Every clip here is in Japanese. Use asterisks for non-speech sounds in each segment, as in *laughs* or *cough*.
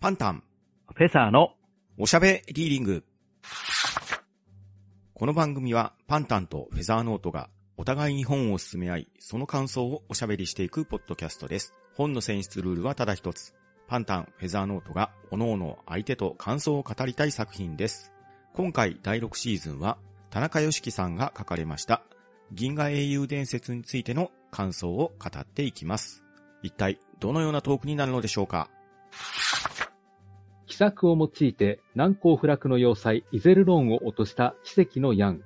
パンタン、フェザーのおしゃべリーディング。この番組はパンタンとフェザーノートがお互いに本を進め合い、その感想をおしゃべりしていくポッドキャストです。本の選出ルールはただ一つ。パンタン、フェザーノートが各々相手と感想を語りたい作品です。今回第6シーズンは田中良樹さんが書かれました銀河英雄伝説についての感想を語っていきます。一体どのようなトークになるのでしょうか？奇策を用いて難攻不落の要塞イゼルローンを落とした奇跡のヤン。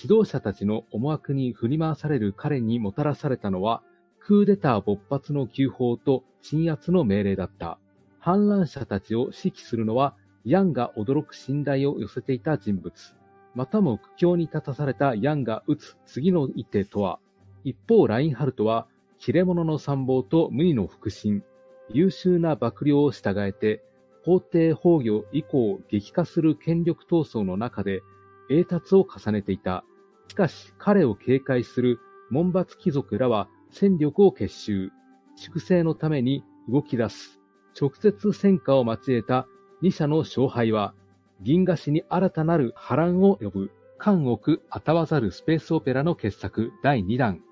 指導者たちの思惑に振り回される彼にもたらされたのは、クーデター勃発の急報と鎮圧の命令だった。反乱者たちを指揮するのは、ヤンが驚く信頼を寄せていた人物。またも苦境に立たされたヤンが打つ次の一手とは、一方ラインハルトは、切れ者の参謀と無二の腹心、優秀な幕僚を従えて、皇帝崩御以降激化する権力闘争の中で栄達を重ねていた。しかし彼を警戒する門閥貴族らは戦力を結集。粛清のために動き出す。直接戦果を交えた二者の勝敗は、銀河史に新たなる波乱を呼ぶ、関奥たわざるスペースオペラの傑作第2弾。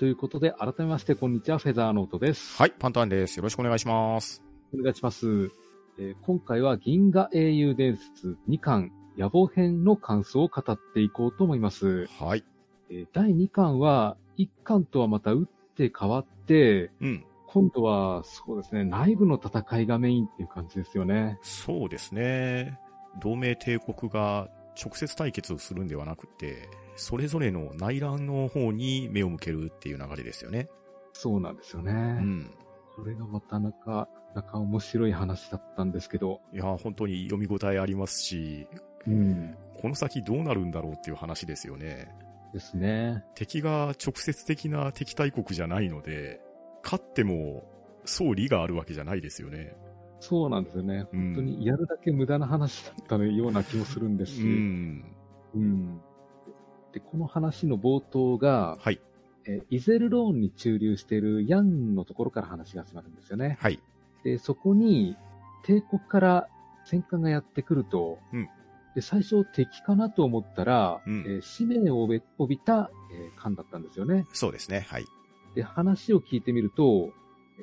はい。ということで、改めまして、こんにちは、フェザーノートです。はい、パンタンです。よろしくお願いします。お願いします。えー今回は銀河英雄伝説2巻野望編の感想を語っていこうと思います。はい。えー第2巻は1巻とはまた打って変わって、うん。今度はそうですね、内部の戦いがメインっていう感じですよね。そうですね。同盟帝国が直接対決をするんではなくて、それぞれの内乱の方に目を向けるっていう流れですよね。そうなんですよね。うん。これがまたなかなか面白い話だったんですけど、いや、本当に読み応えありますし、うん、この先どうなるんだろうっていう話ですよね。ですね。敵が直接的な敵対国じゃないので、勝っても、総理があるわけじゃないですよね。そうなんですよね。うん本当にやるだけ無駄な話だったような気もするんですし、うん。うん。で、この話の冒頭が、はい。えーイゼルローンに駐留しているヤンのところから話が始まるんですよね。はい。で、そこに帝国から戦艦がやってくると、うんで最初敵かなと思ったら、うんえー使命を帯びた、えー艦だったんですよね。そうですね。はい。で、話を聞いてみると、え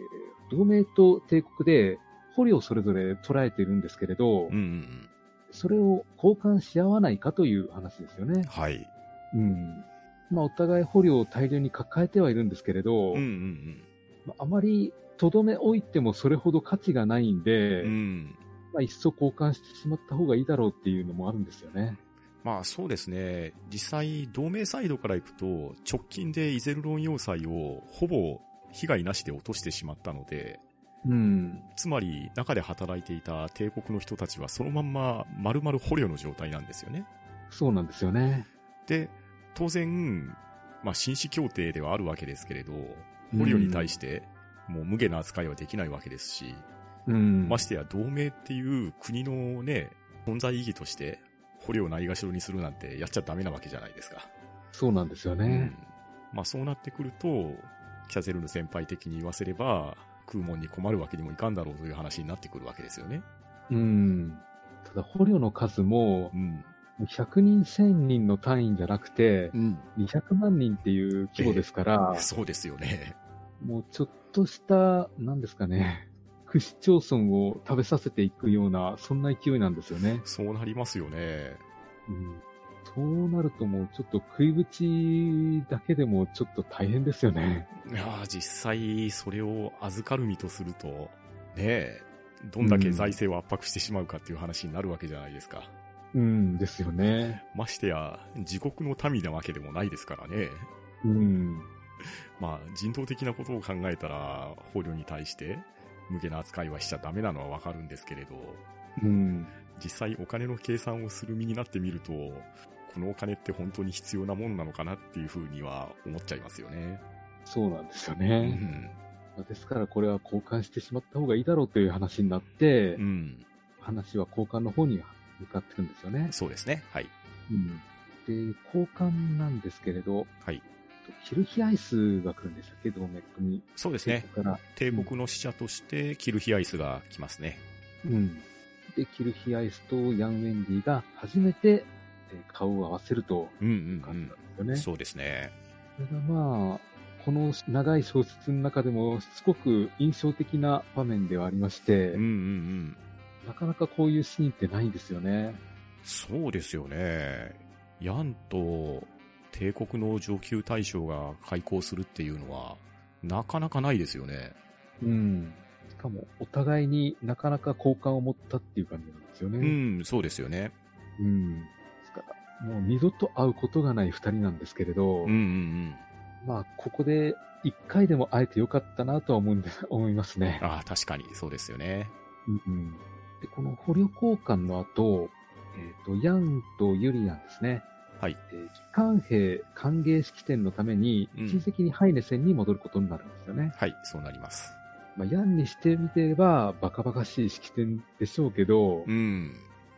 ー同盟と帝国で捕虜をそれぞれ捉えているんですけれど、うんうんうん。それを交換し合わないかという話ですよね。はい。うん。まあ、お互い捕虜を大量に抱えてはいるんですけれど、うんうんまああまりとどめ置いてもそれほど価値がないんで、うん。うん。まあ、いっそ交換してしまった方がいいだろうっていうのもあるんですよね。まあそうですね。実際、同盟サイドから行くと、直近でイゼルロン要塞をほぼ被害なしで落としてしまったので、うん。つまり中で働いていた帝国の人たちはそのまんま丸々捕虜の状態なんですよね。そうなんですよね。で、当然、まあ紳士協定ではあるわけですけれど、捕虜に対してもう無下な扱いはできないわけですし、うん。ましてや同盟っていう国のね、存在意義として捕虜をないがしろにするなんてやっちゃダメなわけじゃないですか。そうなんですようんね。まあそうなってくると、キャゼルの先輩的に言わせれば、空門に困るわけにもいかんだろうという話になってくるわけですよね。うん。ただ、捕虜の数もう、ん。100人、1000人の単位じゃなくて、うん。200万人っていう規模ですから、そうですよね。もうちょっとした、なんですかね、区市町村を食べさせていくような、そんな勢いなんですよね。そうなりますよね。うん。そうなるともうちょっと食いぶちだけでもちょっと大変ですよね。いやー実際、それを預かる身とすると、ねえ、どんだけ財政を圧迫してしまうかっていう話になるわけじゃないですか。うんですよね。ましてや、自国の民なわけでもないですからね。うん。まあ、人道的なことを考えたら、捕虜に対して、無下な扱いはしちゃダメなのはわかるんですけれど、うん。実際お金の計算をする身になってみると、このお金って本当に必要なもんなのかなっていうふうには思っちゃいますよね。そうなんですようね。ん。ですからこれは交換してしまった方がいいだろうという話になって、うん。話は交換の方に向かってるんですよね。そうですね。はい。うん。で、交換なんですけれど、はい。と、キルヒアイスが来るんでしたっけ、同盟国に。そうですね。帝国の使者としてキルヒアイスが来ますね。うん。で、キルヒアイスとヤン・ウェンディが初めてえー顔を合わせるとうんういうん感じなんですよね。そうですね。それがまあ、この長い小説の中でもすごく印象的な場面ではありまして、うんうんうん。なかなかこういうシーンってないんですよね。そうですよね。ヤンと帝国の上級大将が開校するっていうのは、なかなかないですよね。うん。しかも、お互いになかなか好感を持ったっていう感じなんですよね。うん、そうですよね。うん。ですから、もう二度と会うことがない二人なんですけれど、うんうんうん。まあ、ここで一回でも会えてよかったなとは思うんで、思いますね。ああ、確かにそうですよね。うんうん。で、この捕虜交換の後、えっ、と、ヤンとユリアンですね。はい。えー機関兵歓迎式典のために、うん一時的にハイネ戦に戻ることになるんですよね。はい、そうなります。まあ、ヤンにしてみてれば、バカバカしい式典でしょうけど、うん。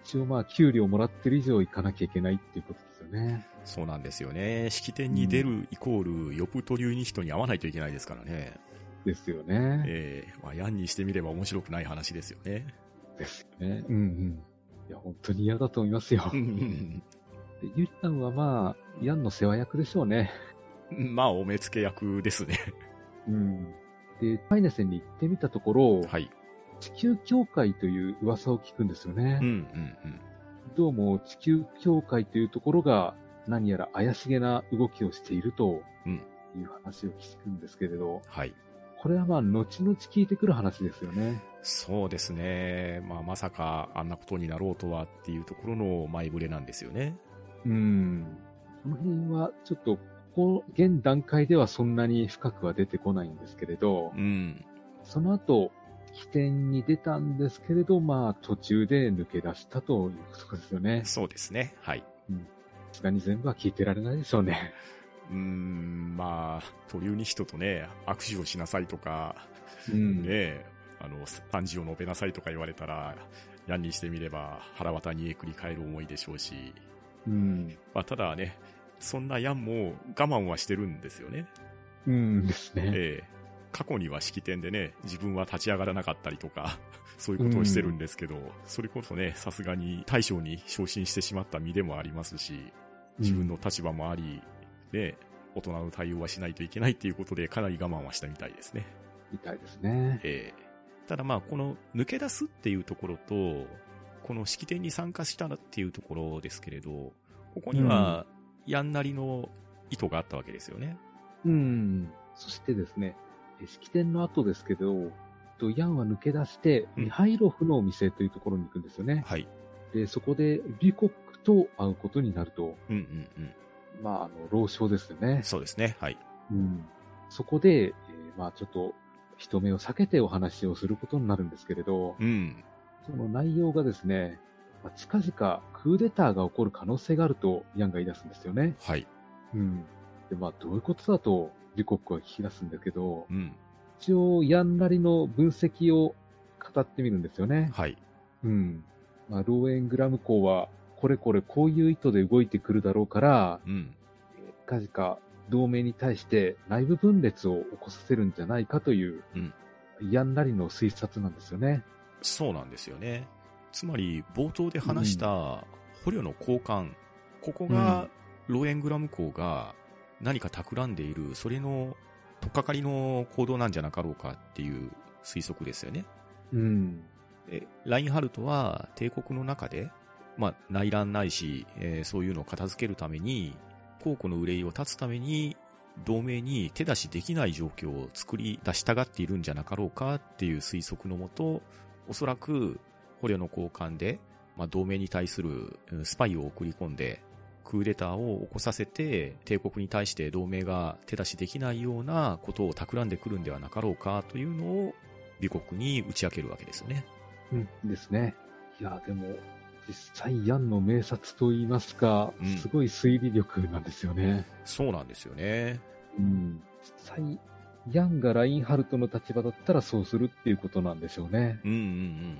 一応まあ、給料もらってる以上行かなきゃいけないっていうことですよね。そうなんですよね。式典に出るイコール、ヨプトリューニヒトに会わないといけないですからね。ですよね。ええまあ、ヤンにしてみれば面白くない話ですよね。ですよね。うんうん。いや、本当に嫌だと思いますよ。うんうんでユリアンはまあ、ヤンの世話役でしょうね。うんまあ、お目付け役ですね。うん。で、ハイネ戦に行ってみたところ、はい。地球協会という噂を聞くんですよね。うんうんうん。どうも地球協会というところが何やら怪しげな動きをしているとうんいう話を聞くんですけれど、はい。これはまあ後々聞いてくる話ですよね。そうですね。まあ、まさかあんなことになろうとはっていうところの前触れなんですよね。うん。この辺はちょっと、ここ、現段階ではそんなに深くは出てこないんですけれど、うん。その後、起点に出たんですけれど、まあ途中で抜け出したということですよね。そうですね。はい。さすがに全部は聞いてられないでしょうね。うーん、まあ、トリューニヒトとね、握手をしなさいとか、うん。ね、あの、漢字を述べなさいとか言われたら、ヤンにしてみれば腹渡にえくり返る思いでしょうし、うん。まあ、ただね、そんなヤンも我慢はしてるんですよね。うんですね。ええ過去には式典でね、自分は立ち上がらなかったりとか、*laughs* そういうことをしてるんですけど、それこそね、さすがに大将に昇進してしまった身でもありますし、自分の立場もあり、ね、大人の対応はしないといけないっていうことで、かなり我慢はしたみたいですね。みたいですね。ええただまあ、この抜け出すっていうところと、この式典に参加したっていうところですけれど、ここには、ヤンなりの意図があったわけですよね。うん。そしてですね、え式典の後ですけど、とヤンは抜け出して、うんミハイロフのお店というところに行くんですよね。はい。で、そこでビコックと会うことになると、うんうんうん。まあ、あの、老将ですよね。そうですね。はい。うん。そこで、えーまあちょっと、人目を避けてお話をすることになるんですけれど、うん。その内容がですね、まあ、近々クーデターが起こる可能性があるとヤンが言い出すんですよね。はい。うん。で、まあどういうことだとリコックは聞き出すんだけど、うん。一応ヤンなりの分析を語ってみるんですよね。はい。うん。まあローエングラム校はこれこれこういう意図で動いてくるだろうから、うん。近々同盟に対して内部分裂を起こさせるんじゃないかという、うんなりの推察なんですよね。そうなんですよね。つまり、冒頭で話した捕虜の交換、ここが、ローエングラム校が何か企んでいる、それの、とっかかりの行動なんじゃなかろうかっていう推測ですよね。うん。でラインハルトは帝国の中で、まあ、内乱ないし、えーそういうのを片付けるために、公庫の憂いを断つために、同盟に手出しできない状況を作り出したがっているんじゃなかろうかっていう推測のもと、おそらく捕虜の交換で、まあ、同盟に対するスパイを送り込んで、クーデターを起こさせて、帝国に対して同盟が手出しできないようなことを企んでくるんではなかろうかというのを、美国に打ち明けるわけですよね。うん。ですね。いや、でも、実際ヤンの名察と言いますかうん、すごい推理力なんですよね。そうなんですよね。うん。実際、ヤンがラインハルトの立場だったらそうするっていうことなんでしょうね。うんうんうん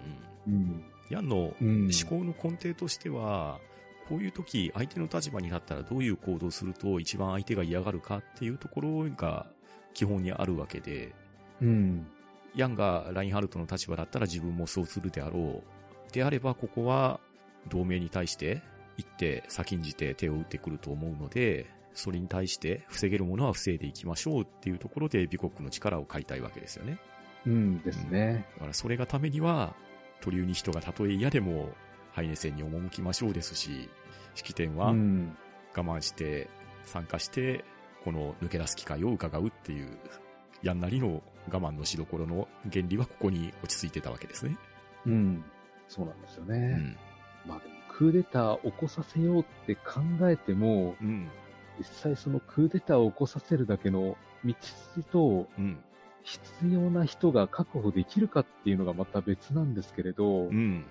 うん。うん。ヤンのうん。思考の根底としては、こういう時、相手の立場になったらどういう行動をすると一番相手が嫌がるかっていうところが基本にあるわけで、うん。ヤンがラインハルトの立場だったら自分もそうするであろう。であれば、ここは同盟に対して一手先んじて手を打ってくると思うので、それに対して防げるものは防いでいきましょうっていうところで美国の力を買いたいわけですよね。うんですね。だからそれがためには、鳥生に人がたとえ嫌でも、ハイネ戦に赴きましょうですし、式典はうん。我慢して参加して、この抜け出す機会を伺うっていう、やんなりの我慢のしどころの原理はここに落ち着いてたわけですね。うん。そうなんですよね。うん。まあでも、クーデターを起こさせようって考えても、うん。実際そのクーデターを起こさせるだけの道筋と、うん。必要な人が確保できるかっていうのがまた別なんですけれど、うん。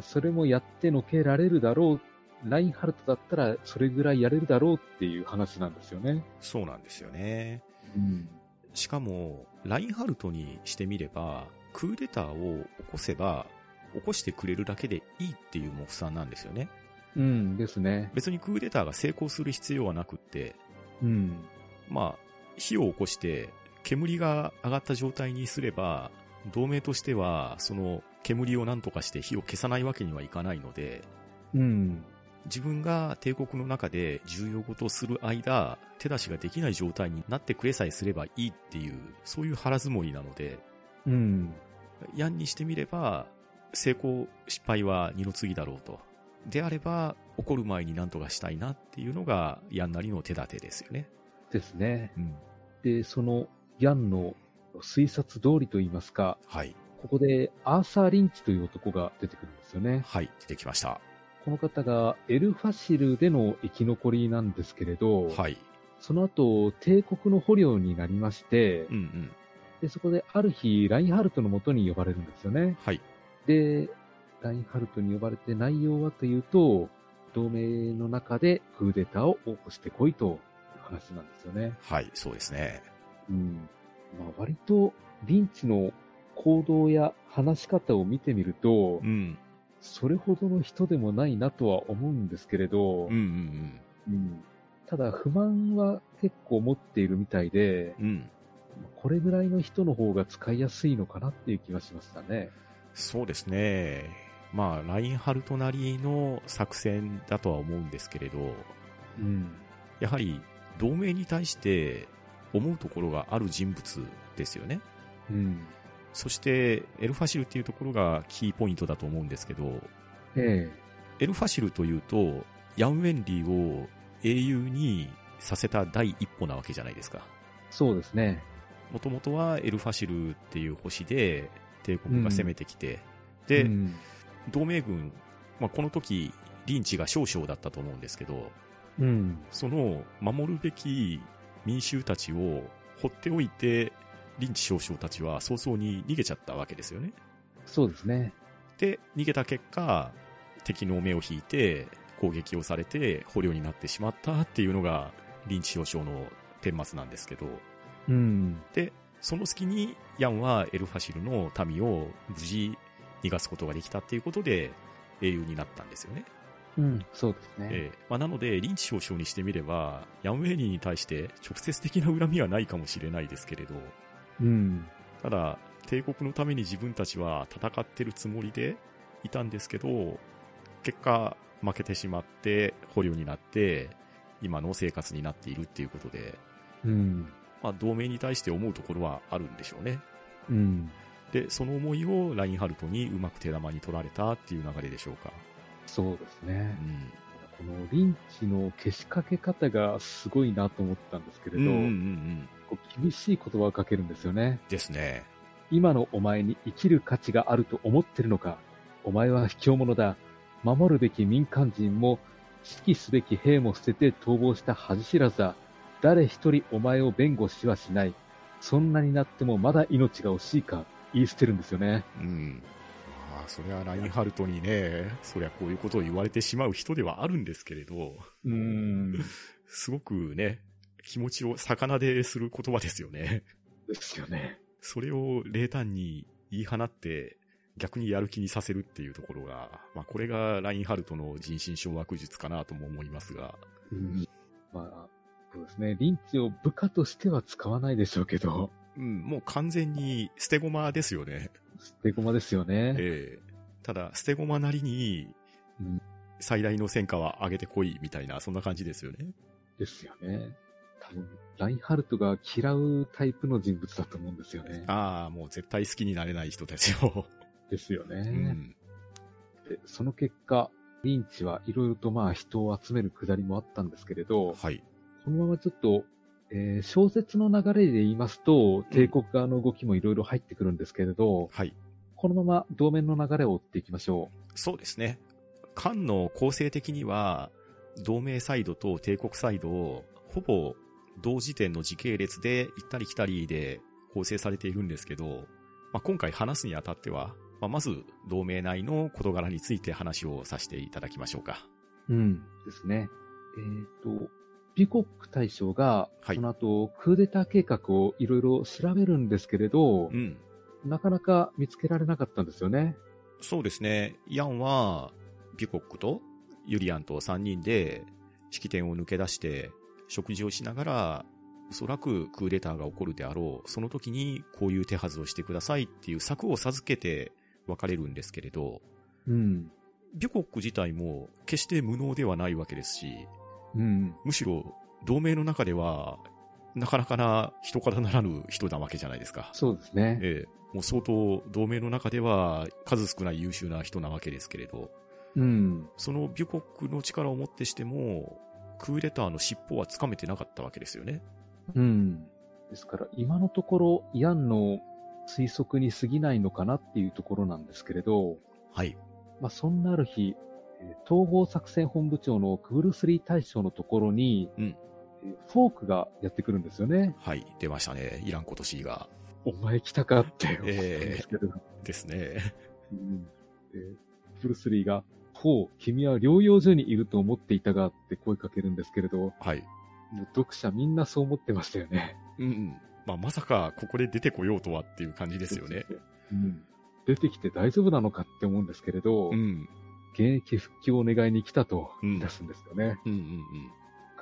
それもやってのけられるだろう。ラインハルトだったらそれぐらいやれるだろうっていう話なんですよね。そうなんですよね。うん。しかも、ラインハルトにしてみれば、クーデターを起こせば、起こしてくれるだけでいいっていう目算なんですよね。うんですね。別にクーデターが成功する必要はなくって、うん。まあ、火を起こして、煙が上がった状態にすれば、同盟としては、その煙を何とかして火を消さないわけにはいかないので、うん。自分が帝国の中で重要事をする間、手出しができない状態になってくれさえすればいいっていう、そういう腹積もりなので、うん。ヤンにしてみれば、成功、失敗は二の次だろうと。であれば、起こる前に何とかしたいなっていうのが、ヤンなりの手立てですよね。ですね。うん。で、そのヤンの推察通りといいますか、はい。ここでアーサー・リンチという男が出てくるんですよね。はい、出てきました。この方がエルファシルでの生き残りなんですけれど、はい。その後、帝国の捕虜になりまして、うんうん。でそこである日、ラインハルトのもとに呼ばれるんですよね。はい。で、ラインハルトに呼ばれて内容はというと、同盟の中でクーデターを起こしてこいという話なんですよね。はい、そうですね。うん。まあ割と、リンチの行動や話し方を見てみると、うん。それほどの人でもないなとは思うんですけれど、うんうんうんただ不満は結構持っているみたいで、うん。うん。これぐらいの人の方が使いやすいのかなっていう気がしましたね。そうですね。まあ、ラインハルトなりの作戦だとは思うんですけれど、うん。やはり、同盟に対して思うところがある人物ですよね。うん。そして、エルファシルっていうところがキーポイントだと思うんですけど、えエルファシルというと、ヤンウェンリーを英雄にさせた第一歩なわけじゃないですか。えそうですね。もともとはエルファシルっていう星で帝国が攻めてきて、で、うん。同盟軍、まあ、この時、リンチが少々だったと思うんですけど、うん。その守るべき民衆たちを放っておいて、リンチ少将たちは早々に逃げちゃったわけですよね。そうですね。で、逃げた結果、敵の目を引いて攻撃をされて捕虜になってしまったっていうのが、リンチ少将の顛末なんですけど、うん。で、その隙にヤンはエルファシルの民を無事逃がすことができたっていうことで英雄になったんですよね。うん。そうですね。ええまあ、なので、リンチ少将にしてみれば、ヤンウェイリーに対して直接的な恨みはないかもしれないですけれど、うん。ただ、帝国のために自分たちは戦ってるつもりでいたんですけど、結果、負けてしまって、捕虜になって、今の生活になっているっていうことで、うん。まあ、同盟に対して思うところはあるんでしょうね。うん。で、その思いをラインハルトにうまく手玉に取られたっていう流れでしょうか。そうですねう。ん。このリンチの消しかけ方がすごいなと思ったんですけれど、うんうんうん。こう厳しい言葉をかけるんですよね。ですね。今のお前に生きる価値があると思ってるのかお前は卑怯者だ。守るべき民間人も、指揮すべき兵も捨てて逃亡した恥知らずだ。誰一人お前を弁護しはしない。そんなになってもまだ命が惜しいか言い捨てるんですよね。うん。まあ、それはラインハルトにね、そりゃこういうことを言われてしまう人ではあるんですけれど、うーん。*laughs* すごくね、気持ちを魚でする言葉ですよね。ですよね。それを冷淡に言い放って、逆にやる気にさせるっていうところが、まあこれがラインハルトの人心掌握術かなとも思いますが。うん。まあ、そうですね。リンチを部下としては使わないでしょうけど、うん、もう完全に捨て駒ですよね。捨て駒ですよね。ええただ、捨て駒なりにうん、最大の戦果は上げてこいみたいな、そんな感じですよね。ですよね。多分、ラインハルトが嫌うタイプの人物だと思うんですよね。ああ、もう絶対好きになれない人たちを。ですよね。うん。でその結果、リンチはいろいろとまあ人を集めるくだりもあったんですけれど、はい。このままちょっと、えー小説の流れで言いますと、帝国側の動きもいろいろ入ってくるんですけれど、はい。このまま同面の流れを追っていきましょそうですね。艦の構成的には、同盟サイドと帝国サイドを、ほぼ同時点の時系列で行ったり来たりで構成されているんですけど、まあ、今回話すにあたっては、まあ、まず同盟内の事柄について話をさせていただきましょうか。う。うん。ですね。えっ、と、ビコック大将が、はいその後、クーデター計画をいろいろ調べるんですけれど、うん。なかなか見つけられなかったんですよね。そうですね。ヤンは、ビュコックとユリアンと3人で式典を抜け出して食事をしながら、おそらくクーデターが起こるであろう。その時にこういう手はずをしてくださいっていう策を授けて別れるんですけれど、うん。ビュコック自体も決して無能ではないわけですし、うん。むしろ同盟の中ではなかなかな人からならぬ人なわけじゃないですか。そうですね。ええ、もう相当同盟の中では数少ない優秀な人なわけですけれど、うん。そのビュコックの力をもってしても、クーデターの尻尾はつかめてなかったわけですよね。うん。ですから、今のところ、ヤンの推測に過ぎないのかなっていうところなんですけれど、はい。まあ、そんなある日、えー統合作戦本部長のクブルスリー大将のところに、うんえーフォークがやってくるんですよね。はい。出ましたね。イランコトシーが。お前来たかって思うんえですけど、ですね。うんでクブルスリーが、ほう、君は療養所にいると思っていたがって声かけるんですけれど、はい。読者みんなそう思ってましたよね。うんうん。まあ、まさかここで出てこようとはっていう感じですよね。うん。出てきて大丈夫なのかって思うんですけれど、うん。現役復帰を願いに来たと言い出すんですよね。うんうん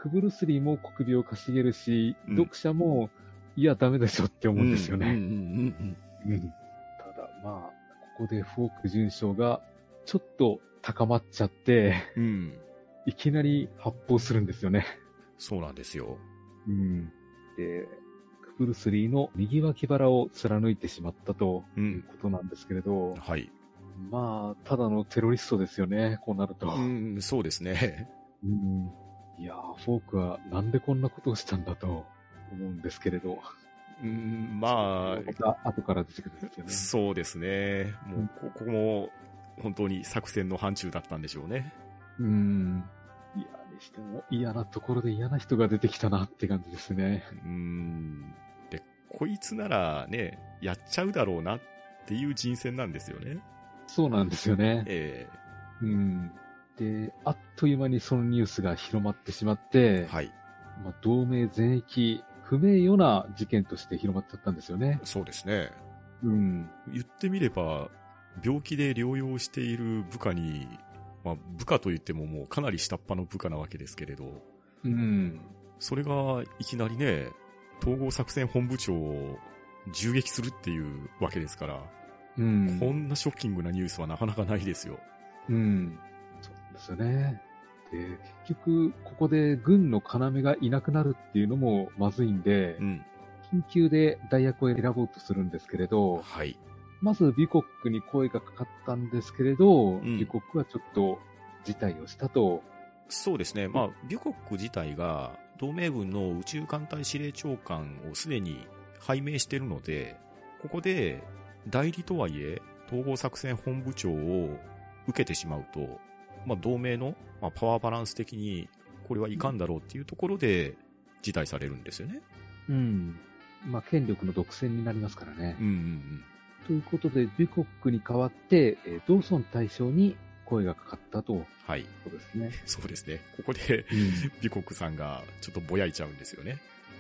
クブルスリーも国病を稼げるし、うん読者も、いや、ダメでしょってうん。思うんですよね。うんうんうんうんただ、まあ、ここでフォーク準将が、ちょっと高まっちゃって、うん。うん。いきなり発砲するんですよね。そうなんですよ。うん。で、クブルスリーの右脇腹を貫いてしまったとう。いうんことなんですけれど、はい。まあ、ただのテロリストですよね、こうなると。うん、そうですね。うんいやー、フォークはなんでこんなことをしたんだと思うんですけれど。うん、ままた後から出てくるんですよあ、ね。そうですね。もう、ここも、本当に作戦の範疇だったんでしょうね。うん。いや、にしても嫌なところで嫌な人が出てきたなって感じですね。うん。で、こいつならね、やっちゃうだろうなっていう人選なんですよね。そうなんですよね。えうん。で、あっという間にそのニュースが広まってしまって、えはい。まあ、同盟全域不名誉な事件として広まっちゃったんですよね。そうですね。うん。言ってみれば、病気で療養している部下に、まあ、部下と言ってももうかなり下っ端の部下なわけですけれど、うん。それがいきなりね、統合作戦本部長を銃撃するっていうわけですから、うん。こんなショッキングなニュースはなかなかないですよ。うん。そうですよね。で、結局、ここで軍の要がいなくなるっていうのもまずいんでう、ん。緊急で代役を選ぼうとするんですけれど、はい。まずビコックに声がかかったんですけれど、んビコックはちょっと辞退をしたと。そうですね。まあ、ビュコック自体が同盟軍の宇宙艦隊司令長官をすでに拝命しているので、ここで代理とはいえ統合作戦本部長を受けてしまうと、まあ、同盟の、まあ、パワーバランス的にこれはいかんだろうっていうところで辞退されるんですよね。うん。まあ、権力の独占になりますからね。うんうんということで、ビコックに代わって、えードーソン大将に声がかかったとはい。ことですね。*laughs* そうですね。ここで、うん。ビコックさんがちょっとぼやいちゃうんですよね。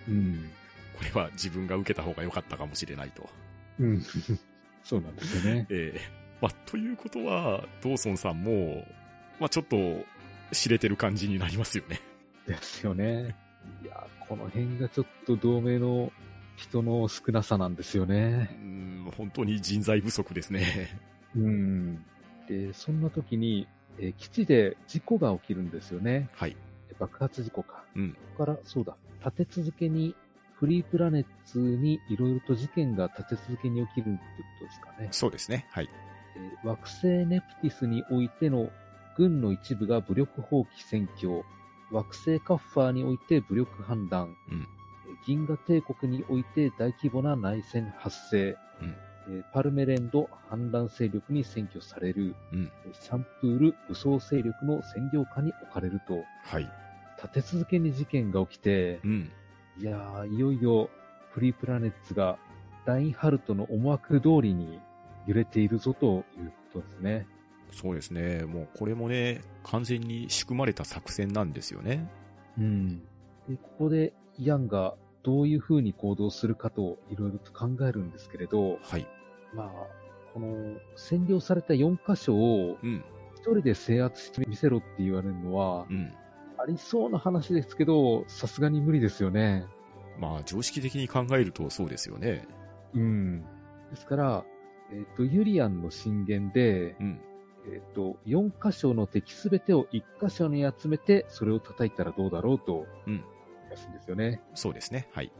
うん。これは自分が受けた方が良かったかもしれないと。うん。そうなんですよね。えまあ、ということは、ドーソンさんも、まあ、ちょっと、知れてる感じになりますよね。ですよね。いや、この辺がちょっと同盟の人の少なさなんですよね。うん、本当に人材不足ですね。うん。で、そんな時に、えー、基地で事故が起きるんですよね。はい。爆発事故か。うん。ここから、そうだ、立て続けに、フリープラネッツにいろいろと事件が立て続けに起きるってことですかね。そうですね。はい。えー、惑星ネプティスにおいての軍の一部が武力放棄占拠、惑星カッファーにおいて武力反乱、うん、銀河帝国において大規模な内戦発生、うん。えパルメレンド反乱勢力に占拠される、うん、シャンプール武装勢力の占領下に置かれると、はい、立て続けに事件が起きて、うん、いやー、いよいよフリープラネッツがダインハルトの思惑通りに揺れているぞということですね。そうですね。もうこれもね、完全に仕組まれた作戦なんですよね。うん。で、ここでヤンがどういう風に行動するかといろいろと考えるんですけれど、はい。まあ、この占領された4箇所を、一人で制圧してみせろって言われるのは、うん、ありそうな話ですけど、さすがに無理ですよね。まあ、常識的に考えるとそうですよね。うん。ですから、えっ、ー、と、ユリアンの震源で、うん、えっ、ー、と、4箇所の敵すべてを1箇所に集めて、それを叩いたらどうだろうと、うん。らしいんですよね。そうですね。はい。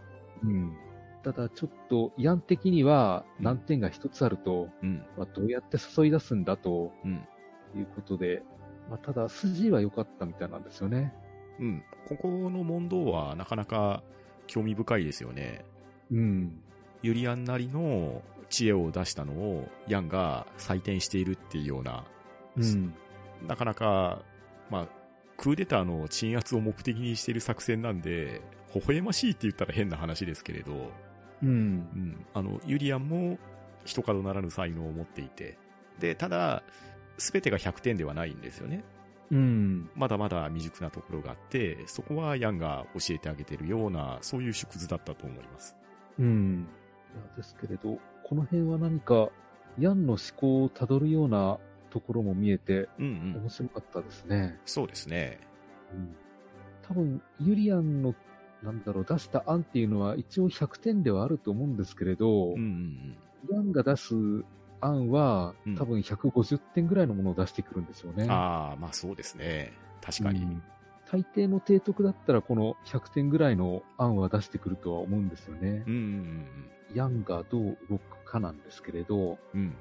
うん。ただ、ちょっと、慰安的には難点が一つあると、うん。まあ、どうやって誘い出すんだと、うん。いうことで、まあ、ただ、筋は良かったみたいなんですよね。うん。ここの問答はなかなか興味深いですよね。うん。ユリアンなりの知恵を出したのをヤンが採点しているっていうような、うん、なかなか、まあ、クーデターの鎮圧を目的にしている作戦なんで、微笑ましいって言ったら変な話ですけれど、うん。うん。あの、ユリアンも一角ならぬ才能を持っていて、で、ただ、すべてが100点ではないんですよね。うん。まだまだ未熟なところがあって、そこはヤンが教えてあげてるような、そういう縮図だったと思います。うん。ですけれど、この辺は何か、ヤンの思考をたどるようなところも見えて、うんうん、面白かったですね。そうですね。うん。多分、ユリアンの、なんだろう、出した案っていうのは一応100点ではあると思うんですけれど、うんうんうん、ヤンが出す案は、多分150点ぐらいのものを出してくるんですよね。ああ、まあそうですね。確かに。うん大抵の提督だったらこの100点ぐらいの案は出してくるとは思うんですよね。うんうんうん、ヤンがどう動くかなんですけれど、うん、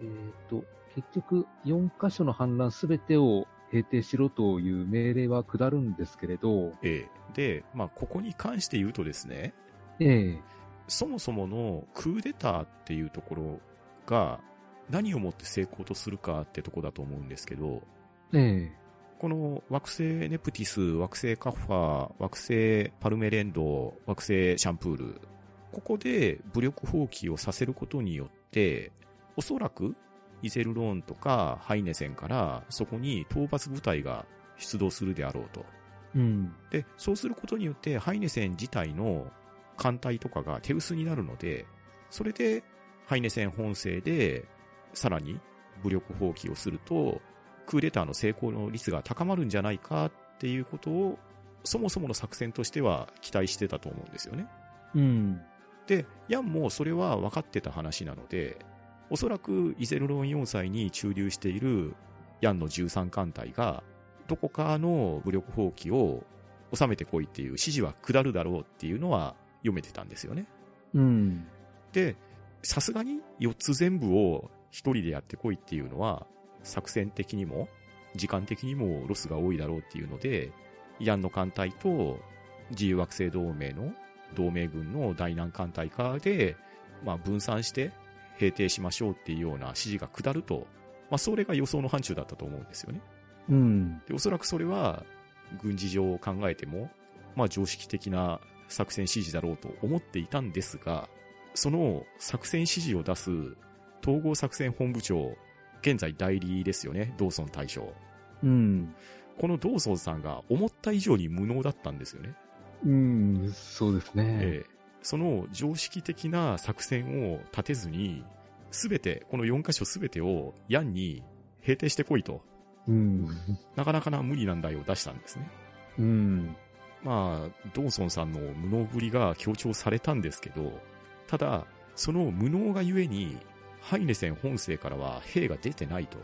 えっ、ー、と、結局4箇所の反乱すべてを平定しろという命令は下るんですけれど、ええ。で、まあ、ここに関して言うとですね、ええ。そもそものクーデターっていうところが何をもって成功とするかってとこだと思うんですけど、ええ。この惑星ネプティス、惑星カッファー、惑星パルメレンド、惑星シャンプール、ここで武力放棄をさせることによって、おそらくイゼルローンとかハイネセンからそこに討伐部隊が出動するであろうと。うん。で、そうすることによってハイネセン自体の艦隊とかが手薄になるので、それでハイネセン本勢でさらに武力放棄をすると、クーデターの成功の率が高まるんじゃないかっていうことを、そもそもの作戦としては期待してたと思うんですよね。うん。で、ヤンもそれは分かってた話なので、おそらくイゼルロン4歳に駐留しているヤンの13艦隊が、どこかの武力放棄を収めてこいっていう指示は下るだろうっていうのは読めてたんですよね。うん。で、さすがに4つ全部を1人でやってこいっていうのは、作戦的にも、時間的にもロスが多いだろうっていうので、ヤンの艦隊と自由惑星同盟の同盟軍の大難艦隊化で、まあ分散して平定しましょうっていうような指示が下ると、まあそれが予想の範疇だったと思うんですよね。うん。で、おそらくそれは軍事上を考えても、まあ常識的な作戦指示だろうと思っていたんですが、その作戦指示を出す統合作戦本部長現在代理ですよね、ドーソン大将。うん。このドーソンさんが思った以上に無能だったんですよね。うん、そうですね。ええ。その常識的な作戦を立てずに、すべて、この4箇所すべてをヤンに平定してこいと、うん。なかなかな無理難題を出したんですね。うん。まあ、ドーソンさんの無能ぶりが強調されたんですけど、ただ、その無能がゆえに、ハイネセン本生からは兵が出てないと。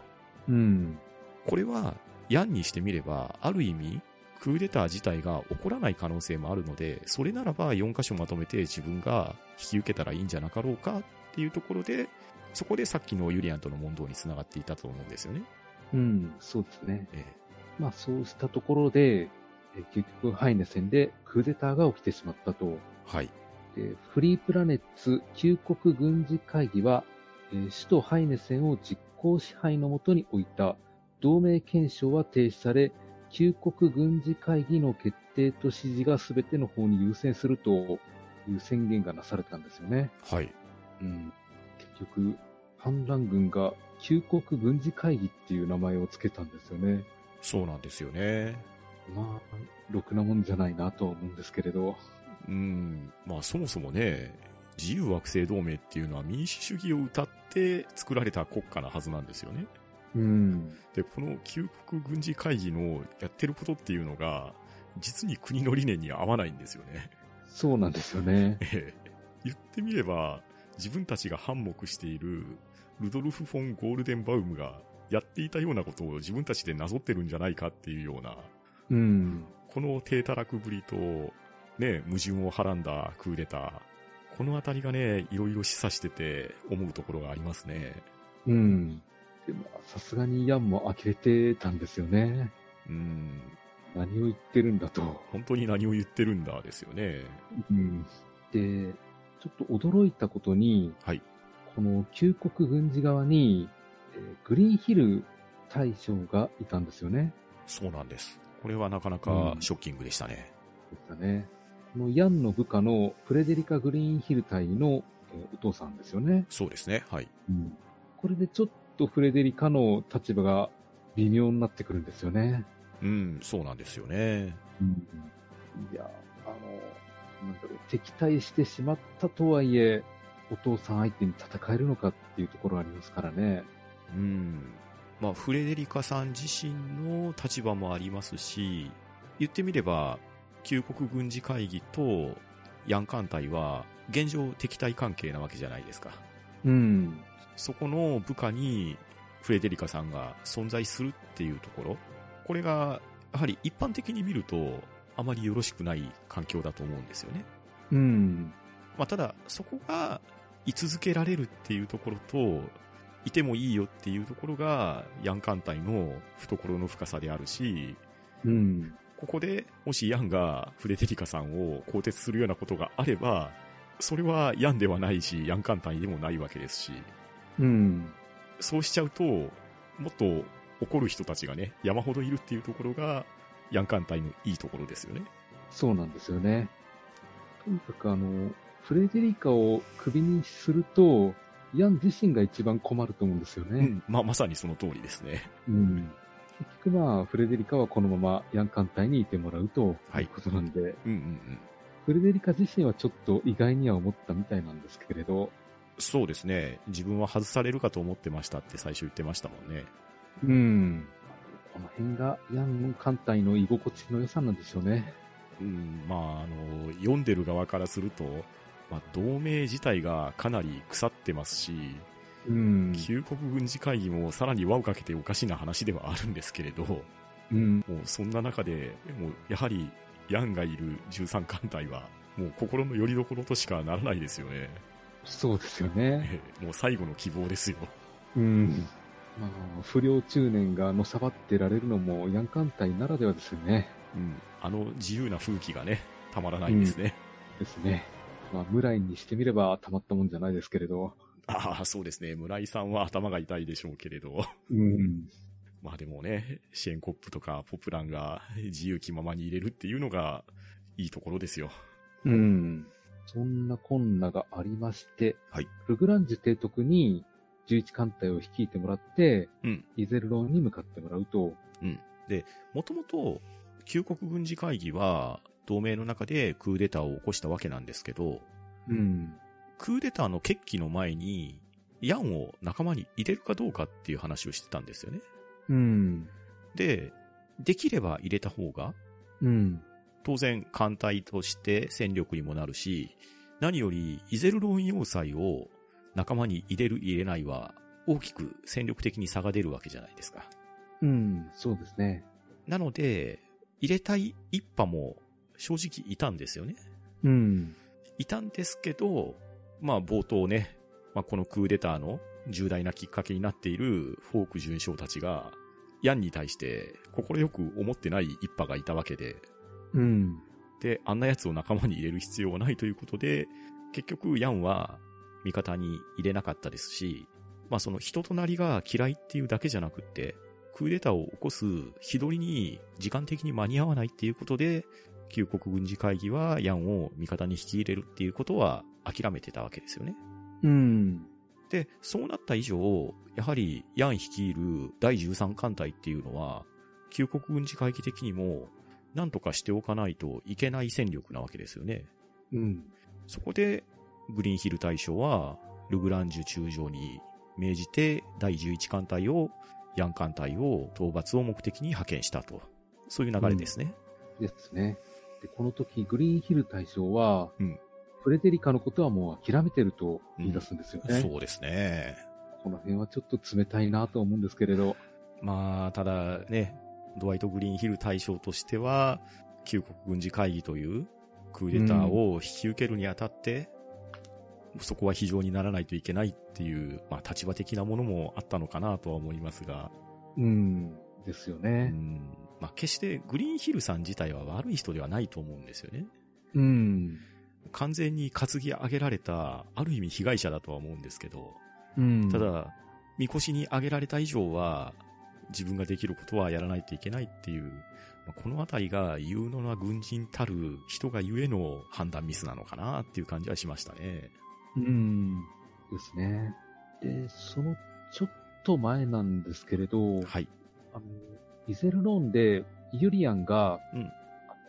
うん。これは、ヤンにしてみれば、ある意味、クーデター自体が起こらない可能性もあるので、それならば4箇所まとめて自分が引き受けたらいいんじゃなかろうかっていうところで、そこでさっきのユリアンとの問答につながっていたと思うんですよね。うん。そうですね。えまあそうしたところで、えー結局ハイネ戦でクーデターが起きてしまったと。えはい。でフリープラネッツ旧国軍事会議は、えー首都ハイネ戦を実効支配のもとに置いた同盟憲章は停止され、旧国軍事会議の決定と指示が全ての方に優先するという宣言がなされたんですよね。はい。うん、結局、反乱軍が旧国軍事会議っていう名前を付けたんですよね。そうなんですよね。まあ、ろくなもんじゃないなとは思うんですけれど。うん。まあそもそもね、自由惑星同盟っていうのは民主主義を謳って作られた国家なはずなんですよね。うん。で、この旧国軍事会議のやってることっていうのが、実に国の理念に合わないんですよね。そうなんですよね。*laughs* ええ言ってみれば、自分たちが反目しているルドルフ・フォン・ゴールデンバウムがやっていたようなことを自分たちでなぞってるんじゃないかっていうような、うん。この低たらくぶりと、ね、矛盾をはらんだクーデター、このあたりがね、いろいろ示唆してて思うところがありますね。うん。でも、さすがにヤンも呆れてたんですよね。うん、何を言ってるんだと。本当に何を言ってるんだですよね。うん。で、ちょっと驚いたことに、はい。この旧国軍事側に、えーグリーンヒル大将がいたんですよね。そうなんです。これはなかなかショッキングでしたね。でしたね。このヤンの部下のフレデリカ・グリーンヒル隊の、えーお父さんですよね。そうですね。はい。うん。これでちょっとフレデリカの立場が微妙になってくるんですよね。うん、そうなんですよね。うん。いや、あの、なんだろう、敵対してしまったとはいえ、お父さん相手に戦えるのかっていうところがありますからね。うん。まあ、フレデリカさん自身の立場もありますし、言ってみれば、旧国軍事会議とヤン艦隊は、現状敵対関係なわけじゃないですか。うん。そこの部下にフレデリカさんが存在するっていうところ、これが、やはり一般的に見ると、あまりよろしくない環境だと思うんですよね。うん。まあ、ただ、そこが居続けられるっていうところと、いてもいいよっていうところが、ヤン艦隊の懐の深さであるし、うん。ここでもしヤンがフレデリカさんを更迭するようなことがあれば、それはヤンではないし、ヤン艦隊でもないわけですし、うん。そうしちゃうと、もっと怒る人たちがね、山ほどいるっていうところが、ヤン艦隊のいいところですよね。そうなんですよね。とにかくあの、フレデリカをクビにすると、ヤン自身が一番困ると思うんですよね。うん。まあ、まさにその通りですね。うん。結局まあ、フレデリカはこのままヤン艦隊にいてもらうとはいいうことなんで、うんうんうん。フレデリカ自身はちょっと意外には思ったみたいなんですけれど、そうですね。自分は外されるかと思ってましたって最初言ってましたもんね。うん。この辺がヤン艦隊の居心地の良さなんでしょうね。うん、まあ、あの、読んでる側からすると、まあ、同盟自体がかなり腐ってますし、うん。旧国軍事会議もさらに輪をかけておかしな話ではあるんですけれど、もうん。うそんな中で、もうやはりヤンがいる13艦隊は、もう心の拠り所としかならないですよね。そうですよね。え *laughs* えもう最後の希望ですよ。うん。まあ、不良中年がのさばってられるのもヤン艦隊ならではですよね。うん。あの自由な風紀がね、たまらないですね。ですね。まあ、村井にしてみればたまったもんじゃないですけれど。ああ、そうですね。村井さんは頭が痛いでしょうけれど。うん。*laughs* まあでもね、シェーンコップとかポプランが自由気ままに入れるっていうのがいいところですよ。うん。そんな困難がありまして、はい。ルグランジュ提督に11艦隊を率いてもらって、うん。イゼルロンに向かってもらうと、うん。で、もともと、旧国軍事会議は、同盟の中でクーデターを起こしたわけなんですけど、うん。クーデターの決起の前に、ヤンを仲間に入れるかどうかっていう話をしてたんですよね。うん。で、できれば入れた方が、うん。当然艦隊として戦力にもなるし、何よりイゼルロン要塞を仲間に入れる入れないは大きく戦力的に差が出るわけじゃないですか。うん。そうですね。なので、入れたい一派も正直いたんですよね。うん。いたんですけど、まあ冒頭ね、まあこのクーデターの重大なきっかけになっているフォーク准将たちが、ヤンに対して心よく思ってない一派がいたわけで、うん。で、あんな奴を仲間に入れる必要はないということで、結局ヤンは味方に入れなかったですし、まあその人となりが嫌いっていうだけじゃなくって、クーデターを起こす日取りに時間的に間に合わないっていうことで、旧国軍事会議はヤンを味方に引き入れるっていうことは諦めてたわけですよね。うん。で、そうなった以上、やはりヤン率いる第13艦隊っていうのは、旧国軍事会議的にも、何とかしておかないといけない戦力なわけですよね。うん。そこで、グリーンヒル大将は、ルグランジュ中将に命じて、第11艦隊を、ヤン艦隊を討伐を目的に派遣したと。そういう流れですね。ですね。で、この時、グリーンヒル大将は、うんフレデリカのことはもう諦めてると言い出すんですよね。そうですね。この辺はちょっと冷たいなと思うんですけれど。まあ、ただね、ドワイト・グリーンヒル大将としては、旧国軍事会議というクーデターを引き受けるにあたって、そこは非常にならないといけないっていう、まあ立場的なものもあったのかなとは思いますが、うん。ですようね。ん、まあ決してグリーンヒルさん自体は悪い人ではないと思うんですよね。うん。完全に担ぎ上げられた、ある意味被害者だとは思うんですけど、うん。た、だ、みこしに上げられた以上は、自分ができることはやらないといけないっていう、まあこのあたりが有能な軍人たる人がゆえの判断ミスなのかなっていう感じはしましたね。うん。ですね。で、そのちょっと前なんですけれど、はい。あの、イゼルロンでユリアンが、うん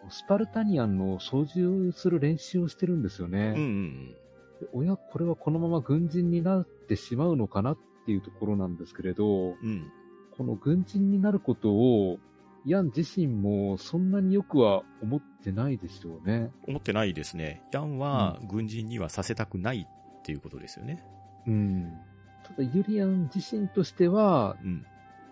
スパルタニアンの操縦する練習をしてるんですよね。うんうんでおや、これはこのまま軍人になってしまうのかなっていうところなんですけれど、うん。うん。この軍人になることを、ヤン自身もそんなによくは思ってないでしょうね。思ってないですね。ヤンは軍人にはさせたくないっていうことですよね。うん。ただ、ユリアン自身としては、うん。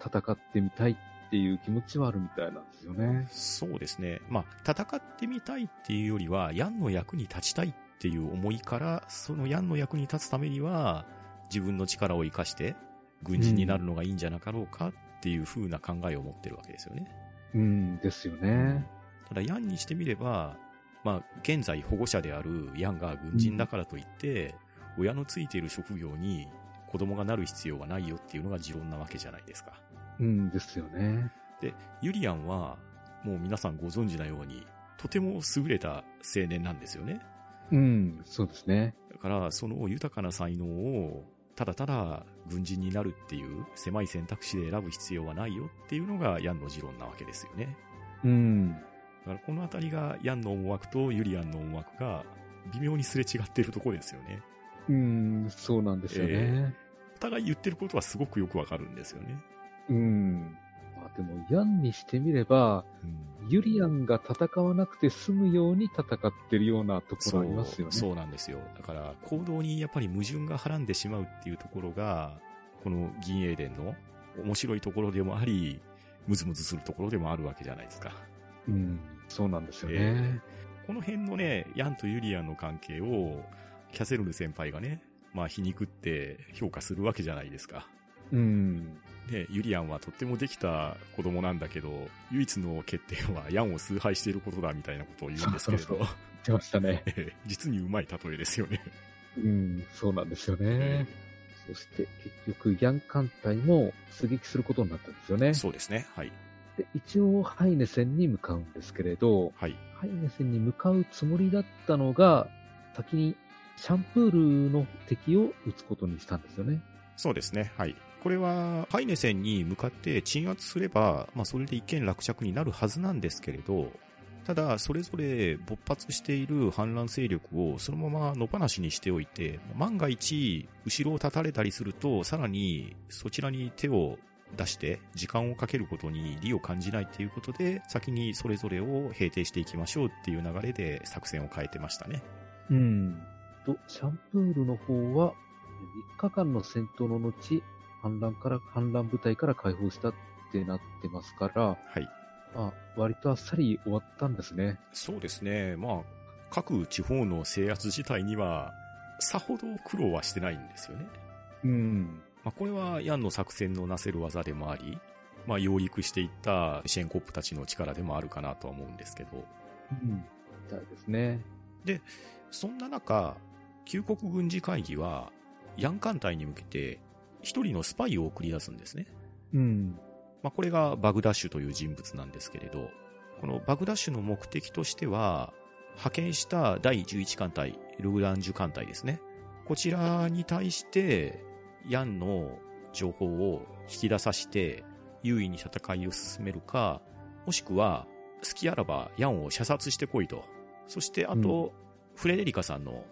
戦ってみたいっていう気持ちはあるみたいなんですよね。そうですね。まあ、戦ってみたいっていうよりは、ヤンの役に立ちたいっていう思いから、そのヤンの役に立つためには、自分の力を活かして、軍人になるのがいいんじゃなかろうかっていう風な考えを持ってるわけですよね。うん、ですよね。ただ、ヤンにしてみれば、まあ、現在保護者であるヤンが軍人だからといって、親のついている職業に子供がなる必要はないよっていうのが持論なわけじゃないですか。うん、ですよね。ユリアンは、もう皆さんご存知なように、とても優れた青年なんですよね。うん、そうですね。だから、その豊かな才能を、ただただ軍人になるっていう狭い選択肢で選ぶ必要はないよっていうのがヤンの持論なわけですよね。うん、だからこのあたりがヤンの思惑とユリアンの思惑が微妙にすれ違っているところですよね。うん、そうなんですよね。お互い言ってることはすごくよくわかるんですよね。うん。まあでも、ヤンにしてみれば、ユリアンが戦わなくて済むように戦ってるようなところありますよね。そうなんですよ。だから、行動にやっぱり矛盾がはらんでしまうっていうところが、この銀英伝の面白いところでもあり、ムズムズするところでもあるわけじゃないですか。うん、そうなんですよね。えこの辺のね、ヤンとユリアンの関係を、キャセルヌ先輩がね、まあ皮肉って評価するわけじゃないですか。うん、ね、ユリアンはとってもできた子供なんだけど、唯一の欠点はヤンを崇拝していることだみたいなことを言うんですけれど、そうそう言ってましたね。*laughs* ええ実にうまい例えですよね。*laughs* うん、そうなんですよね。そして結局、ヤン艦隊も出撃することになったんですよね。そうですね。はい。で一応、ハイネ戦に向かうんですけれど、はい。ハイネ戦に向かうつもりだったのが、先にシャンプールの敵を撃つことにしたんですよね。そうですね。はい。これは、ハイネ戦に向かって鎮圧すれば、まあ、それで一見落着になるはずなんですけれど、ただ、それぞれ勃発している反乱勢力をそのまま野放しにしておいて、万が一、後ろを断たれたりすると、さらにそちらに手を出して時間をかけることに利を感じないっていうことで、先にそれぞれを平定していきましょうっていう流れで作戦を変えてましたね。うん。と、シャンプールの方は、3日間の戦闘の後、反乱から、反乱部隊から解放したってなってますから、はい。あ、割とあっさり終わったんですね。そうですね。まあ、各地方の制圧自体には、さほど苦労はしてないんですよね。うん。まあ、これはヤンの作戦のなせる技でもあり、まあ、養育していったシェンコップたちの力でもあるかなとは思うんですけど、うん。みたいですね。そんな中、旧国軍事会議は、ヤン艦隊に向けて、一人のスパイを送り出すんですね。うん。まあ、これがバグダッシュという人物なんですけれど、このバグダッシュの目的としては、派遣した第11艦隊、ルグランジュ艦隊ですね。こちらに対して、ヤンの情報を引き出させて、優位に戦いを進めるか、もしくは、好きあらばヤンを射殺してこいと。そして、あと、フレデリカさんの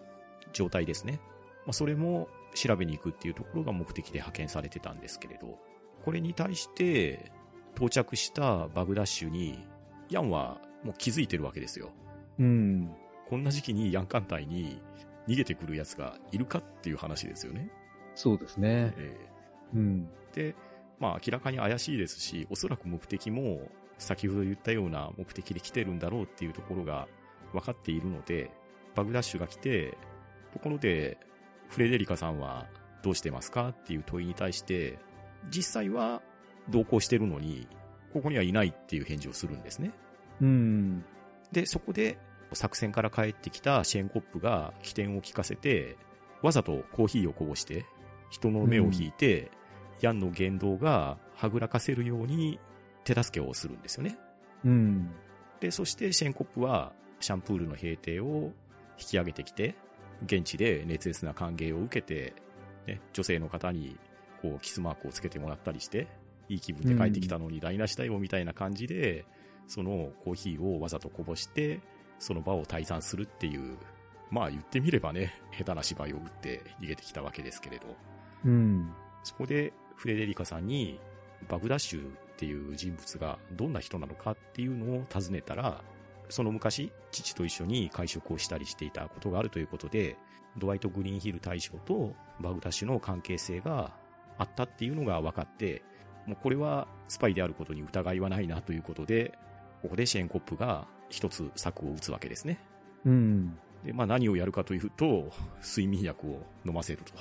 状態ですね。まあ、それも調べに行くっていうところが目的で派遣されてたんですけれど、これに対して、到着したバグダッシュに、ヤンはもう気づいてるわけですよ。うん。こんな時期にヤン艦隊に逃げてくる奴がいるかっていう話ですよね。そうですね。えうん。ーで、まあ明らかに怪しいですし、おそらく目的も先ほど言ったような目的で来てるんだろうっていうところが分かっているので、バグダッシュが来て、ところで、フレデリカさんはどうしてますかっていう問いに対して、実際は同行してるのに、ここにはいないっていう返事をするんですね。うん。で、そこで作戦から帰ってきたシェーンコップが起点を聞かせて、わざとコーヒーをこぼして、人の目を引いて、ヤンの言動がはぐらかせるように手助けをするんですよね。うん。で、そしてシェーンコップはシャンプールの平定を引き上げてきて、現地で熱烈な歓迎を受けて、ね、女性の方にこうキスマークをつけてもらったりして、いい気分で帰ってきたのに台無しだよみたいな感じで、そのコーヒーをわざとこぼして、その場を退散するっていう、まあ言ってみればね、下手な芝居を打って逃げてきたわけですけれど、うん。そこでフレデリカさんにバグダッシュっていう人物がどんな人なのかっていうのを尋ねたら、その昔、父と一緒に会食をしたりしていたことがあるということで、ドワイト・グリーンヒル大将とバグダッシュの関係性があったっていうのが分かって、もうこれはスパイであることに疑いはないなということで、ここでシェーンコップが一つ策を打つわけですね。うん。で、まあ何をやるかというと、睡眠薬を飲ませると。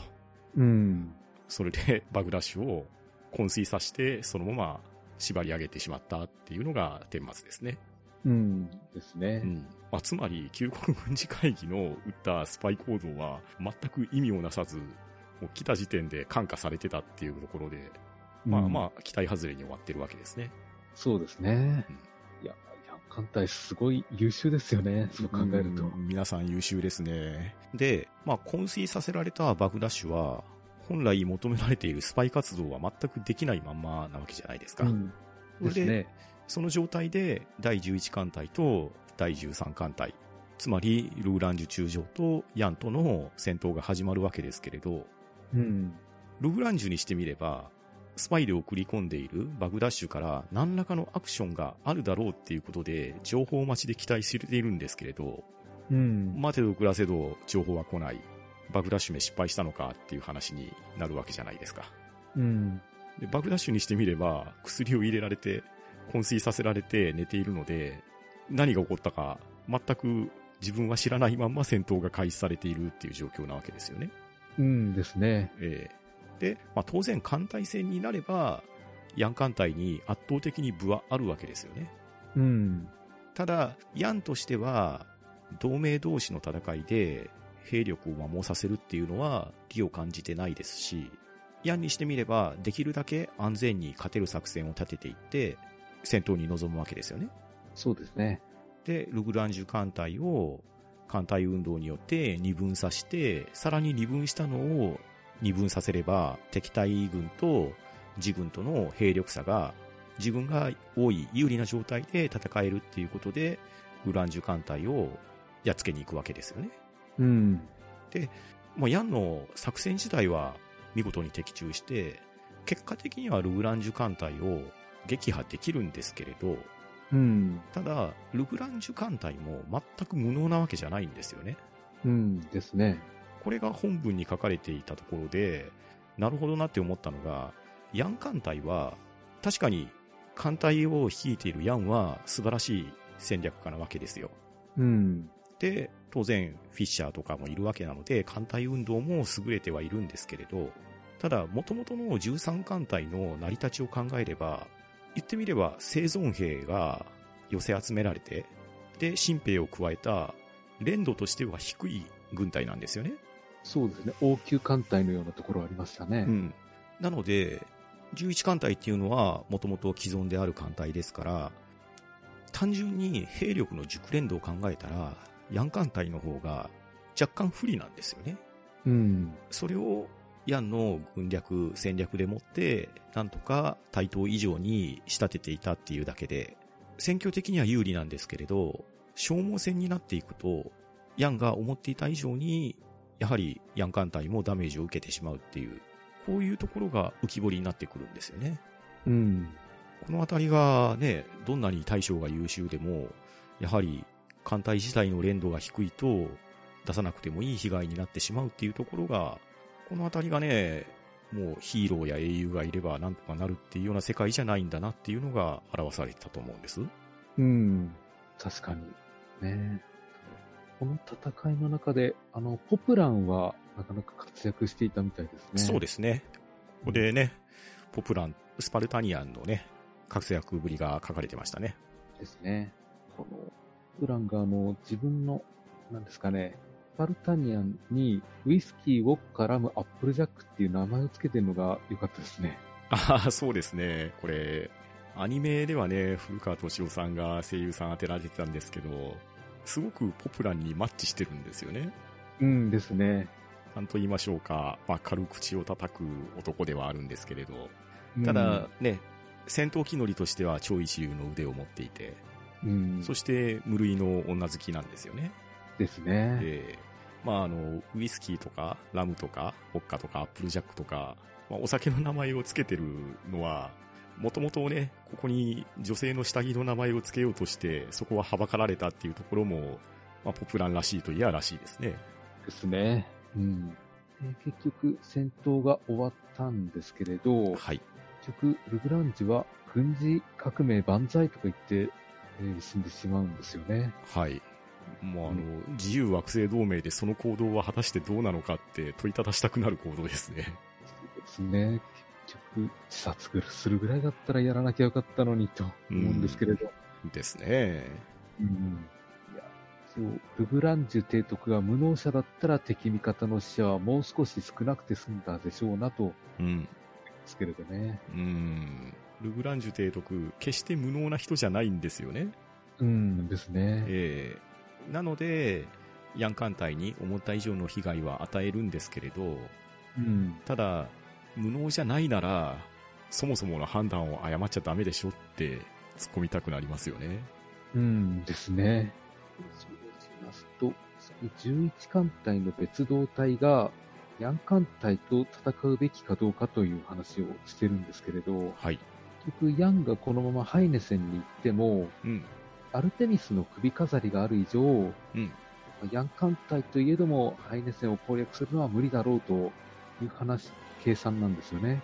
うん。それでバグダッシュを昏睡させて、そのまま縛り上げてしまったっていうのが顛末ですね。うん。ですねう。ん。まあ、つまり、旧国軍事会議の打ったスパイ行動は全く意味をなさず、もう来た時点で感化されてたっていうところで、まあうんまあ、期待外れに終わってるわけですね。そうですね。いや、ヤン艦隊すごい優秀ですよね。そう考えると。うん皆さん優秀ですね。で、まあ、昏睡させられたバグダッシュは、本来求められているスパイ活動は全くできないまんまなわけじゃないですか。うん。ですね。その状態で第11艦隊と第13艦隊、つまりルーランジュ中将とヤンとの戦闘が始まるわけですけれど、うん。ルーランジュにしてみれば、スパイで送り込んでいるバグダッシュから何らかのアクションがあるだろうっていうことで情報待ちで期待しているんですけれど、うん。待てど暮らせど情報は来ない。バグダッシュめ失敗したのかっていう話になるわけじゃないですか。うん。で、バグダッシュにしてみれば、薬を入れられて、昏睡させられて寝ているので、何が起こったか、全く自分は知らないまんま戦闘が開始されているっていう状況なわけですよね。うんですね。ええで、まあ、当然艦隊戦になれば、ヤン艦隊に圧倒的に部はあるわけですよね。うん。ただ、ヤンとしては、同盟同士の戦いで兵力を摩耗させるっていうのは利を感じてないですし、ヤンにしてみれば、できるだけ安全に勝てる作戦を立てていって、戦闘に臨むわけですよね。そうですね。で、ルグランジュ艦隊を艦隊運動によって二分させて、さらに二分したのを二分させれば、敵対軍と自軍との兵力差が自分が多い有利な状態で戦えるっていうことで、ウランジュ艦隊をやっつけに行くわけですよね。うん。まあ、ヤンの作戦自体は見事に的中して、結果的にはルグランジュ艦隊を撃破できるんですけれど、うん。ただ、ルグランジュ艦隊も全く無能なわけじゃないんですよね。うんですね。これが本文に書かれていたところで、なるほどなって思ったのが、ヤン艦隊は、確かに艦隊を率いているヤンは素晴らしい戦略家なわけですよ。うん。で、当然、フィッシャーとかもいるわけなので、艦隊運動も優れてはいるんですけれど、ただ、元々の13艦隊の成り立ちを考えれば、言ってみれば生存兵が寄せ集められて、で、新兵を加えた、連度としては低い軍隊なんですよね。そうですね。応急艦隊のようなところありましたね。うん。なので、11艦隊っていうのは、もともと既存である艦隊ですから、単純に兵力の熟練度を考えたら、ヤン艦隊の方が若干不利なんですよね。うん。それをヤンの軍略、戦略でもって、なんとか対等以上に仕立てていたっていうだけで、戦況的には有利なんですけれど、消耗戦になっていくと、ヤンが思っていた以上に、やはりヤン艦隊もダメージを受けてしまうっていう、こういうところが浮き彫りになってくるんですよね。うん。このあたりがね、どんなに大将が優秀でも、やはり艦隊自体の連度が低いと、出さなくてもいい被害になってしまうっていうところが、このあたりがね、もうヒーローや英雄がいればなんとかなるっていうような世界じゃないんだなっていうのが表されてたと思うんです。うん。確かに。ねこの戦いの中で、あの、ポプランはなかなか活躍していたみたいですね。そうですね。ここでね、ポプラン、スパルタニアンのね、活躍ぶりが書かれてましたね。ですね。この、ポプランがあの、自分の、なんですかね、スパルタニアンにウイスキー、ウォッカ、ラム、アップルジャックっていう名前をつけてるのが良かったですね。ああ、そうですね。これ、アニメではね、古川敏夫さんが声優さん当てられてたんですけど、すごくポプランにマッチしてるんですよね。うんですね。なんと言いましょうか、まあ、軽口を叩く男ではあるんですけれど、うんただ、ね、戦闘機乗りとしては超一流の腕を持っていて、うん、そして無類の女好きなんですよね。ですね。で、まああの、ウイスキーとか、ラムとか、ホッカとか、アップルジャックとか、まあ、お酒の名前を付けてるのは、もともとね、ここに女性の下着の名前を付けようとして、そこははばかられたっていうところも、まあ、ポプランらしいといやらしいですね。ですね。うん。で結局、戦闘が終わったんですけれど、はい。結局、ルグランジは軍事革命万歳とか言って、えー死んでしまうんですよね。はい。もうあの、自由惑星同盟でその行動は果たしてどうなのかって問いただしたくなる行動ですね。そうですね。結局、自殺するぐらいだったらやらなきゃよかったのにと思うんですけれど。ですね。うん。いや、そう、ルグランジュ提督が無能者だったら敵味方の死者はもう少し少なくて済んだでしょうなと、うん。ですけれどね。うん。ルグランジュ提督、決して無能な人じゃないんですよね。うんですね。ええなので、ヤン艦隊に思った以上の被害は与えるんですけれど、うん。ただ、無能じゃないなら、そもそもの判断を誤っちゃダメでしょって突っ込みたくなりますよね。うんですね。そうしますと、次11艦隊の別動隊が、ヤン艦隊と戦うべきかどうかという話をしてるんですけれど、はい。結局ヤンがこのままハイネセンに行っても、うん。アルテミスの首飾りがある以上、うん。ヤン艦隊といえどもハイネセンを攻略するのは無理だろうという話、計算なんですよね。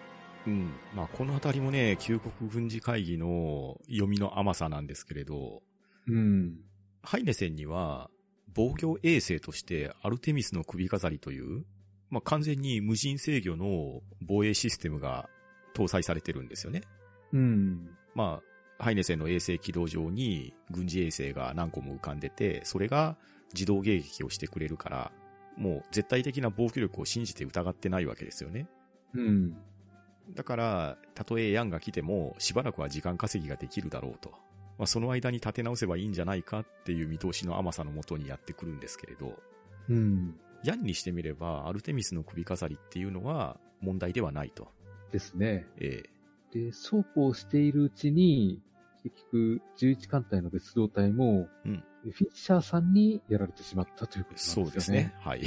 うん。まあ、このあたりもね、旧国軍事会議の読みの甘さなんですけれど、うん。ハイネセンには、防御衛星としてアルテミスの首飾りという、まあ、完全に無人制御の防衛システムが搭載されてるんですよね。うん。まあ、ハイネセンの衛星軌道上に軍事衛星が何個も浮かんでて、それが自動迎撃をしてくれるから、もう絶対的な防御力を信じて疑ってないわけですよね。うん。だから、たとえヤンが来ても、しばらくは時間稼ぎができるだろうと。まあ、その間に立て直せばいいんじゃないかっていう見通しの甘さのもとにやってくるんですけれど、うん。ヤンにしてみれば、アルテミスの首飾りっていうのは問題ではないと。ですね。えで、そうこうしているうちに、結局、11艦隊の別動隊も、うんフィッシャーさんにやられてしまったということなんですよね。そうですね。はい。い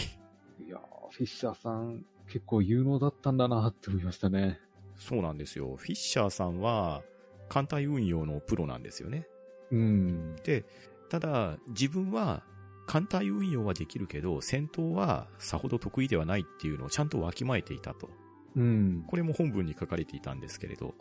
やーフィッシャーさん、結構有能だったんだなって思いましたね。そうなんですよ。フィッシャーさんは、艦隊運用のプロなんですよね。うん。で、ただ、自分は、艦隊運用はできるけど、戦闘はさほど得意ではないっていうのをちゃんとわきまえていたと。うん。これも本文に書かれていたんですけれど、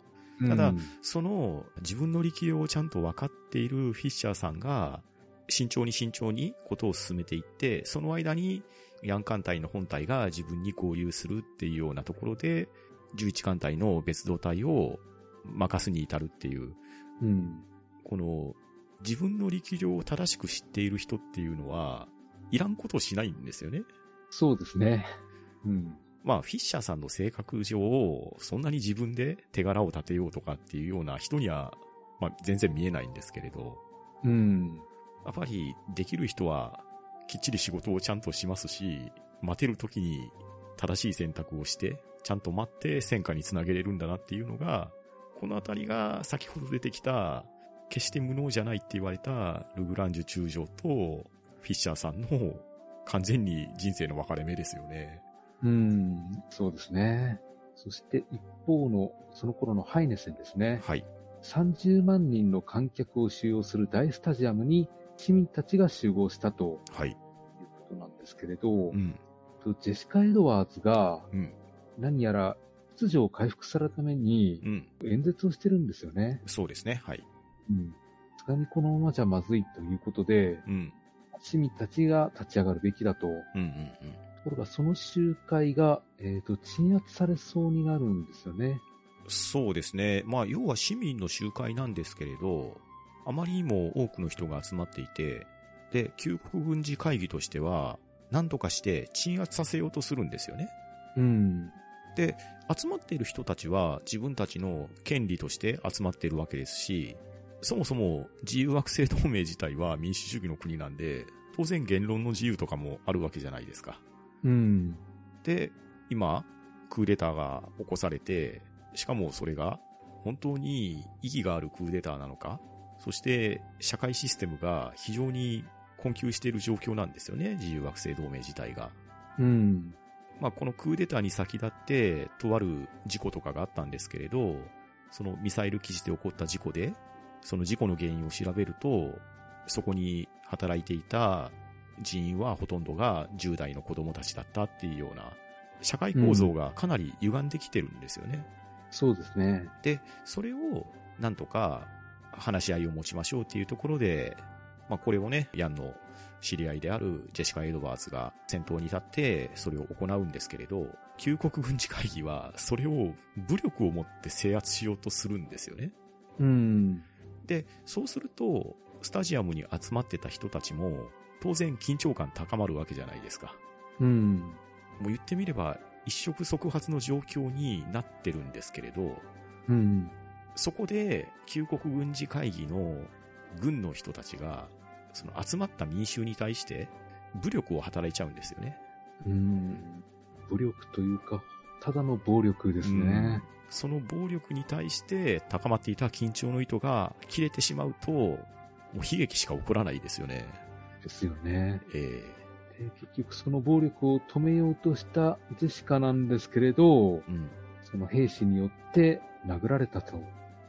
ただうんその自分の力量をちゃんと分かっているフィッシャーさんが、慎重に慎重にことを進めていって、その間にヤン艦隊の本体が自分に合流するっていうようなところで、11艦隊の別動隊を任すに至るっていう、うん。この自分の力量を正しく知っている人っていうのは、いらんことをしないんですよね。そうですね。うん。まあ、フィッシャーさんの性格上、そんなに自分で手柄を立てようとかっていうような人には、まあ、全然見えないんですけれど、うん。やっぱりできる人はきっちり仕事をちゃんとしますし、待てる時に正しい選択をして、ちゃんと待って戦果につなげれるんだなっていうのが、このあたりが先ほど出てきた、決して無能じゃないって言われたルグランジュ中将とフィッシャーさんの完全に人生の分かれ目ですよね。うん。そうですね。そして一方の、その頃のハイネセンですね。はい。30万人の観客を収容する大スタジアムに市民たちが集合したとはい。いうことなんですけれど、うん。とジェシカ・エドワーズがうん。何やら秩序を回復するためにうん。演説をしてるんですよね。そうですね。はい。うん。さすがにこのままじゃまずいということで、うん。市民たちが立ち上がるべきだと。うんうんうん。ところがその集会が、えっ、と、鎮圧されそうになるんですよね。そうですね。まあ、要は市民の集会なんですけれど、あまりにも多くの人が集まっていて、で、旧国軍事会議としては、何とかして鎮圧させようとするんですよね。うん。で、集まっている人たちは自分たちの権利として集まっているわけですし、そもそも自由惑星同盟自体は民主主義の国なんで、当然言論の自由とかもあるわけじゃないですか。うん。で、今、クーデターが起こされて、しかもそれが本当に意義があるクーデターなのか、そして社会システムが非常に困窮している状況なんですよね、自由惑星同盟自体が。うん。まあ、このクーデターに先立って、とある事故とかがあったんですけれど、そのミサイル基地で起こった事故で、その事故の原因を調べると、そこに働いていた人員はほとんどが10代の子供たちだったっていうような、社会構造がかなり歪んできてるんですよね。そうですね。で、それをなんとか話し合いを持ちましょうっていうところで、まあこれをね、ヤンの知り合いであるジェシカ・エドワーズが先頭に立ってそれを行うんですけれど、旧国軍事会議はそれを武力を持って制圧しようとするんですよね。うん。で、そうすると、スタジアムに集まってた人たちも、当然緊張感高まるわけじゃないですか。うん。もう言ってみれば、一触即発の状況になってるんですけれど、うん。そこで、旧国軍事会議の軍の人たちが、その集まった民衆に対して、武力を働いちゃうんですよね。うん。武力というか、ただの暴力ですね。その暴力に対して高まっていた緊張の糸が切れてしまうと、もう悲劇しか起こらないですよね。ですよね。えで結局その暴力を止めようとしたジェシカなんですけれどえ、うん。その兵士によって殴られたと。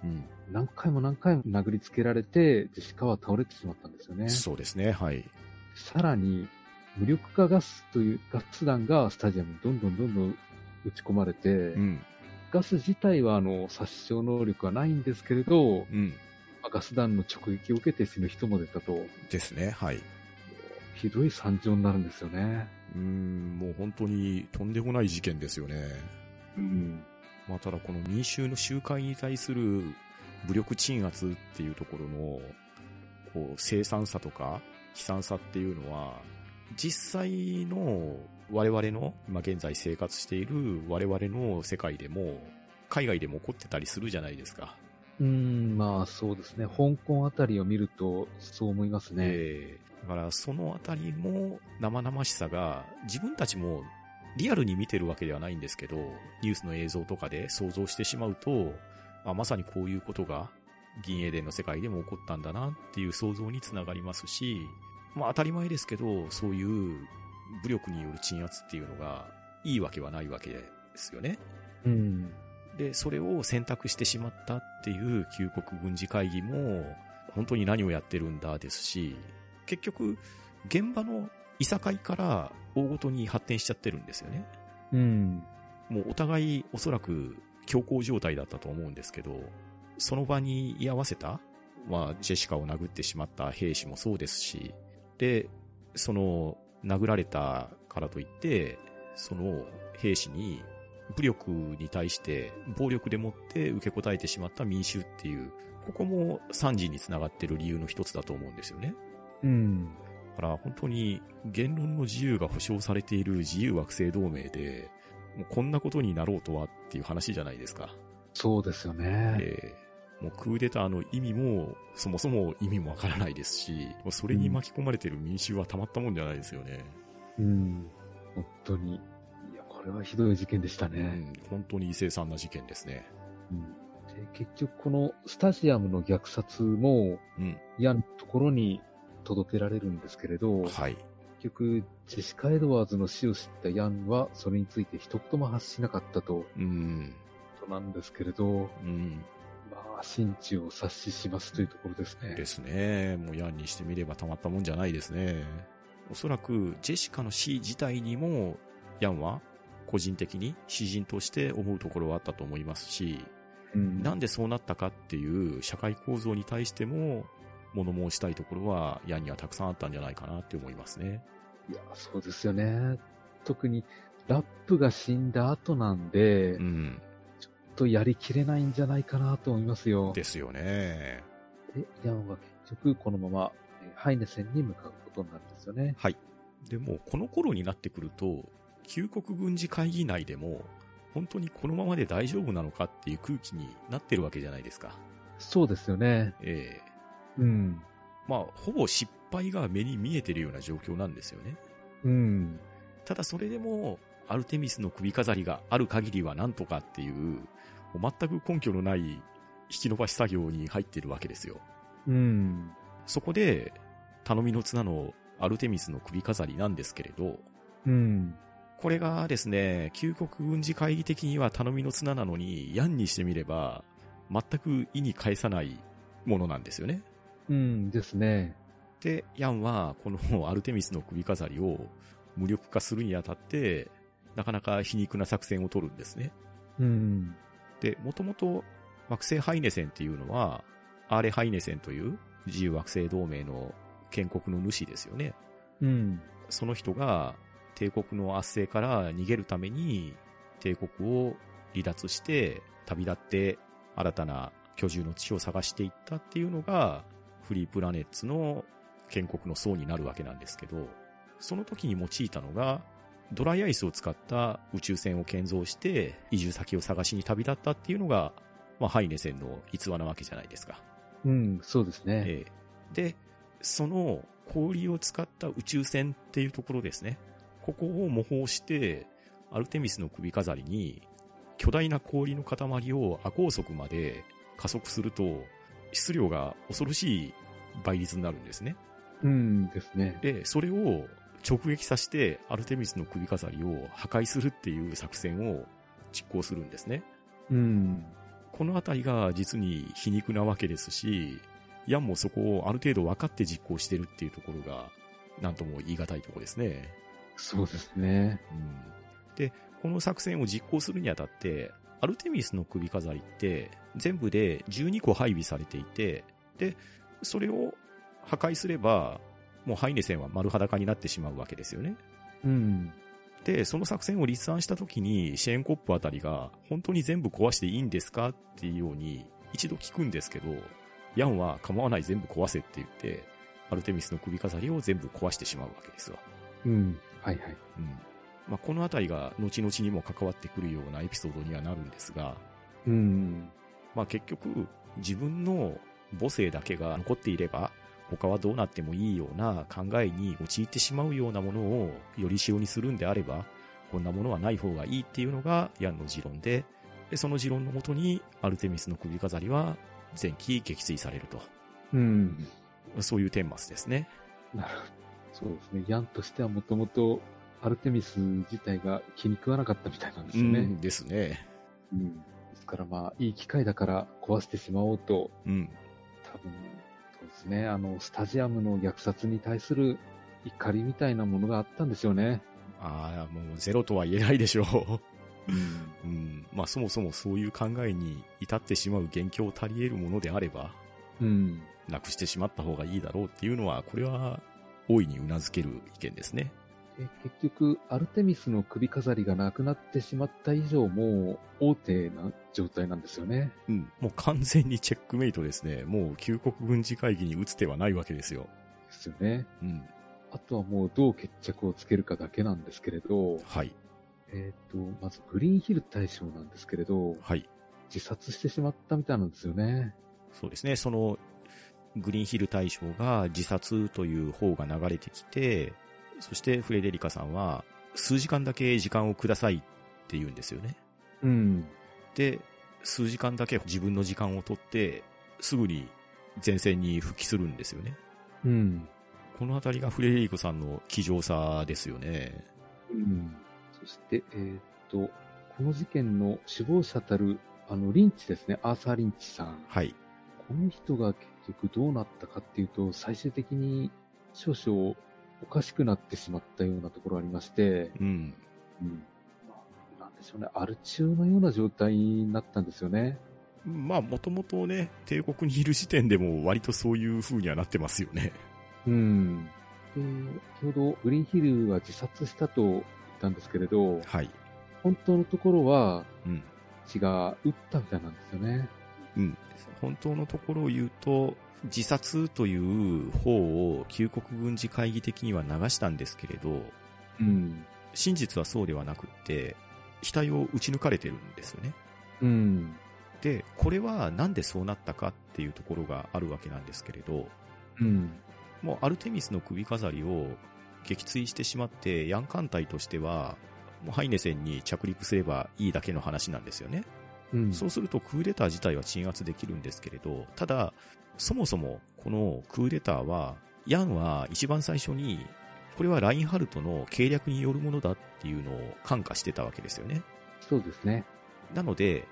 うん。何回も何回も殴りつけられて、ジェシカは倒れてしまったんですよね。そうですね、はい。さらに、無力化ガスというガス弾がスタジアムにどんどんどんどん撃ち込まれて、うん。ガス自体はあの殺傷能力はないんですけれど、うん。まあガス弾の直撃を受けて死ぬ人も出たと、ですね、はい。ひどい惨状になるんですよね。うーん、もう本当にとんでもない事件ですよね。うん。まあ、ただこの民衆の集会に対する武力鎮圧っていうところの、こう、生産さとか悲惨さっていうのは、実際の我々の今現在生活している我々の世界でも、海外でも起こってたりするじゃないですか。うん、まあそうですね。香港あたりを見るとそう思いますね。えーだからそのあたりも生々しさが自分たちもリアルに見てるわけではないんですけど、ニュースの映像とかで想像してしまうと、あまさにこういうことが銀英伝の世界でも起こったんだなっていう想像につながりますし、まあ当たり前ですけど、そういう武力による鎮圧っていうのがいいわけはないわけですよね。うん。で、それを選択してしまったっていう旧国軍事会議も、本当に何をやってるんだですし、結局、現場のいさかいから大ごとに発展しちゃってるんですよね。うん。もうお互いおそらく強行状態だったと思うんですけど、その場に居合わせた、まあ、ジェシカを殴ってしまった兵士もそうですし、で、その、殴られたからといって、その兵士に武力に対して暴力でもって受け答えてしまった民衆っていう、ここも惨事につながってる理由の一つだと思うんですよね。うん。だから本当に言論の自由が保障されている自由惑星同盟で、もうこんなことになろうとはっていう話じゃないですか。そうですよね。えーもうクーデターの意味も、そもそも意味もわからないですし、もうそれに巻き込まれてる民衆はたまったもんじゃないですよね。うん。本当に。いや、これはひどい事件でしたうね。ん、本当に凄惨な事件ですね。うん。で結局、このスタジアムの虐殺も、うん。嫌なところに届けられるんですけれど、はい。結局、ジェシカ・エドワーズの死を知ったヤンは、それについて一言も発しなかったと、うん。ことなんですけれど、うん。まあ、心中を察ししますというところですね。ですね。もうヤンにしてみればたまったもんじゃないですね。おそらく、ジェシカの死自体にも、ヤンは、個人的に詩人として思うところはあったと思いますし、うん。なんでそうなったかっていう社会構造に対しても、物申したいところは、ヤンにはたくさんあったんじゃないかなって思いますね。いや、そうですよね。特に、ラップが死んだ後なんで、ちょうん。っとやりきれないんじゃないかなと思いますよ。ですよね。で、ヤンは結局このままえーハイネ戦に向かうことになるんですよね。はい。でも、この頃になってくると、旧国軍事会議内でも、本当にこのままで大丈夫なのかっていう空気になってるわけじゃないですか。そうですよね。ええうん。まあ、ほぼ失敗が目に見えてるような状況なんですよね。うん。ただそれでも、アルテミスの首飾りがある限りはなんとかっていう、もう全く根拠のない引き伸ばし作業に入ってるわけですよ。うん。そこで、頼みの綱のアルテミスの首飾りなんですけれど、うん。これがですね、旧国軍事会議的には頼みの綱なのに、ヤンにしてみれば、全く意に介さないものなんですよね。うんですね。で、ヤンは、このアルテミスの首飾りを無力化するにあたって、なかなか皮肉な作戦を取るんですね。うん。で、もともと惑星ハイネセンっていうのは、アーレハイネセンという自由惑星同盟の建国の主ですよね。うん。その人が帝国の圧政から逃げるために帝国を離脱して旅立って新たな居住の地を探していったっていうのがフリープラネッツの建国の層になるわけなんですけど、その時に用いたのがドライアイスを使った宇宙船を建造して移住先を探しに旅立ったっていうのが、まあ、ハイネセンの逸話なわけじゃないですか。うん、そうですね。ええで、その氷を使った宇宙船っていうところですね。ここを模倣して、アルテミスの首飾りに、巨大な氷の塊を亜高速まで加速すると、質量が恐ろしい倍率になるんですね。うんですね。で、それを直撃させて、アルテミスの首飾りを破壊するっていう作戦を実行するんですね。うん。このあたりが実に皮肉なわけですし、ヤンもそこをある程度分かって実行してるっていうところが、なんとも言い難いところですね。そうですね。うん、で、この作戦を実行するにあたって、アルテミスの首飾りって全部で12個配備されていて、で、それを破壊すれば、もうハイネセンは丸裸になってしまうわけですよね。うん。で、その作戦を立案した時に、シェーンコップあたりが、本当に全部壊していいんですか？っていうように、一度聞くんですけど、ヤンは構わない全部壊せって言って、アルテミスの首飾りを全部壊してしまうわけですわ。うん。はいはい。うん。まあ、このあたりが後々にも関わってくるようなエピソードにはなるんですが、うん。まあ、結局、自分の母性だけが残っていれば、他はどうなってもいいような考えに陥ってしまうようなものをより塩にするんであれば、こんなものはない方がいいっていうのがヤンの持論で、でその持論のもとにアルテミスの首飾りは前期撃墜されると。うん。そういう顛末ですね。なるほど。そうですね。ヤンとしてはもともと、アルテミス自体が気に食わなかったみたいなんですよね。うんですね。うん。ですからまあ、いい機会だから壊してしまおうと、うん。多分、そうですね。あの、スタジアムの虐殺に対する怒りみたいなものがあったんでしょうね。ああ、もうゼロとは言えないでしょうん。う。うん。まあそもそもそういう考えに至ってしまう元凶を足り得るものであれば、うん。なくしてしまった方がいいだろうっていうのは、これは大いに頷ける意見ですね。で結局、アルテミスの首飾りがなくなってしまった以上、もう大手な状態なんですよね。うん。もう完全にチェックメイトですね。もう旧国軍事会議に打つ手はないわけですよ。ですよね。うん。あとはもうどう決着をつけるかだけなんですけれど、はい。えっ、と、まずグリーンヒル大将なんですけれど、はい。自殺してしまったみたいなんですよね。そうですね。その、グリーンヒル大将が自殺という方が流れてきて、そしてフレデリカさんは、数時間だけ時間をくださいって言うんですよね。うん。で、数時間だけ自分の時間を取って、すぐに前線に復帰するんですよね。うん。このあたりがフレデリコさんの気丈さですよね。うん。そして、えっ、と、この事件の首謀者たる、あの、リンチですね、アーサー・リンチさん。はい。この人が結局どうなったかっていうと、最終的に少々おかしくなってしまったようなところありまして、うん。うん。まあなんでしょうね、アル中のような状態になったんですよね。まあ、もともとね、帝国にいる時点でも割とそういう風にはなってますよね。うん。で、先ほどグリーンヒルは自殺したと言ったんですけれど、はい。本当のところはうん。血が撃ったみたいなんですよね。うん。本当のところを言うと、自殺という方を旧国軍事会議的には流したんですけれど、うん。真実はそうではなくって、額を撃ち抜かれてるんですよね。うん。で、これはなんでそうなったかっていうところがあるわけなんですけれど、うん。もうアルテミスの首飾りを撃墜してしまって、ヤン艦隊としては、もうハイネセンに着陸すればいいだけの話なんですよね。うん。そうするとクーデター自体は鎮圧できるんですけれど、ただ、そもそもこのクーデターは、ヤンは一番最初に、これはラインハルトの計略によるものだっていうのを感化してたわけですよね。そうですね。なので、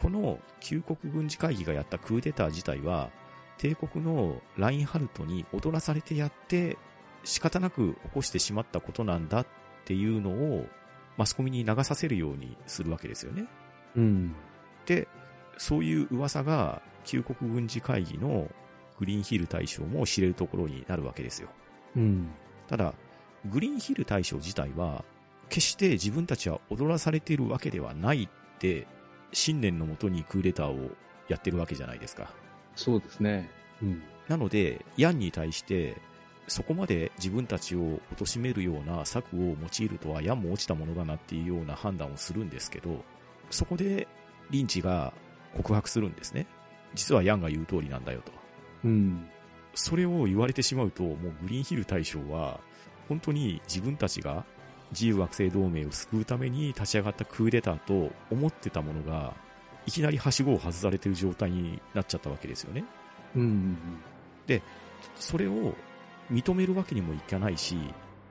この旧国軍事会議がやったクーデター自体は、帝国のラインハルトに踊らされてやって、仕方なく起こしてしまったことなんだっていうのを、マスコミに流させるようにするわけですよね。うん。で、そういう噂が、旧国軍事会議のグリーンヒル大将も知れるところになるわけですよ。うん。ただ、グリーンヒル大将自体は、決して自分たちは踊らされているわけではないって、信念のもとにクーデターをやってるわけじゃないですか。そうですね。うん。なので、ヤンに対して、そこまで自分たちを貶めるような策を用いるとは、ヤンも落ちたものだなっていうような判断をするんですけど、そこで、リンチが告白するんですね。実はヤンが言う通りなんだよと。うん。それを言われてしまうと、もうグリーンヒル大将は、本当に自分たちが自由惑星同盟を救うために立ち上がったクーデターと思ってたものが、いきなりはしごを外されてる状態になっちゃったわけですよね。うん。それを認めるわけにもいかないし、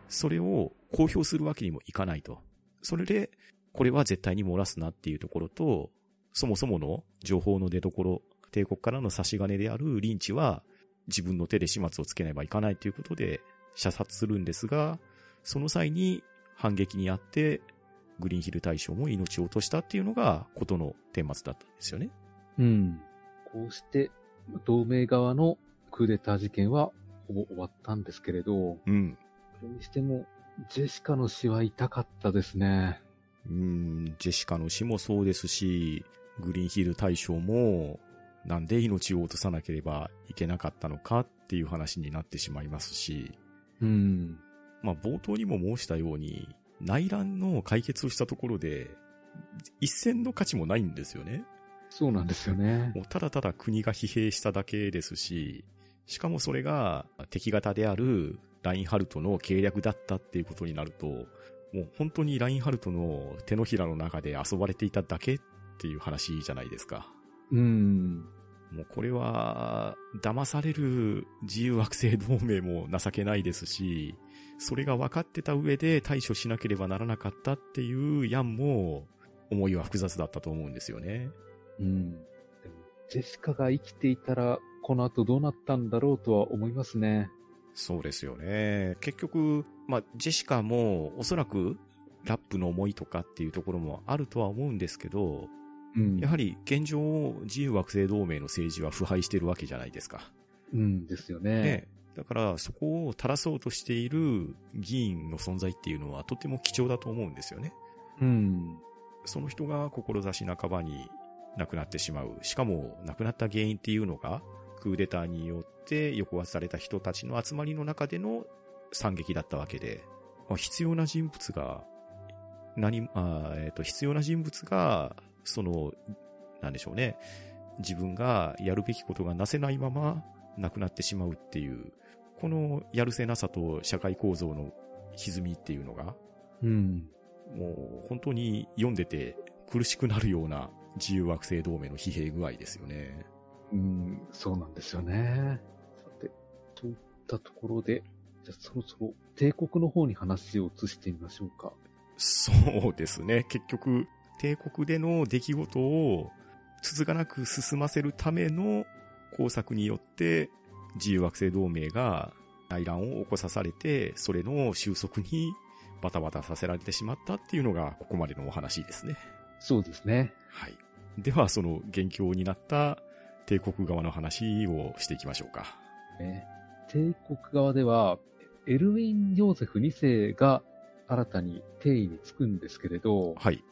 それを公表するわけにもいかないと。それで、これは絶対に漏らすなっていうところと、そもそもの情報の出所、帝国からの差し金であるリンチは、自分の手で始末をつけねばいかないということで、射殺するんですが、その際に反撃にあって、グリーンヒル大将も命を落としたっていうのが、ことの顛末だったんですよね。うん。こうして、同盟側のクーデター事件はほぼ終わったんですけれど、うん。それにしても、ジェシカの死は痛かったですね。うん、ジェシカの死もそうですし、グリーンヒル大将も、なんで命を落とさなければいけなかったのかっていう話になってしまいますし、うん。まあ冒頭にも申したように、内乱の解決をしたところで、一戦の価値もないんですよね。そうなんですよね。もうただただ国が疲弊しただけですし、しかもそれが敵型であるラインハルトの計略だったっていうことになると、もう本当にラインハルトの手のひらの中で遊ばれていただけっていう話じゃないですか。うん。もうこれは、騙される自由惑星同盟も情けないですし、それが分かってた上で対処しなければならなかったっていうヤンも、思いは複雑だったと思うんですよね。うん。でもジェシカが生きていたら、この後どうなったんだろうとは思いますね。そうですよね。結局、まあ、ジェシカもおそらくラップの思いとかっていうところもあるとは思うんですけど、うん。やはり現状、自由惑星同盟の政治は腐敗してるわけじゃないですか。うんですよね。ね。だから、そこを垂らそうとしている議員の存在っていうのはとても貴重だと思うんですよね。うん。その人が志半ばに亡くなってしまう。しかも、亡くなった原因っていうのが、クーデターによって抑圧された人たちの集まりの中での惨劇だったわけで、まあ必要な人物が、何、あーえっ、と、必要な人物が、その、なんでしょうね。自分がやるべきことがなせないまま亡くなってしまうっていう、このやるせなさと社会構造の歪みっていうのが、うん。もう本当に読んでて苦しくなるような自由惑星同盟の疲弊具合ですよね。うん、そうなんですよね。さて、といったところで、じゃあそろそろ帝国の方に話を移してみましょうか。そうですね。結局、帝国での出来事を続かなく進ませるための工作によって、自由惑星同盟が内乱を起こさされて、それの収束にバタバタさせられてしまったっていうのが、ここまでのお話ですね。そうですね。はい。では、その元凶になった帝国側の話をしていきましょうか。ね帝国側では、エルウィン・ヨーゼフ2世が新たに帝位につくんですけれど、はい。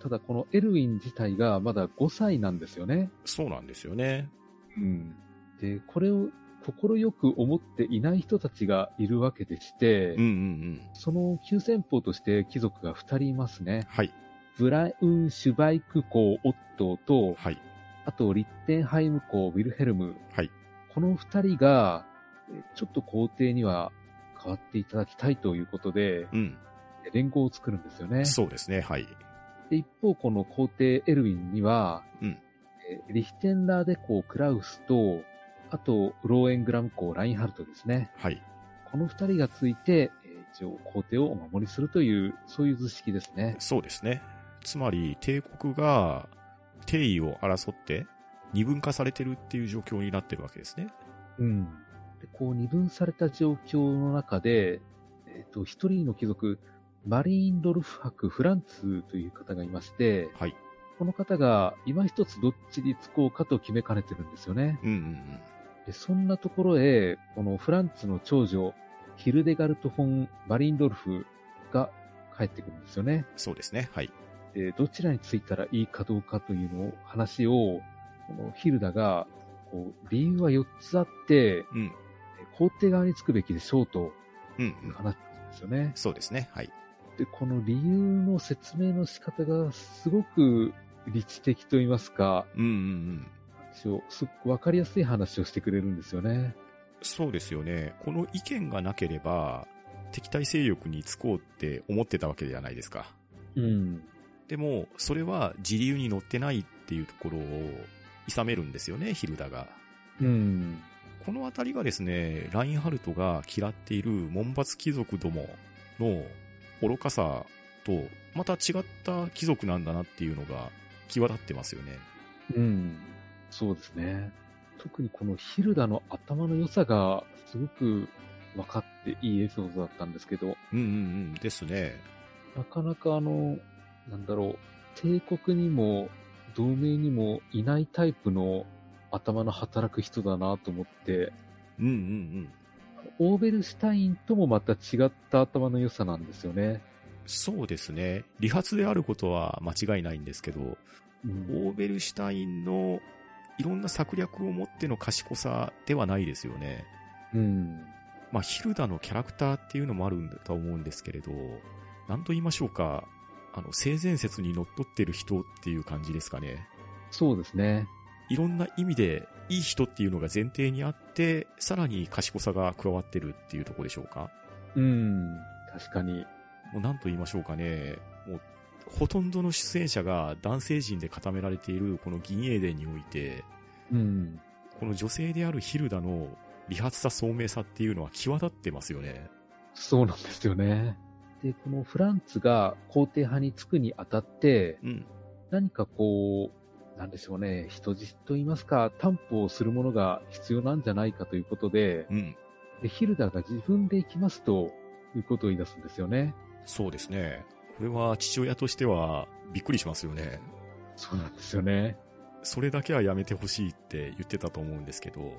ただこのエルウィン自体がまだ5歳なんですよね。そうなんですよね。うん。で、これを快く思っていない人たちがいるわけでして、うんうんうん。その急先鋒として貴族が2人いますね。はい。ブラウン・シュバイク公オットーと、はい。あとリッテンハイム公ウィルヘルム。はい。この2人が、えちょっと皇帝には変わっていただきたいということで、うん。連合を作るんですよね。そうですね。はい。で一方、この皇帝エルウィンには、うんえリヒテンラーデ公クラウスと、あと、ローエングラム公ラインハルトですね。はい。この二人がついて、えー一応皇帝をお守りするという、そういう図式ですね。そうですね。つまり、帝国が帝位を争って二分化されてるっていう状況になってるわけですね。うん。でこう、二分された状況の中で、えっ、と、一人の貴族、マリーンドルフ伯フランツという方がいまして、はい。この方が今一つどっちにつこうかと決めかねてるんですよね。うんうんうん。でそんなところへ、このフランツの長女、ヒルデガルト・フォン・マリンドルフが帰ってくるんですよね。そうですね。はい。で、どちらについたらいいかどうかというのを、話を、このヒルダが、こう、理由は4つあって、うん。え皇帝側につくべきでしょうとうんうん。話してるんですよね。そうですね。はい。で、この理由の説明の仕方がすごく理知的と言いますか、うんうんうん。すごくわかりやすい話をしてくれるんですよね。そうですよね。この意見がなければ、敵対勢力につこうって思ってたわけじゃないですか。うん。でも、それは自流に乗ってないっていうところを、諌めるんですよね、ヒルダが。うん。このあたりがですね、ラインハルトが嫌っている門閥貴族どもの愚かさと、また違った貴族なんだなっていうのが際立ってますよね。うん。そうですね。特にこのヒルダの頭の良さがすごく分かっていいエピソードだったんですけど、うんうんうん。ですね。なかなかあの、なんだろう、帝国にも同盟にもいないタイプの頭の働く人だなと思って、うんうんうん。オーベルシュタインともまた違った頭の良さなんですよね。そうですね。理髪であることは間違いないんですけど、うんオーベルシュタインのいろんな策略を持っての賢さではないですよね。うん。まあ、ヒルダのキャラクターっていうのもあるんだと思うんですけれど、なんと言いましょうか、あの、性善説にのっとってる人っていう感じですかね。そうですね。いろんな意味でいい人っていうのが前提にあって、さらに賢さが加わってるっていうところでしょうか？うん。確かに。もうなんと言いましょうかね。もう、ほとんどの出演者が男性陣で固められているこの銀英伝において、うん。この女性であるヒルダの理髪さ聡明さっていうのは際立ってますよね。そうなんですよね。で、このフランツが皇帝派につくにあたって、うん。何かこう、なんでしょうね、人質と言いますか、担保をするものが必要なんじゃないかということで、うん。でヒルダが自分で行きますということを言い出すんですよね。そうですね。これは父親としてはびっくりしますよね。そうなんですよね。それだけはやめてほしいって言ってたと思うんですけど、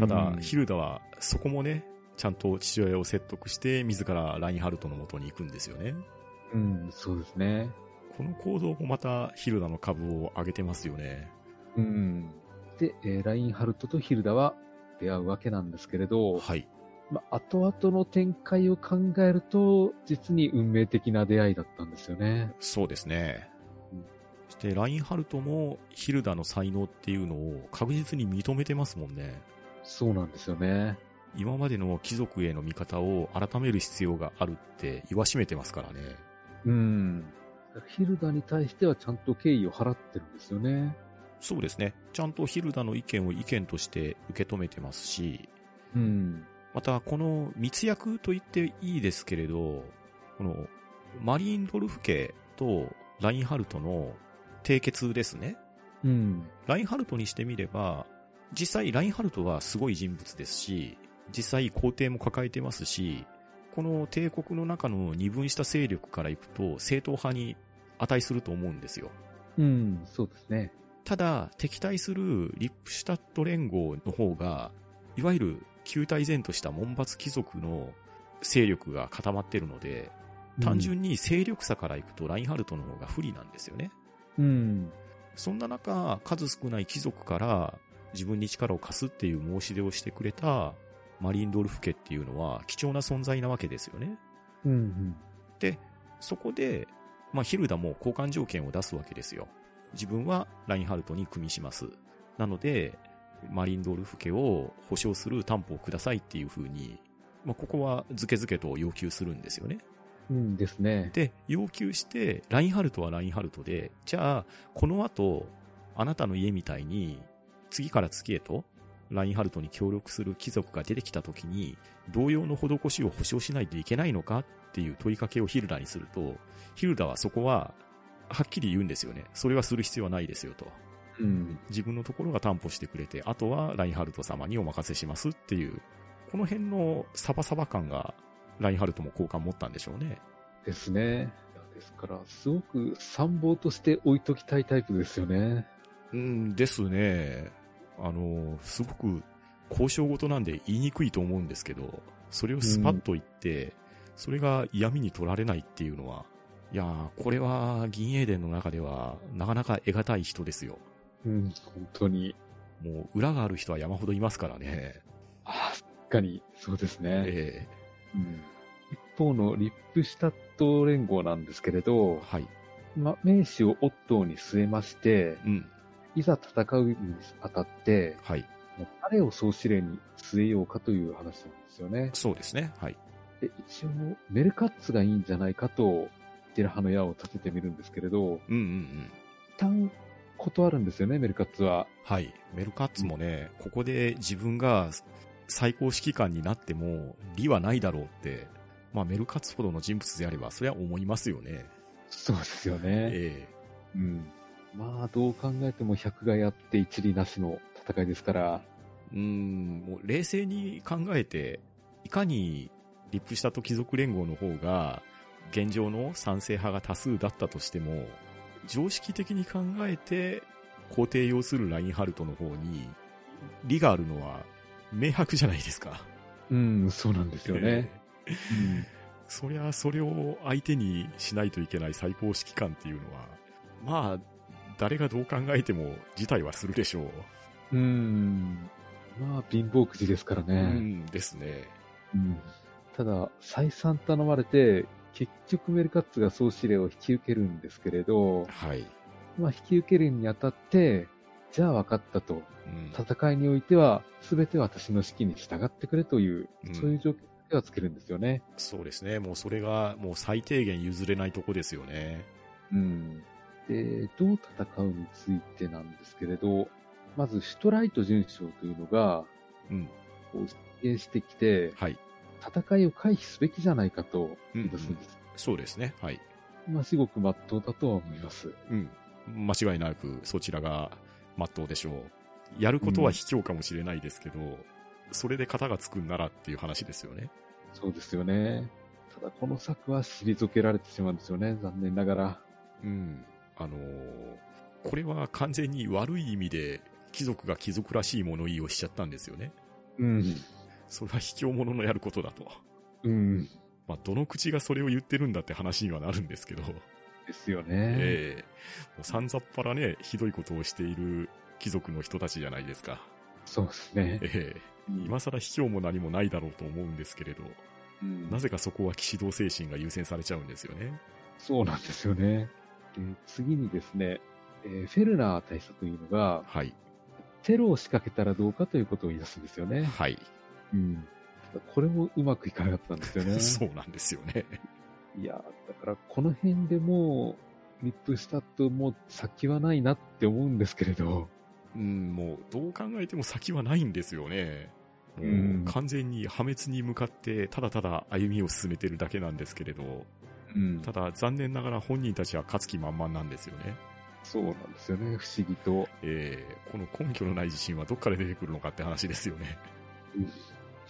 ただ、うんヒルダはそこもね、ちゃんと父親を説得して自らラインハルトの元に行くんですよね。うん、そうですね。この行動もまたヒルダの株を上げてますよね。うん。で、えーラインハルトとヒルダは出会うわけなんですけれど、はい。まあ、後々の展開を考えると、実に運命的な出会いだったんですよね。そうですねうん。そして、ラインハルトもヒルダの才能っていうのを確実に認めてますもんね。そうなんですよね。今までの貴族への見方を改める必要があるって言わしめてますからね。うん。ヒルダに対してはちゃんと敬意を払ってるんですよね。そうですね。ちゃんとヒルダの意見を意見として受け止めてますし、うん。またこの密約と言っていいですけれど、このマリンドルフ家とラインハルトの締結ですね。うん。ラインハルトにしてみれば、実際ラインハルトはすごい人物ですし、実際皇帝も抱えてますし、この帝国の中の二分した勢力からいくと正統派に値すると思うんですよ。うん、そうですね。ただ、敵対するリップシュタット連合の方が、いわゆる旧体然とした門閥貴族の勢力が固まってるので、単純に勢力差からいくとラインハルトの方が不利なんですよね。うん。そんな中、数少ない貴族から自分に力を貸すっていう申し出をしてくれたマリンドルフ家っていうのは貴重な存在なわけですよね。うん。うん。で、そこで、まあ、ヒルダも交換条件を出すわけですよ。自分はラインハルトに組みします。なので、マリンドルフ家を保証する担保をくださいっていう風に、まあ、ここはズケズケと要求するんですよね。うんですね。で、要求して、ラインハルトはラインハルトで、じゃあ、この後、あなたの家みたいに、次から次へと、ラインハルトに協力する貴族が出てきた時に、同様の施しを保証しないといけないのかっていう問いかけをヒルダにすると、ヒルダはそこは、はっきり言うんですよね。それはする必要はないですよと。うん。自分のところが担保してくれて、あとはラインハルト様にお任せしますっていう、この辺のサバサバ感が、ラインハルトも好感持ったんでしょうね。ですね。ですから、すごく参謀として置いときたいタイプですよね。うんですね。あの、すごく交渉事なんで言いにくいと思うんですけど、それをスパッと言って、それが嫌味に取られないっていうのは、いやー、これは銀英伝の中ではなかなか得難い人ですよ。うん、本当に。もう裏がある人は山ほどいますからね。ああ、確かに、そうですね。えうん一方のリップシュタット連合なんですけれえど、はい。ま、名士をオットーに据えまして、うん。いざ戦うにあたって、はい。もう誰を総司令に据えようかという話なんですよね。そうですね。はい。で一応、メルカッツがいいんじゃないかと、テラハの矢を立ててみるんですけれど、うんうんうん。一旦断るんですよね、メルカッツは。はい。メルカッツもね、ここで自分が最高指揮官になっても、利はないだろうって、まあメルカッツほどの人物であれば、それは思いますよね。そうですよね。えうん。まあ、どう考えても百害あって一理なしの戦いですから、えうん、もう冷静に考えて、いかにリップしたと貴族連合の方が、現状の賛成派が多数だったとしても、常識的に考えて、皇帝要するラインハルトの方に、利があるのは明白じゃないですか。うん、そうなんですよね。ええそりゃ、それを相手にしないといけない最高指揮官っていうのは、まあ、誰がどう考えても辞退はするでしょう。うん。うんまあ、貧乏くじですからうね。んですね。うん。ただ、再三頼まれて、結局メルカッツが総司令を引き受けるんですけれど、はい。まあ、引き受けるにあたって、じゃあ分かったと。うん戦いにおいては、すべて私の指揮に従ってくれという、うんそういう状況ではつけるんですよね。そうですね。もうそれが、もう最低限譲れないとこですよね。うん。で、どう戦うについてなんですけれど、まずシュトライト准将というのが、うん。こう出現してきて、はい。戦いを回避すべきじゃないかと言い出すんです。そうですね。はい。まあ、至極真っ当だとは思います。うん。間違いなくそちらが真っ当でしょう。やることは卑怯かもしれないですけど、それで型がつくんならっていう話ですよね。そうですよね。ただ、この策は退けられてしまうんですよね。残念ながら。うん。あのーこれは完全に悪い意味で貴族が貴族らしい物言いをしちゃったんですよね。うん。それは卑怯者のやることだと。うん。まあ、どの口がそれを言ってるんだって話にはなるんですけど、ですよね。ええもうさんざっぱらね、ひどいことをしている貴族の人たちじゃないですか。そうですね。ええ今更卑怯も何もないだろうと思うんですけれど、うんなぜかそこは騎士道精神が優先されちゃうんですよね。そうなんですよね。で次にですね、えーフェルナー大佐というのが、はい。テロを仕掛けたらどうかということを言い出すんですよね。はい。うん。これもうまくいかなかったんですよね。*laughs* そうなんですよね。いや、だからこの辺でもう、リップシュタットも先はないなって思うんですけれど、うん、もう、どう考えても先はないんですよね。うん完全に破滅に向かって、ただただ歩みを進めてるだけなんですけれど、うんただ残念ながら本人たちは勝つ気満々なんですよね。そうなんですよね、不思議と。えー、この根拠のない自信はどっから出てくるのかって話ですよね。結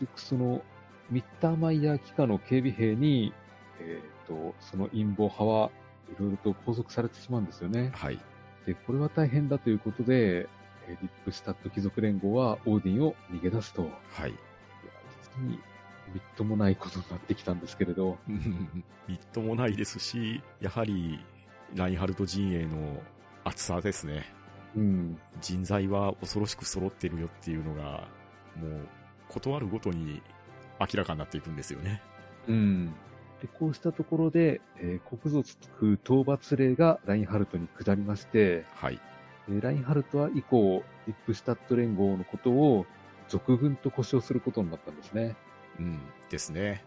局その、ミッターマイヤー機下の警備兵に、えっ、と、その陰謀派はいろいろと拘束されてしまうんですよね。はい。で、これは大変だということで、えーリップシュタット貴族連合はオーディンを逃げ出すと。いや、はい。実にみっともないことになってきたんですけれど、みっともないですし、やはり、ラインハルト陣営の厚さですね。うん、人材は恐ろしく揃ってるよっていうのが、もう、断るごとに明らかになっていくんですよね。うん。で、こうしたところで、えー国賊討伐令がラインハルトに下りまして、はい。えーラインハルトは以降、リップシュタット連合のことを俗軍と呼称することになったんですね。うん。ですね。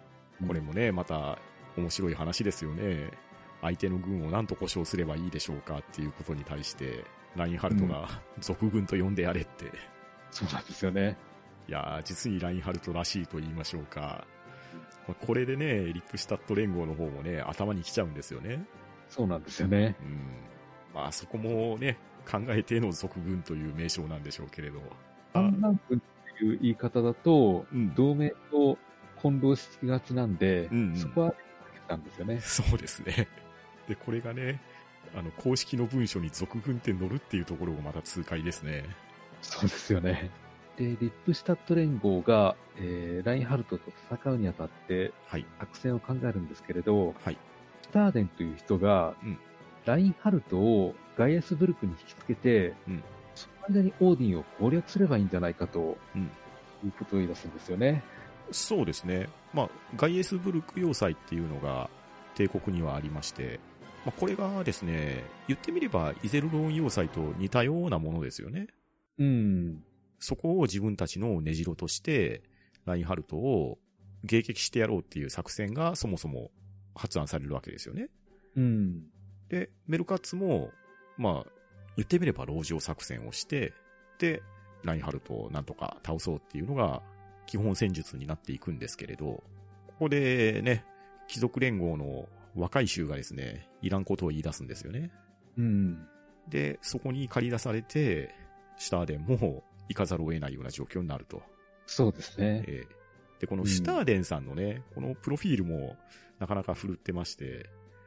これもね、また、面白い話ですよね。相手の軍を何と呼称すればいいでしょうかっていうことに対して、ラインハルトが俗軍と呼んでやれって。そうなんですよね。いやー、実にラインハルトらしいと言いましょうか。まあこれでね、リップシュタット連合の方もね、頭に来ちゃうんですよね。そうなんですよね。うん。まあそこもね、考えての俗軍という名称なんでしょうけれど。反乱軍っていう言い方だと、うん同盟と混同しがちなんで、うんうんそこは避けたんですよね。そうですね。*laughs* で、これがね、あの、公式の文書に俗軍って載るっていうところがまた痛快ですね。そうですよね。で、リップシュタット連合が、えー、ラインハルトと戦うにあたってはい。作戦を考えるんですけれど、はい。スターデンという人が、うんラインハルトをガイアスブルクに引きつけて、うん間にオーディンを攻略すればいいんじゃないかと、うんいうことを言い出すんですよね。そうですね。まあ、ガイエスブルク要塞っていうのが帝国にはありまして、まあ、これがですね、言ってみればイゼルロン要塞と似たようなものですよね。うん。そこを自分たちの根城として、ラインハルトを迎撃してやろうっていう作戦がそもそも発案されるわけですよね。うん。で、メルカッツも、まあ、言ってみれば籠城作戦をして、で、ラインハルトをなんとか倒そうっていうのが基本戦術になっていくんですけれど、ここでね、貴族連合の若い衆がですね、いらんことを言い出すんですよね。うん。で、そこに借り出されて、シュターデンも行かざるを得ないような状況になると。そうですね。ええで、このシュターデンさんのね、このプロフィールもなかなか振るってまして、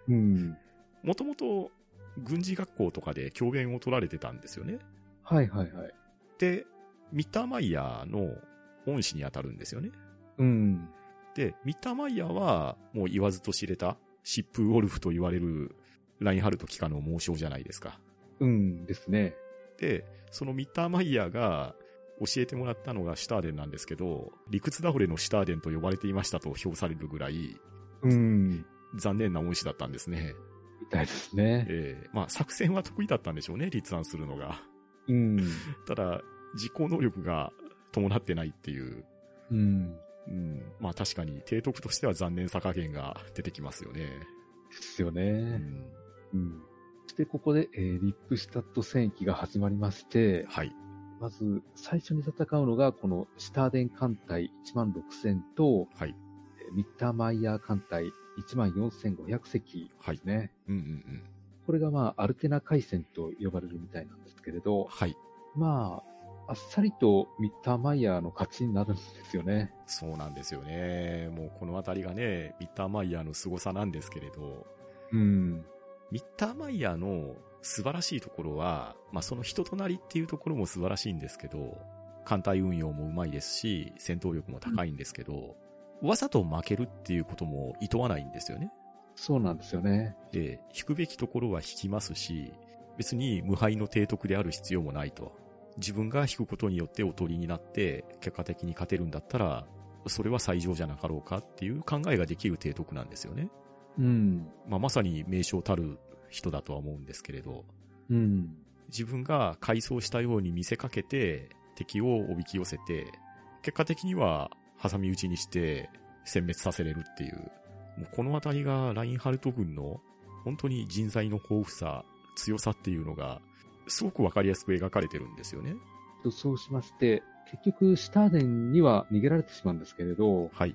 うん。もともと軍事学校とかで教鞭を取られてたんですよね。はいはいはい。で、ミッターマイヤーの恩師に当たるんですよね。うん。で、ミッターマイヤーはもう言わずと知れた疾風ウォルフと言われるラインハルト機下の猛将じゃないですか。うんですね。で、そのミッターマイヤーが教えてもらったのがシュターデンなんですけど、理屈倒れのシュターデンと呼ばれていましたと評されるぐらいうん。残念な恩師だったんですね。みたいですね。ええまあ作戦は得意だったんでしょうね、立案するのが。うん。*laughs* ただ、実行能力が伴ってないっていう。うん。うん。まあ確かに、提督としては残念さ加減が出てきますよね。ですようね。ん。うん。そしてここで、えーリップシュタット戦役が始まりまして、はい。まず、最初に戦うのが、このシターデン艦隊1万6000と、はい。えーミッターマイヤー艦隊1万4500隻ですね。うんうんうん。これがまあ、アルテナ海戦と呼ばれるみたいなんですけれど、はい。まあ、あっさりとミッターマイヤーの勝ちになるんですよね。そうなんですよね。もうこのあたりがね、ミッターマイヤーの凄さなんですけれど、うん。ミッターマイヤーの素晴らしいところは、まあその人となりっていうところも素晴らしいんですけど、艦隊運用もうまいですし、戦闘力も高いんですけど、わざと負けるっていうことも厭わないんですよね。そうなんですよね。で、引くべきところは引きますし、別に無敗の提督である必要もないと。自分が引くことによっておとりになって、結果的に勝てるんだったら、それは最上じゃなかろうかっていう考えができる提督なんですよね。うん。まあ、まさに名称たる人だとは思うんですけれど、うん。自分が改装したように見せかけて、敵をおびき寄せて、結果的には挟み撃ちにして殲滅させれるっていう、もうこのあたりがラインハルト軍の本当に人材の豊富さ、強さっていうのが、すごくわかりやすく描かれてるんですよね。とそうしまして、結局、シターデンには逃げられてしまうんですけれど、はい。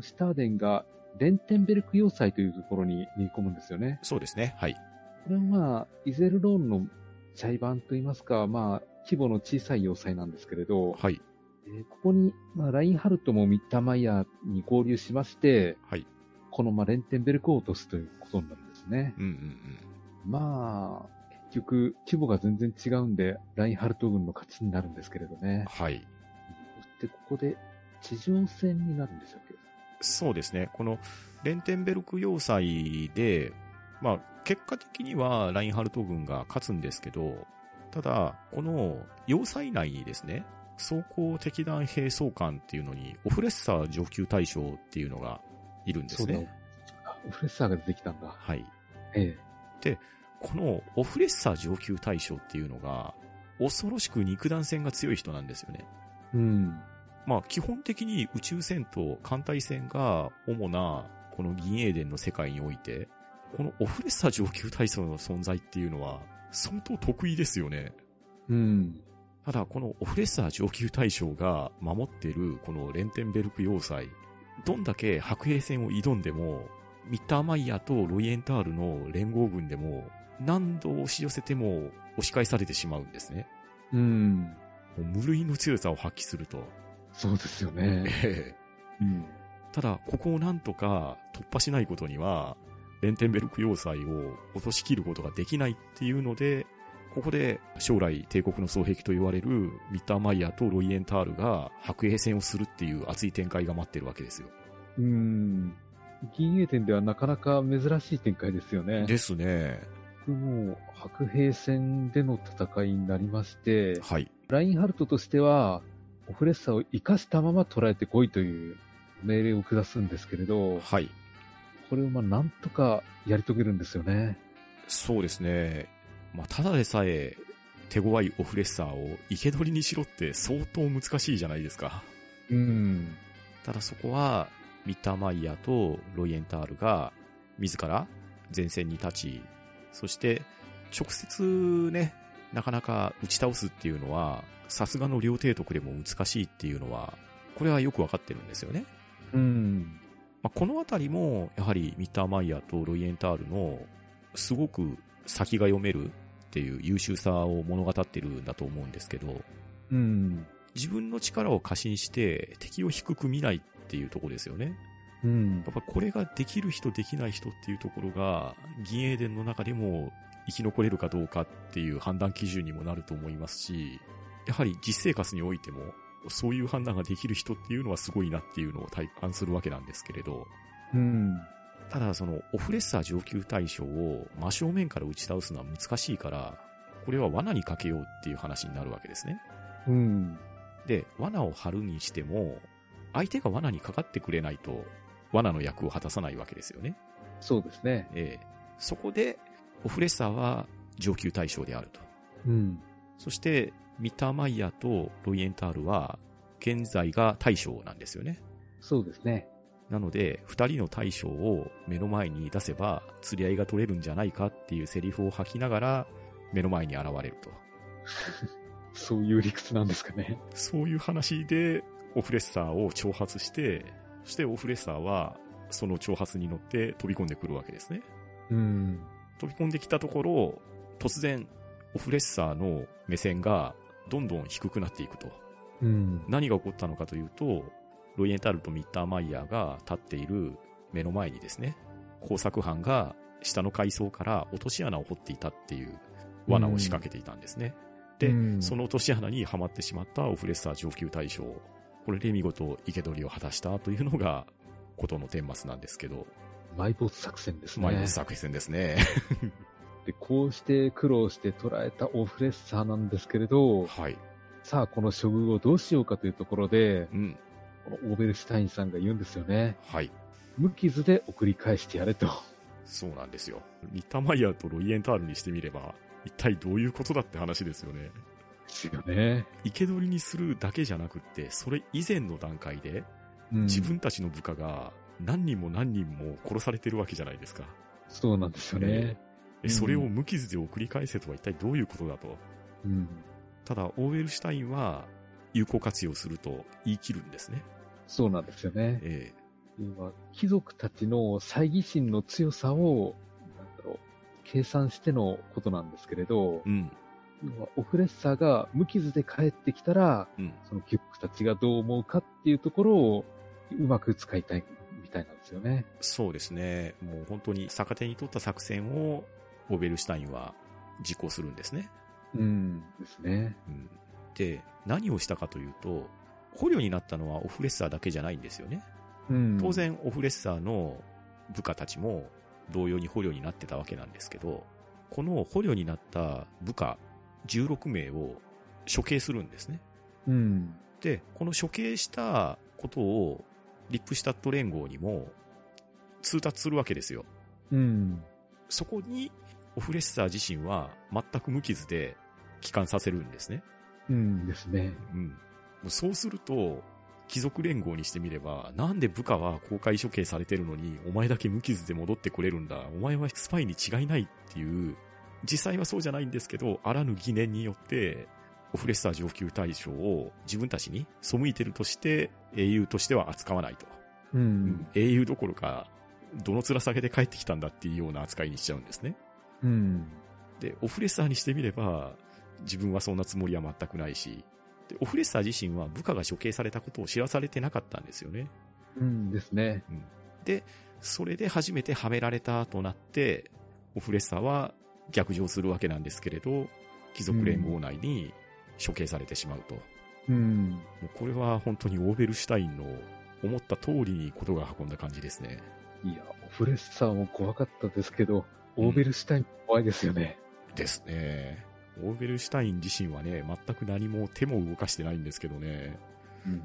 シターデンがレンテンベルク要塞というところに逃げ込むんですよね。そうですね。はい。これはまあ、イゼルローンの茶版といいますか、まあ、規模の小さい要塞なんですけれど、はい。えーここに、まあ、ラインハルトもミッターマイヤーに合流しまして、はい。このまあレンテンベルクを落とすということになるんですね。うんうんうん。まあ、結局、規模が全然違うんで、ラインハルト軍の勝ちになるんですけれどね。はい。そしてここで、地上戦になるんでしたっけ？そうですね。このレンテンベルク要塞で、まあ、結果的にはラインハルト軍が勝つんですけど、ただ、この要塞内にですね、装甲敵弾兵装艦っていうのに、オフレッサー上級大将っていうのがいるんですね。。あオフレッサーが出てきたんだ。はい。ええ。このオフレッサー上級大将っていうのが、恐ろしく肉弾戦が強い人なんですよね。うん。まあ基本的に宇宙戦と艦隊戦が主なこの銀英伝の世界において、このオフレッサー上級大将の存在っていうのは相当得意ですよね。うん。ただこのオフレッサー上級大将が守ってるこのレンテンベルク要塞、どんだけ白兵戦を挑んでも、ミッターマイヤーとロイエンタールの連合軍でも何度押し寄せても押し返されてしまうんですね。うん。もう無類の強さを発揮すると。そうですよね。ええうん。ただ、ここをなんとか突破しないことには、レンテンベルク要塞を落とし切ることができないっていうので、ここで将来帝国の双璧と言われるミッターマイヤーとロイエンタールが白兵戦をするっていう熱い展開が待ってるわけですよ。うん。銀英伝ではなかなか珍しい展開ですよね。ですね。もう、白兵戦での戦いになりまして、はい。ラインハルトとしては、オフレッサーを生かしたまま捉えてこいという命令を下すんですけれど、はい。これをまあなんとかやり遂げるんですよね。そうですね。まあ、ただでさえ手強いオフレッサーを生け捕りにしろって相当難しいじゃないですか。うん。ただそこは、ミッターマイヤーとロイエンタールが、自ら前線に立ち、そして、直接ね、なかなか打ち倒すっていうのは、さすがの両帝徳でも難しいっていうのは、これはよくわかってるんですよね。うん。まあ、このあたりも、やはりミッターマイヤーとロイエンタールの、すごく先が読めるっていう優秀さを物語ってるんだと思うんですけど、うん。自分の力を過信して敵を低く見ないっていうところですよね。うんや。っぱこれができる人できない人っていうところが、銀英伝の中でも生き残れるかどうかっていう判断基準にもなると思いますし、やはり実生活においても、そういう判断ができる人っていうのはすごいなっていうのを体感するわけなんですけれど、うん。ただそのオフレッサー上級大将を真正面から打ち倒すのは難しいから、これは罠にかけようっていう話になるわけですね。うん。で、罠を張るにしても、相手が罠にかかってくれないと、罠の役を果たさないわけですよね。そうですね。ええそこで、オフレッサーは上級大将であると。うん。そして、ミッターマイヤーとロイエンタールは、現在が大将なんですよね。そうですね。なので、二人の大将を目の前に出せば、釣り合いが取れるんじゃないかっていうセリフを吐きながら、目の前に現れると。*laughs* そういう理屈なんですかね。そういう話で、オフレッサーを挑発して、そしてオフレッサーは、その挑発に乗って飛び込んでくるわけですね。うん。飛び込んできたところ、突然、オフレッサーの目線がどんどん低くなっていくと。うん。何が起こったのかというと、ロイエンタルとミッターマイヤーが立っている目の前にですね、工作班が下の階層から落とし穴を掘っていたっていう罠を仕掛けていたんですね。で、うんその落とし穴にはまってしまったオフレッサー上級大将。これで見事生け捕りを果たしたというのが、ことの顛末なんですけど、埋没作戦ですね。マイナス作戦ですね。*laughs* で、こうして苦労して捉えたオフレッサーなんですけれど、はい。さあ、この処遇をどうしようかというところで、うん。このオーベルシュタインさんが言うんですよね。はい。無傷で送り返してやれと。そうなんですよ。ミッターマイヤーとロイエンタールにしてみれば、一体どういうことだって話ですよね。ですよね。生け捕りにするだけじゃなくって、それ以前の段階で、うん自分たちの部下が何人も何人も殺されてるわけじゃないですか。そうなんですよね。えうんそれを無傷で送り返せとは一体どういうことだと。うん。ただ、オーウェルシュタインは有効活用すると言い切るんですね。そうなんですよね。え要は貴族たちの猜疑心の強さを、なんだろう、計算してのことなんですけれどえ、うん。オフレッサーが無傷で帰ってきたら、うん。その貴族たちがどう思うかっていうところをうまく使いたいみたいなんですよね。そうですね。もう本当に逆手に取った作戦をオーベルシュタインは実行するんですね。うん。ですね。うん。で、何をしたかというと、捕虜になったのはオフレッサーだけじゃないんですよね。うん。当。然、オフレッサーの部下たちも同様に捕虜になってたわけなんですけど、この捕虜になった部下16名を処刑するんですね。うん。で、この処刑したことをリップシュタット連合にも通達するわけですよ。うん。そこにオフレッサー自身は全く無傷で帰還させるんですね。うんですね。うん。そうすると、貴族連合にしてみれば、なんで部下は公開処刑されてるのに、お前だけ無傷で戻ってこれるんだ。お前はスパイに違いないっていう、実際はそうじゃないんですけど、あらぬ疑念によって、オフレッサー上級大将を自分たちに背いてるとして、英雄としては扱わないと。うん。英雄どころか、どの面下げで帰ってきたんだっていうような扱いにしちゃうんですね。うん。で、オフレッサーにしてみれば、自分はそんなつもりは全くないし、で、オフレッサー自身は部下が処刑されたことを知らされてなかったんですよね。うんですね。で、それで初めてはめられたとなって、オフレッサーは逆上するわけなんですけれど、貴族連合内に処刑されてしまうと。うん。もうこれは本当にオーベルシュタインの思った通りにことが運んだ感じですね。いや、オフレッサーも怖かったですけど、オーベルシュタインも怖いですよね。ですね。オーベルシュタイン自身はね、全く何も手も動かしてないんですけどね。うん。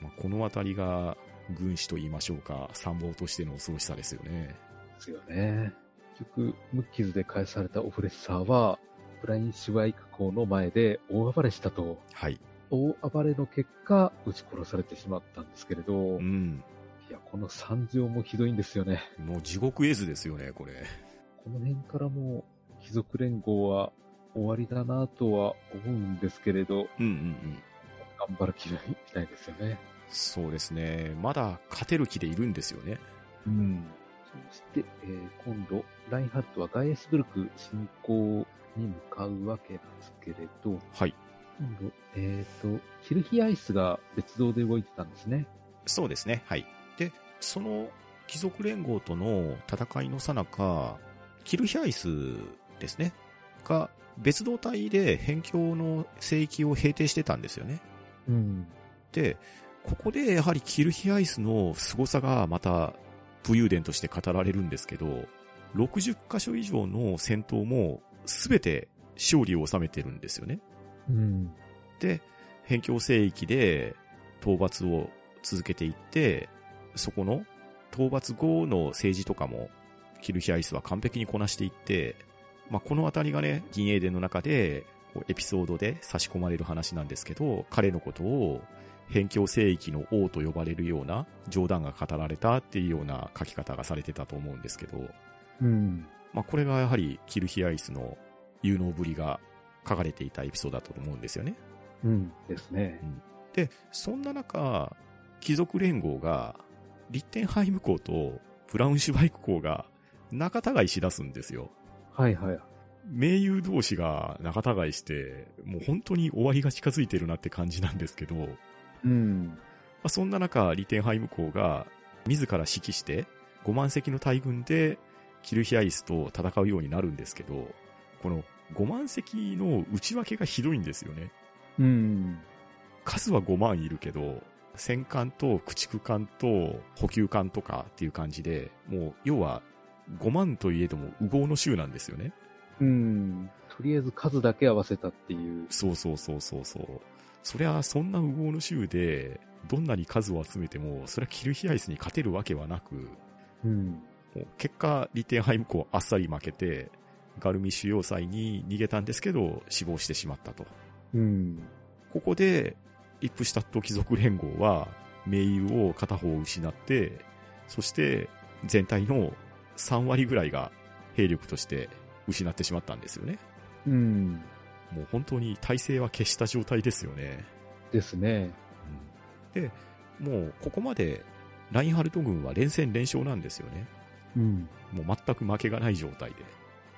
まあ、このあたりが軍師と言いましょうか、参謀としての恐ろしさですよね。ですよね。結局、無傷で返されたオフレッサーは、ブラインシュワイク港の前で大暴れしたと。はい。大暴れの結果、撃ち殺されてしまったんですけれど、いうん。や、この惨状もひどいんですよね。もう地獄絵図ですよね、これ。この辺からもう、貴族連合は終わりだなとは思うんですけれど、うんうんうん。頑張る気がみたいですよね。そうですね。まだ勝てる気でいるんですよね。うん。そして、えー今度、ラインハルトはガイエスブルク侵攻に向かうわけなんですけれど、はい。今度、えっ、と、キルヒアイスが別動で動いてたんですね。そうですね。はい。で、その貴族連合との戦いの最中、キルヒャイスですね。が別動隊で辺境の聖域を平定してたんですよね。うん。で、ここでやはりキルヒアイスの凄さがまた武勇伝として語られるんですけど、60箇所以上の戦闘も全て勝利を収めてるんですよね。うん。で、辺境聖域で討伐を続けていって、そこの討伐後の政治とかもキルヒアイスは完璧にこなしていって、まあ、このあたりがね、銀英伝の中でエピソードで差し込まれる話なんですけど、彼のことを辺境聖域の王と呼ばれるような冗談が語られたっていうような書き方がされてたと思うんですけど、うん。まあ、これがやはりキルヒアイスの有能ぶりが書かれていたエピソードだと思うんですよね。うん。ですね。で、そんな中、貴族連合が、リッテンハイム校とブラウンシュバイク校が仲違いしだすんですよ。はいはい。盟友同士が仲違いして、もう本当に終わりが近づいてるなって感じなんですけど、まうん。あ、そんな中、リテンハイム校が自ら指揮して5万隻の大軍でキルヒアイスと戦うようになるんですけど、この5万隻の内訳がひどいんですよね。うん。数は5万いるけど、戦艦と駆逐艦と補給艦とかっていう感じで、もう要は5万といえども右往の衆なんですよね。うん。とりあえず数だけ合わせたっていう。そうそうそうそうそう。そりゃ、そんな右往の衆で、どんなに数を集めても、そりゃキルヒアイスに勝てるわけはなく、うん。結果、リテンハイム校あっさり負けて、ガルミ主要塞に逃げたんですけど、死亡してしまったと。うん。ここで、リップシュタット貴族連合は、盟友を片方失って、そして、全体の3割ぐらいが兵力として失ってしまったんですよね。うん。もう本当に体制は消した状態ですよね。ですね。で、もうここまでラインハルト軍は連戦連勝なんですよね。うん。もう全く負けがない状態で。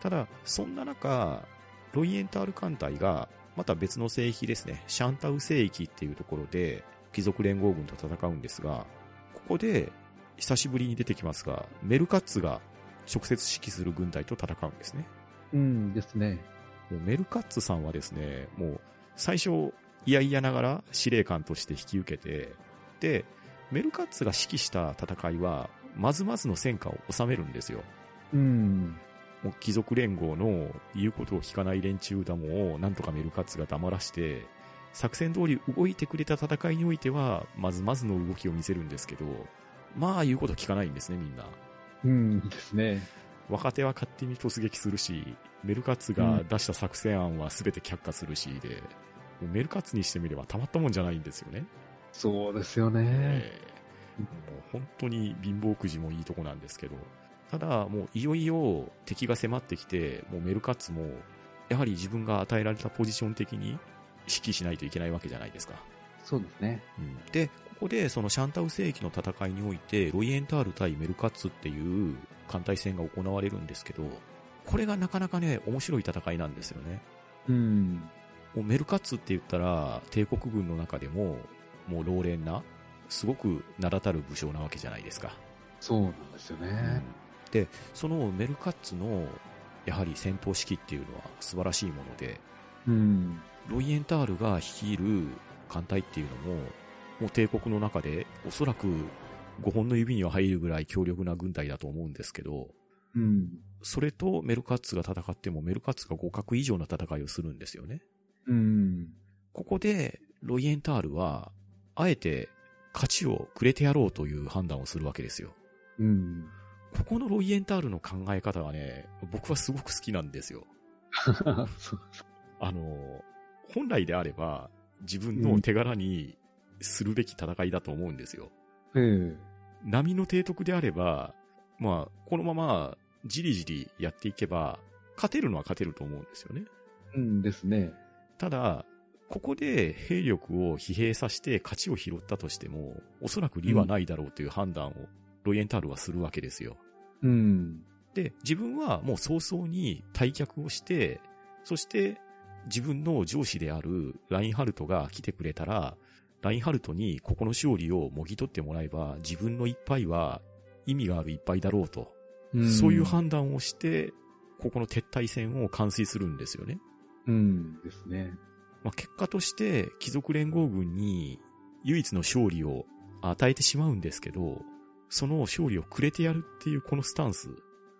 ただ、そんな中、ロイエンタール艦隊が、また別の聖域ですね、シャンタウ聖域っていうところで、貴族連合軍と戦うんですが、ここで、久しぶりに出てきますが、メルカッツが直接指揮する軍隊と戦うんですね。うんですね。もうメルカッツさんはですね、もう最初、いやいやながら司令官として引き受けて、で、メルカッツが指揮した戦いは、まずまずの戦果を収めるんですよ。うん。もう貴族連合の言うことを聞かない連中だもをなんとかメルカッツが黙らして、作戦通り動いてくれた戦いにおいては、まずまずの動きを見せるんですけど、まあ言うこと聞かないんですね、みんな。うんですね。若手は勝手に突撃するし、メルカッツが出した作戦案は全て却下するしで、もうメルカッツにしてみればたまったもんじゃないんですよね。そうですよね。えーもう本当に貧乏くじもいいとこなんですけど、ただもういよいよ敵が迫ってきて、もうメルカッツも、やはり自分が与えられたポジション的に指揮しないといけないわけじゃないですか。そうですね。うんで、ここでそのシャンタウ聖域の戦いにおいて、ロイエンタール対メルカッツっていう艦隊戦が行われるんですけど、これがなかなかね、面白い戦いなんですよね。うん。もうメルカッツって言ったら、帝国軍の中でも、もう老練な、すごく名だたる武将なわけじゃないですか。そうなんですよね。で、そのメルカッツの、やはり戦闘指揮っていうのは素晴らしいもので、うん。ロイエンタールが率いる艦隊っていうのも、もう帝国の中でおそらく5本の指には入るぐらい強力な軍隊だと思うんですけど、うん。それとメルカッツが戦ってもメルカッツが互角以上の戦いをするんですよね。うん。ここでロイエンタールは、あえて勝ちをくれてやろうという判断をするわけですよ。うん。ここのロイエンタールの考え方はね、僕はすごく好きなんですよ。*laughs* あの、本来であれば自分の手柄にするべき戦いだと思うんですよ。ええ。波の提督であれば、まあ、このままじりじりやっていけば、勝てるのは勝てると思うんですよね。うんですね。ただ、ここで兵力を疲弊させて勝ちを拾ったとしても、おそらく利はないだろうという判断をロイエンタールはするわけですよ。うん。で、自分はもう早々に退却をして、そして自分の上司であるラインハルトが来てくれたら、ラインハルトにここの勝利をもぎ取ってもらえば、自分の一敗は意味がある一敗だろうと、んそういう判断をして、ここの撤退戦を完遂するんですよね。うんですね。まあ、結果として貴族連合軍に唯一の勝利を与えてしまうんですけど、その勝利をくれてやるっていうこのスタンス、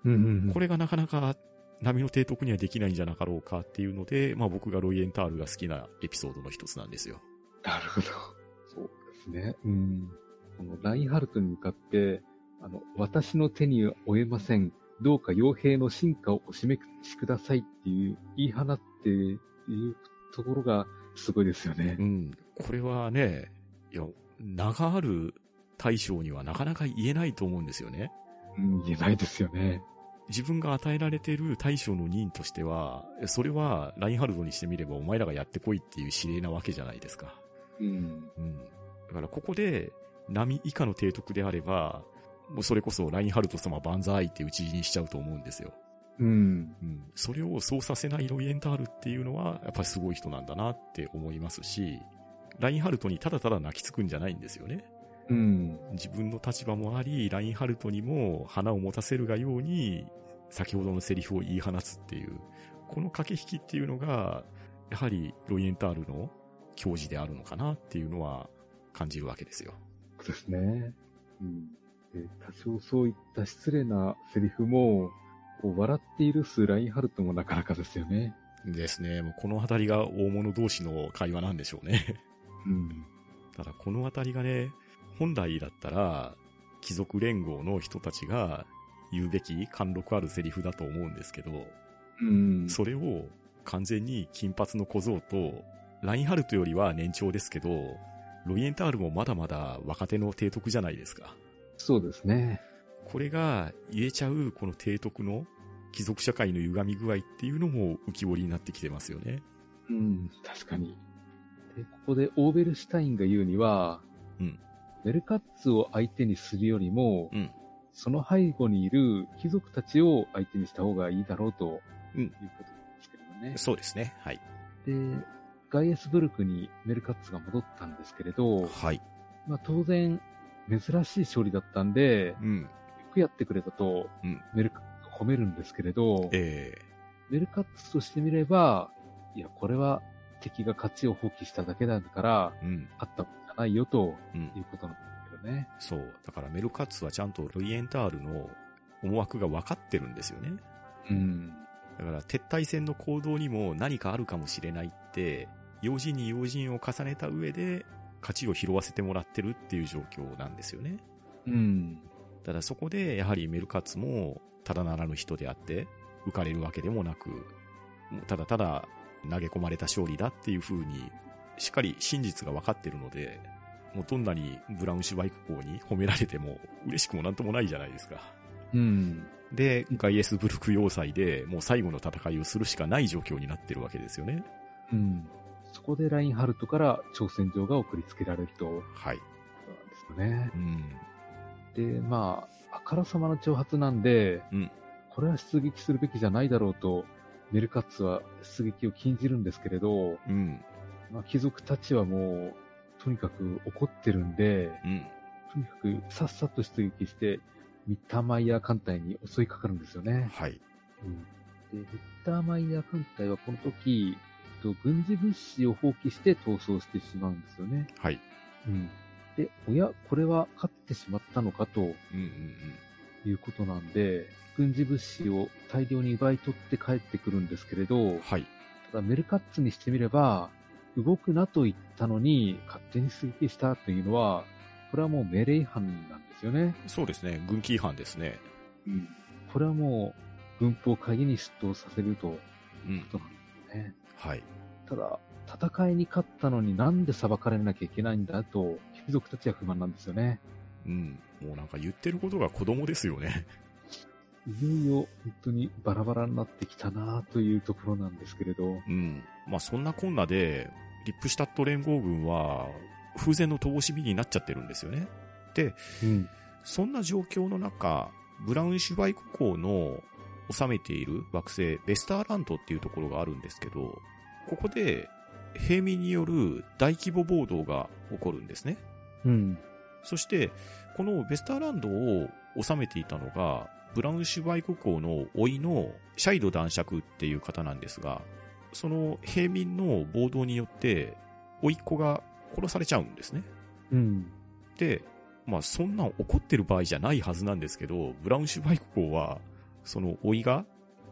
うんうんこれがなかなか波の提督にはできないんじゃなかろうかっていうので、まあ僕がロイエンタールが好きなエピソードの一つなんですよ。なるほど。ですね。うん。このラインハルトに向かって、あの、私の手に負えません。どうか傭兵の進化をお示しくださいっていう、言い放っていうところがすごいですよねう。ん。これはね、いや、名がある大将にはなかなか言えないと思うんですよね。うん、言えないですよね。自分が与えられている大将の任としては、それはラインハルトにしてみればお前らがやってこいっていう指令なわけじゃないですか。うん。うん。だからここで、波以下の提督であれば、もうそれこそラインハルト様万歳って打ち死にしちゃうと思うんですよ。うん。うん。それをそうさせないロイエンタールっていうのは、やっぱりすごい人なんだなって思いますし、ラインハルトにただただ泣きつくんじゃないんですよね。うん。自分の立場もあり、ラインハルトにも花を持たせるがように、先ほどのセリフを言い放つっていう、この駆け引きっていうのが、やはりロイエンタールの教示であるのかなっていうのは感じるわけですよ。そうですね。うん。で多少そういった失礼なセリフも、こう笑って許すラインハルトもなかなかですよね。ですね。もうこのあたりが大物同士の会話なんでしょうね。うん。ただこのあたりがね、本来だったら、貴族連合の人たちが言うべき貫禄あるセリフだと思うんですけど、うん。それを完全に金髪の小僧と、ラインハルトよりは年長ですけど、ロイエンタールもまだまだ若手の提督じゃないですか。そうですね。これが言えちゃうこの提督の貴族社会の歪み具合っていうのも浮き彫りになってきてますよね。うん、確かに。で、ここでオーベルシュタインが言うには、うんメルカッツを相手にするよりも、うんその背後にいる貴族たちを相手にした方がいいだろうと、うんいうことですけどもね。そうですね。はい。で、ガイエスブルクにメルカッツが戻ったんですけれど、はい。まあ当然、珍しい勝利だったんで、うん。よくやってくれたと、うんメルカッツを褒めるんですけれど、えメルカッツとしてみれば、いや、これは敵が勝ちを放棄しただけだから、えうん。勝ったもんじゃないよとうんい。うことなんですけどね。そう。だからメルカッツはちゃんとロイエンタールの思惑が分かってるんですよね。うん。だから撤退戦の行動にも何かあるかもしれないって、用心に用心を重ねた上で、勝ちを拾わせてもらってるっていう状況なんですよね。うん。ただそこで、やはりメルカッツも、ただならぬ人であって、浮かれるわけでもなく、ただただ投げ込まれた勝利だっていう風に、しっかり真実が分かってるので、もうどんなにブラウンシュバイク校に褒められても嬉しくもなんともないじゃないですか。うん。で、ガイエスブルク要塞でもう最後の戦いをするしかない状況になってるわけですよね。うん。そこでラインハルトから挑戦状が送りつけられると、はい。なんですよね。うん。で、まあ、あからさまな挑発なんで、うんこれは出撃するべきじゃないだろうと、メルカッツは出撃を禁じるんですけれど、うん。まあ、貴族たちはもう、とにかく怒ってるんで、うん。とにかくさっさと出撃して、ミッターマイヤー艦隊に襲いかかるんですよね。はい。うん、で、ミッターマイヤー艦隊はこの時、と軍事物資を放棄して逃走してしまうんですよね。はい。うん。で、おや、これは勝ってしまったのかとうんうんいうことなんで、軍事物資を大量に奪い取って帰ってくるんですけれどうん。、はい。ただメルカッツにしてみれば、動くなと言ったのに勝手に出撃したというのは、これはもう命令違反なんですよね。そうですね。軍機違反ですね。うん。これはもう、軍法会議に出頭させるとうん。ね。はい。ただ、戦いに勝ったのになんで裁かれなきゃいけないんだと、貴族たちは不満なんですよね。うん。もうなんか言ってることが子供ですよね。いよいよ本当にバラバラになってきたなというところなんですけれど。うん。まあそんなこんなで、リップシュタット連合軍は、風前の乏しみになっちゃってるんですよね。で、うん。そんな状況の中、ブラウンシュバイク港の治めている惑星、ベスターランドっていうところがあるんですけど、ここで、平民による大規模暴動が起こるんですね。うん。そして、このベスターランドを治めていたのが、ブラウンシュバイク港の甥いのシャイド男爵っていう方なんですが、その平民の暴動によって、甥いっ子が殺されちゃうんですね。うん。で、まあそんなん怒ってる場合じゃないはずなんですけど、ブラウンシュバイク港は、その甥いが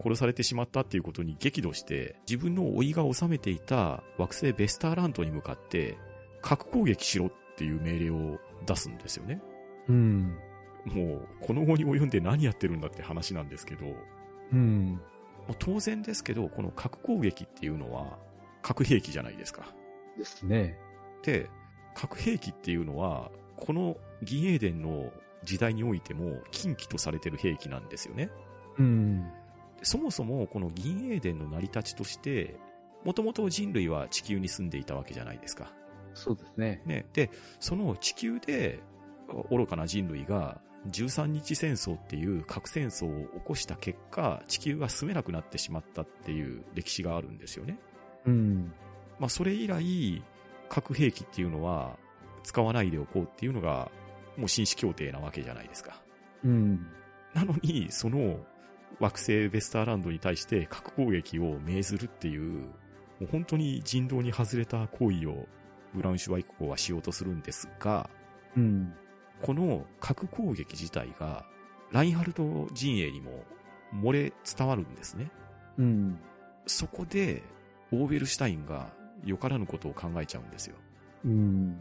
殺されてしまったっていうことに激怒して、自分の甥いが治めていた惑星ベスターランドに向かって、核攻撃しろっていう命令を出すんですよね。うん。もう、この後に及んで何やってるんだって話なんですけど、もうん。う当然ですけど、この核攻撃っていうのは、核兵器じゃないですか。ですね。で、核兵器っていうのは、この銀英伝の時代においても禁忌とされてる兵器なんですよね。うん。そもそもこの銀英伝の成り立ちとして、もともと人類は地球に住んでいたわけじゃないですか。そうですね。ね。で、その地球で愚かな人類が13日戦争っていう核戦争を起こした結果、地球が住めなくなってしまったっていう歴史があるんですよね。うん。まあそれ以来、核兵器っていうのは使わないでおこうっていうのがもう紳士協定なわけじゃないですか。うん。なのに、その惑星ベスターランドに対して核攻撃を命ずるっていう、もう本当に人道に外れた行為をブラウンシュワイク公はしようとするんですが、うん。この核攻撃自体がラインハルト陣営にも漏れ伝わるんですね。うん。そこで、オーベルシュタインがよからぬことを考えちゃうんですよ。うん。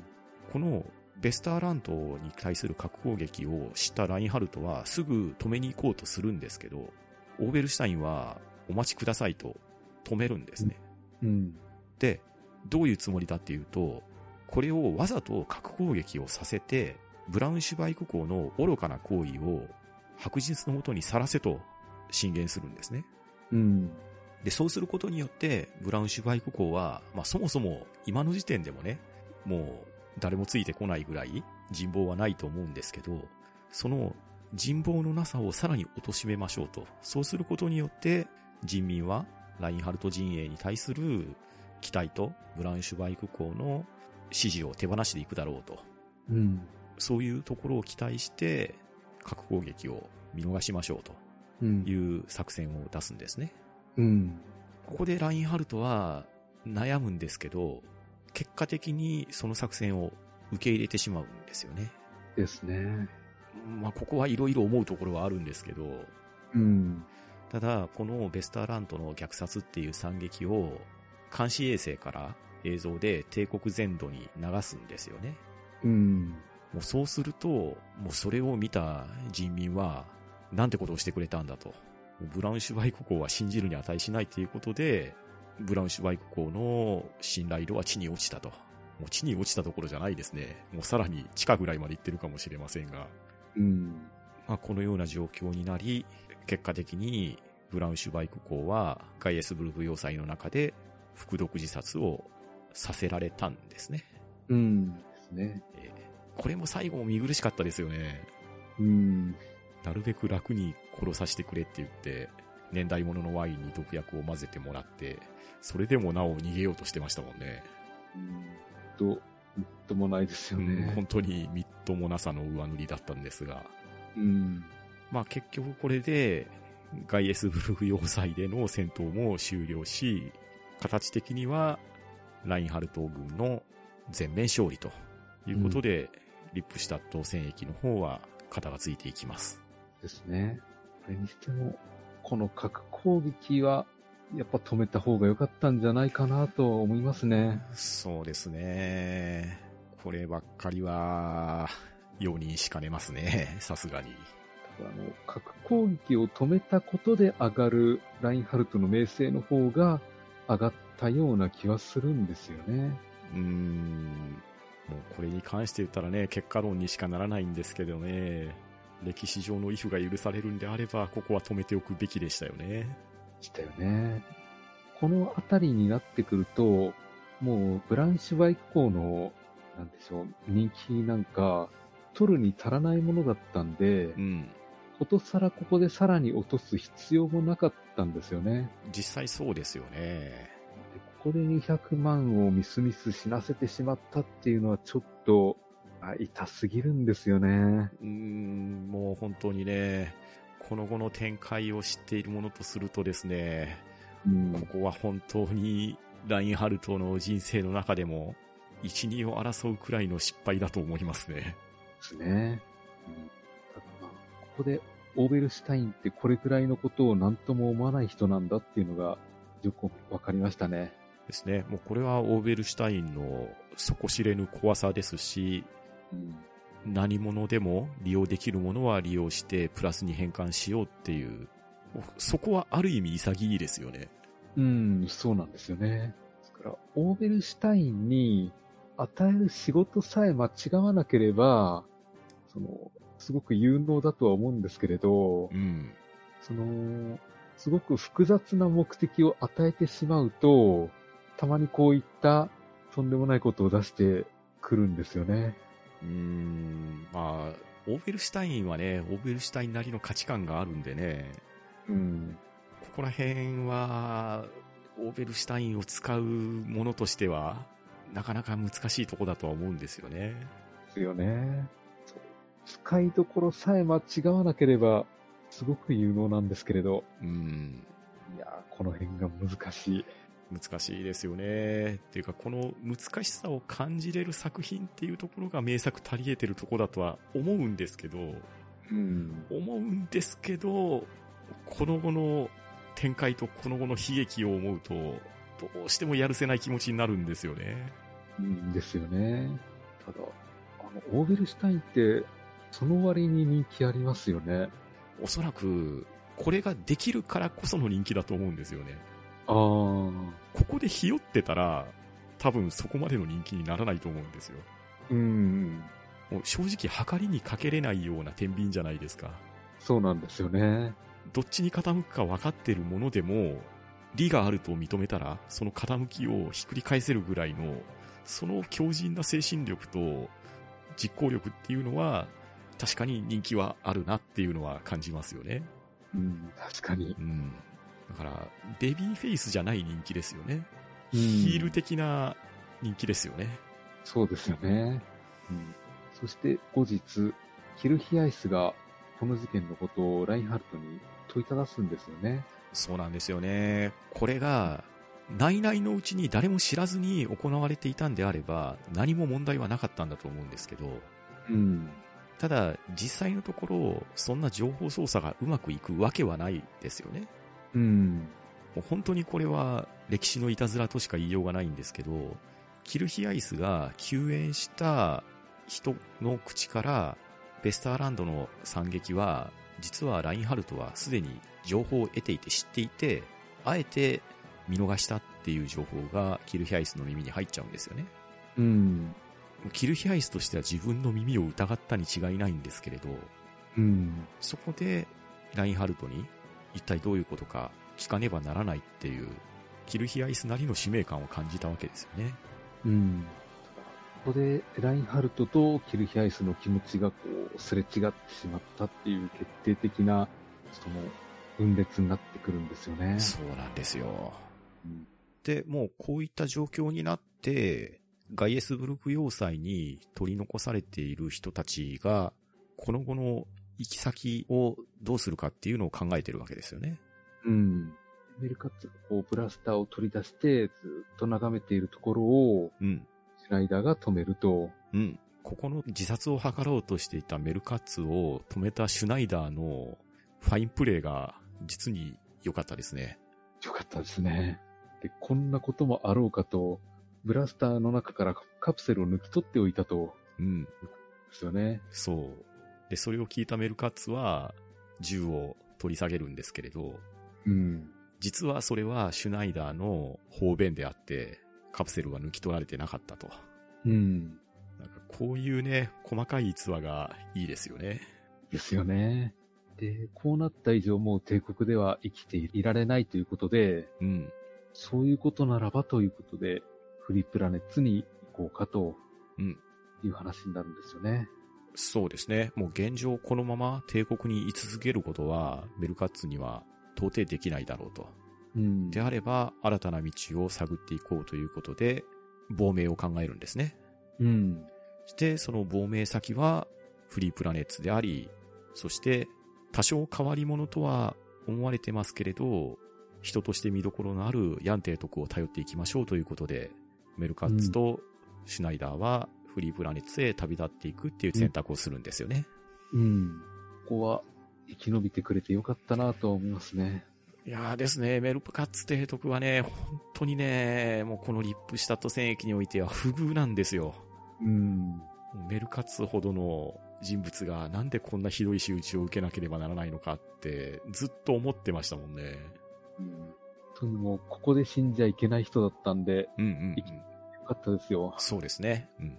このベスターランドに対する核攻撃を知ったラインハルトはすぐ止めに行こうとするんですけど、オーベルシュタインはお待ちくださいと止めるんですね。うん。で、どういうつもりだっていうと、これをわざと核攻撃をさせて、ブラウンシュバイク港の愚かな行為を白日のもとにさらせと進言するんですね。うん。で、そうすることによって、ブラウンシュバイク港は、まあそもそも今の時点でもね、もう誰もついてこないぐらい人望はないと思うんですけど、その人望のなさをさらに貶めましょうと。そうすることによって、人民はラインハルト陣営に対する期待とブラウンシュバイク港の支持を手放していくだろうと。うん。そういうところを期待して、核攻撃を見逃しましょうとうんいう作戦を出すんですね。うん。ここでラインハルトは悩むんですけど、結果的にその作戦を受け入れてしまうんですよね。ですね。まあ、ここはいろいろ思うところはあるんですけど、うん。ただ、このベスターラントの虐殺っていう惨劇を監視衛星から映像で帝国全土に流すんですよね。うん。もうそうすると、もうそれを見た人民は、なんてことをしてくれたんだと。ブラウンシュバイク港は信じるに値しないということで、ブラウンシュバイク港の信頼度は地に落ちたと。もう地に落ちたところじゃないですね。もうさらに地下ぐらいまで行ってるかもしれませんが。うん。まあ、このような状況になり、結果的にブラウンシュバイク港はガイエスブルグ要塞の中で服毒自殺をさせられたんですね。うん。ですね。えーこれも最後も見苦しかったですよね。うん。なるべく楽に殺させてくれって言って、年代物のワインに毒薬を混ぜてもらって、それでもなお逃げようとしてましたもんね。と、みっともないですようんね。本当にみっともなさの上塗りだったんですが。うん。まあ結局これで、ガイエスブルグ要塞での戦闘も終了し、形的には、ラインハルト軍の全面勝利ということで、リップシュタット戦役の方は肩がついていきます。ですね。それにしても、この核攻撃は、やっぱ止めた方が良かったんじゃないかなと思いますね。そうですね。こればっかりは、容認しかねますね。*laughs* さすがに。あの、核攻撃を止めたことで上がるラインハルトの名声の方が上がったような気はするんですよね。うーん。もうこれに関して言ったらね、結果論にしかならないんですけどね。歴史上のイフが許されるんであれば、ここは止めておくべきでしたよね。したよね。このあたりになってくると、もうブランシュバイク校の、なんでしょう、人気なんか、取るに足らないものだったんでう、ん。ことさらここでさらに落とす必要もなかったんですよね。実際そうですよね。でここで200万をミスミス死なせてしまったっていうのはちょっと、あ痛すぎるんですよね。うーん、もう本当にね、この後の展開を知っているものとするとですね、うんここは本当にラインハルトの人生の中でも、一二を争うくらいの失敗だと思いますね。ですね。うんただまあ、ここでオーベルシュタインってこれくらいのことを何とも思わない人なんだっていうのがよくわかりましたね。ですね。もうこれはオーベルシュタインの底知れぬ怖さですし、うん。何者でも利用できるものは利用してプラスに変換しようっていう、そこはある意味潔いですよね。うん、そうなんですよね。ですから、オーベルシュタインに与える仕事さえ間違わなければ、その、すごく有能だとは思うんですけれどう、ん。その、すごく複雑な目的を与えてしまうと、たまにこういったとんでもないことを出してくるんですよね。うーん、まあ、オーベルシュタインはね、オーベルシュタインなりの価値観があるんでね、うん。ここら辺は、オーベルシュタインを使うものとしては、なかなか難しいとこだとは思うんですよね。ですよね。使いどころさえ間違わなければ、すごく有能なんですけれど、うん。いやーこの辺が難しい。難しいですよね。っていうか、この難しさを感じれる作品っていうところが名作足り得てるところだとは思うんですけど、うん。思うんですけど、この後の展開とこの後の悲劇を思うと、どうしてもやるせない気持ちになるんですよね。うんですよね。ただ、あの、オーベルシュタインって、その割に人気ありますよね。おそらく、これができるからこその人気だと思うんですよね。ああ、ここでひよってたら、多分そこまでの人気にならないと思うんですよ。うん。もう正直測りにかけれないような天秤じゃないですか。そうなんですよね。どっちに傾くか分かってるものでも、利があると認めたら、その傾きをひっくり返せるぐらいの、その強靭な精神力と実行力っていうのは、確かに人気はあるなっていうのは感じますよね。うん、確かに。うん。だから、ベビーフェイスじゃない人気ですよね。うんヒール的な人気ですよね。そうですよね。うん。そして後日、キルヒアイスがこの事件のことをラインハルトに問いただすんですよね。そうなんですよね。これが、内々のうちに誰も知らずに行われていたんであれば、何も問題はなかったんだと思うんですけど、うん。ただ、実際のところ、そんな情報操作がうまくいくわけはないですよね。うん。もう本当にこれは歴史のいたずらとしか言いようがないんですけど、キルヒアイスが救援した人の口から、ベスターランドの惨劇は、実はラインハルトはすでに情報を得ていて知っていて、あえて見逃したっていう情報がキルヒアイスの耳に入っちゃうんですよね。うん。キルヒアイスとしては自分の耳を疑ったに違いないんですけれど、うん。そこでラインハルトに一体どういうことか聞かねばならないっていう、キルヒアイスなりの使命感を感じたわけですよね。うん。ここで、ラインハルトとキルヒアイスの気持ちがこう、すれ違ってしまったっていう決定的な、その、分裂になってくるんですよね。そうなんですよ。うんで、もうこういった状況になって、ガイエスブルク要塞に取り残されている人たちが、この後の行き先をどうするかっていうのを考えてるわけですよね。うん。メルカッツがこう、ブラスターを取り出して、ずっと眺めているところを、うん。シュナイダーが止めると、うん。ここの自殺を図ろうとしていたメルカッツを止めたシュナイダーのファインプレーが実に良かったですね。よかったですね。で、こんなこともあろうかと、ブラスターの中からカプセルを抜き取っておいたと、うん。ですよね。そう。で、それを聞いたメルカッツは銃を取り下げるんですけれど、うん。実はそれはシュナイダーの方便であって、カプセルは抜き取られてなかったと。うん。なんかこういうね、細かい逸話がいいですよね。ですよね。で、こうなった以上もう帝国では生きていられないということで、うん。そういうことならばということで、フリープラネッツに行こうかとうん。いう話になるんですよね。そうですね。もう現状このまま帝国に居続けることは、メルカッツには到底できないだろうと。うん。であれば、新たな道を探っていこうということで、亡命を考えるんですね。うん。そして、その亡命先は、フリープラネッツであり、そして、多少変わり者とは思われてますけれど、人として見どころのあるヤンテイ徳を頼っていきましょうということで、メルカッツとシュナイダーはフリープラネッツへ旅立っていくっていう選択をするんですよね。うん。ここは生き延びてくれてよかったなとは思いますね。いやーですね、メルカッツ提督はね、本当にね、もうこのリップシュタット戦役においては不遇なんですよ。うん。メルカツほどの人物がなんでこんなひどい仕打ちを受けなければならないのかってずっと思ってましたもんね。うん。本当にもう、ここで死んじゃいけない人だったんで、うんうん、うん。よかったですよ。そうですね。うん。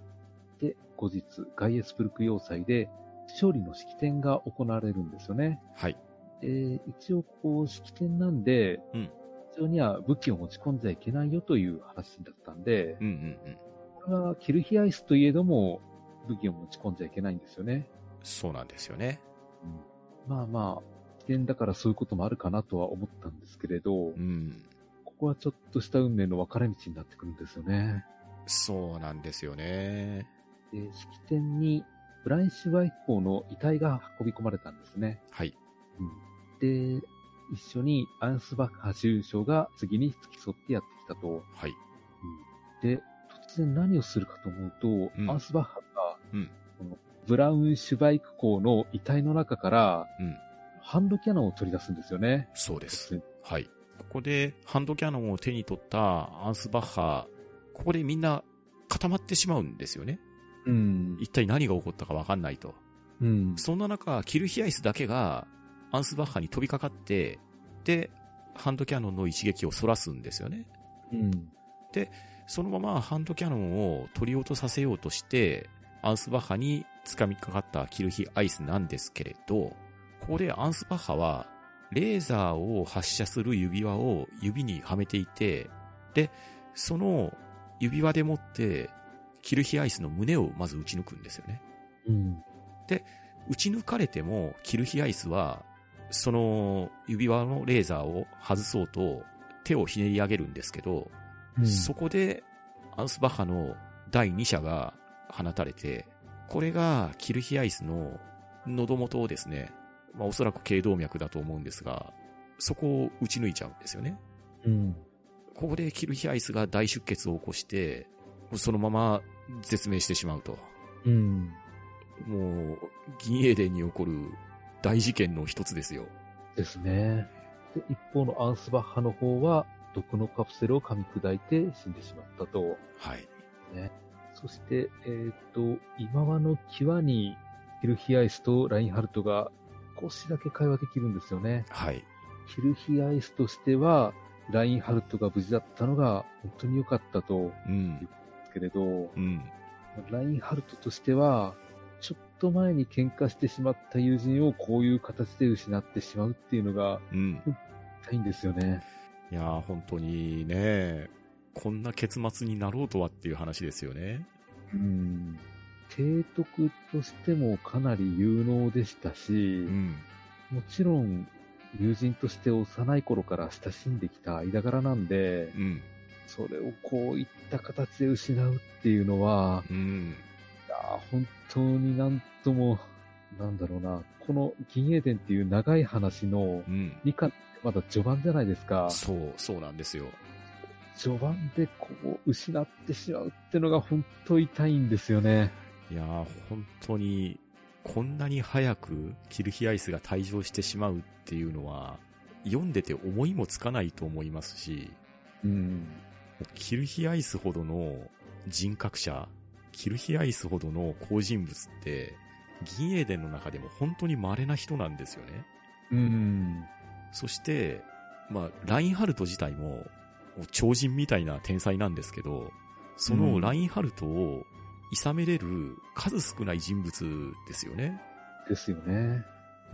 で、後日、ガイエスブルク要塞で、勝利の式典が行われるんですよね。はい。えー一応こう式典なんで、うん一応には武器を持ち込んじゃいけないよという話だったんで、うんうんうん。これはキルヒアイスといえども武器を持ち込んじゃいけないんですよね。そうなんですよね。まあまあ、危険だからそういうこともあるかなとは思ったんですけれど、うん。ここはちょっとした運命の分かれ道になってくるんですよね。そうなんですよね。で式典にブラインシュバイ公の遺体が運び込まれたんですね。はい。で、一緒にアンスバッハ州将が次に付き添ってやってきたと。はい。で、突然何をするかと思うと、うんアンスバッハが、うんこのブラウンシュバイク校の遺体の中から、うん。ハンドキャノンを取り出すんですよね。そうです。はい。ここでハンドキャノンを手に取ったアンスバッハ、ここでみんな固まってしまうんですよね。うん。一体何が起こったかわかんないと。うん。そんな中、キルヒアイスだけがアンスバッハに飛びかかって、で、ハンドキャノンの一撃をそらすんですよね。うん。そのままハンドキャノンを取り落とさせようとして、アンスバッハに掴みかかったキルヒアイスなんですけれど、ここでアンスバッハは、レーザーを発射する指輪を指にはめていて、で、その指輪でもって、キルヒアイスの胸をまず撃ち抜くんですよね。うん。撃ち抜かれても、キルヒアイスは、その指輪のレーザーを外そうと手をひねり上げるんですけど、うんそこでアンスバッハの第2射が放たれて、これがキルヒアイスの喉元をですね、まあおそらく頸動脈だと思うんですが、そこを撃ち抜いちゃうんですよね。うん。ここでキルヒアイスが大出血を起こして、そのまま絶命してしまうと。うん。もう、銀英伝に起こる大事件の一つですよ。ですね。で、一方のアンスバッハの方は、毒のカプセルを噛み砕いて死んでしまったと。はい。そして、えっ、と、今和の際に、キルヒアイスとラインハルトが少しだけ会話できるんですよね。はい。キルヒアイスとしては、ラインハルトが無事だったのが本当に良かったとうん。ですけれど、うん。ラインハルトとしては、ちょっと前に喧嘩してしまった友人をこういう形で失ってしまうっていうのがうん。痛いんですよね。いやー、本当にね、こんな結末になろうとはっていう話ですよね。うん。提督としてもかなり有能でしたし、ん。もちろん友人として幼い頃から親しんできた間柄なんで、うん。それをこういった形で失うっていうのは、うん。いやー本当になんとも、なんだろうな、この銀英伝っていう長い話のうん。2巻ってまだ序盤じゃないですか。そう、そうなんですよ。序盤でこう失ってしまうってのが本当痛いんですよね。いやー、本当に、こんなに早くキルヒアイスが退場してしまうっていうのは、読んでて思いもつかないと思いますし、うん。キルヒアイスほどの人格者、キルヒアイスほどの好人物って、銀英伝の中でも本当に稀な人なんですよね。うん。そして、まあ、ラインハルト自体も、超人みたいな天才なんですけど、そのラインハルトを諌めれる数少ない人物ですよね。ですよね。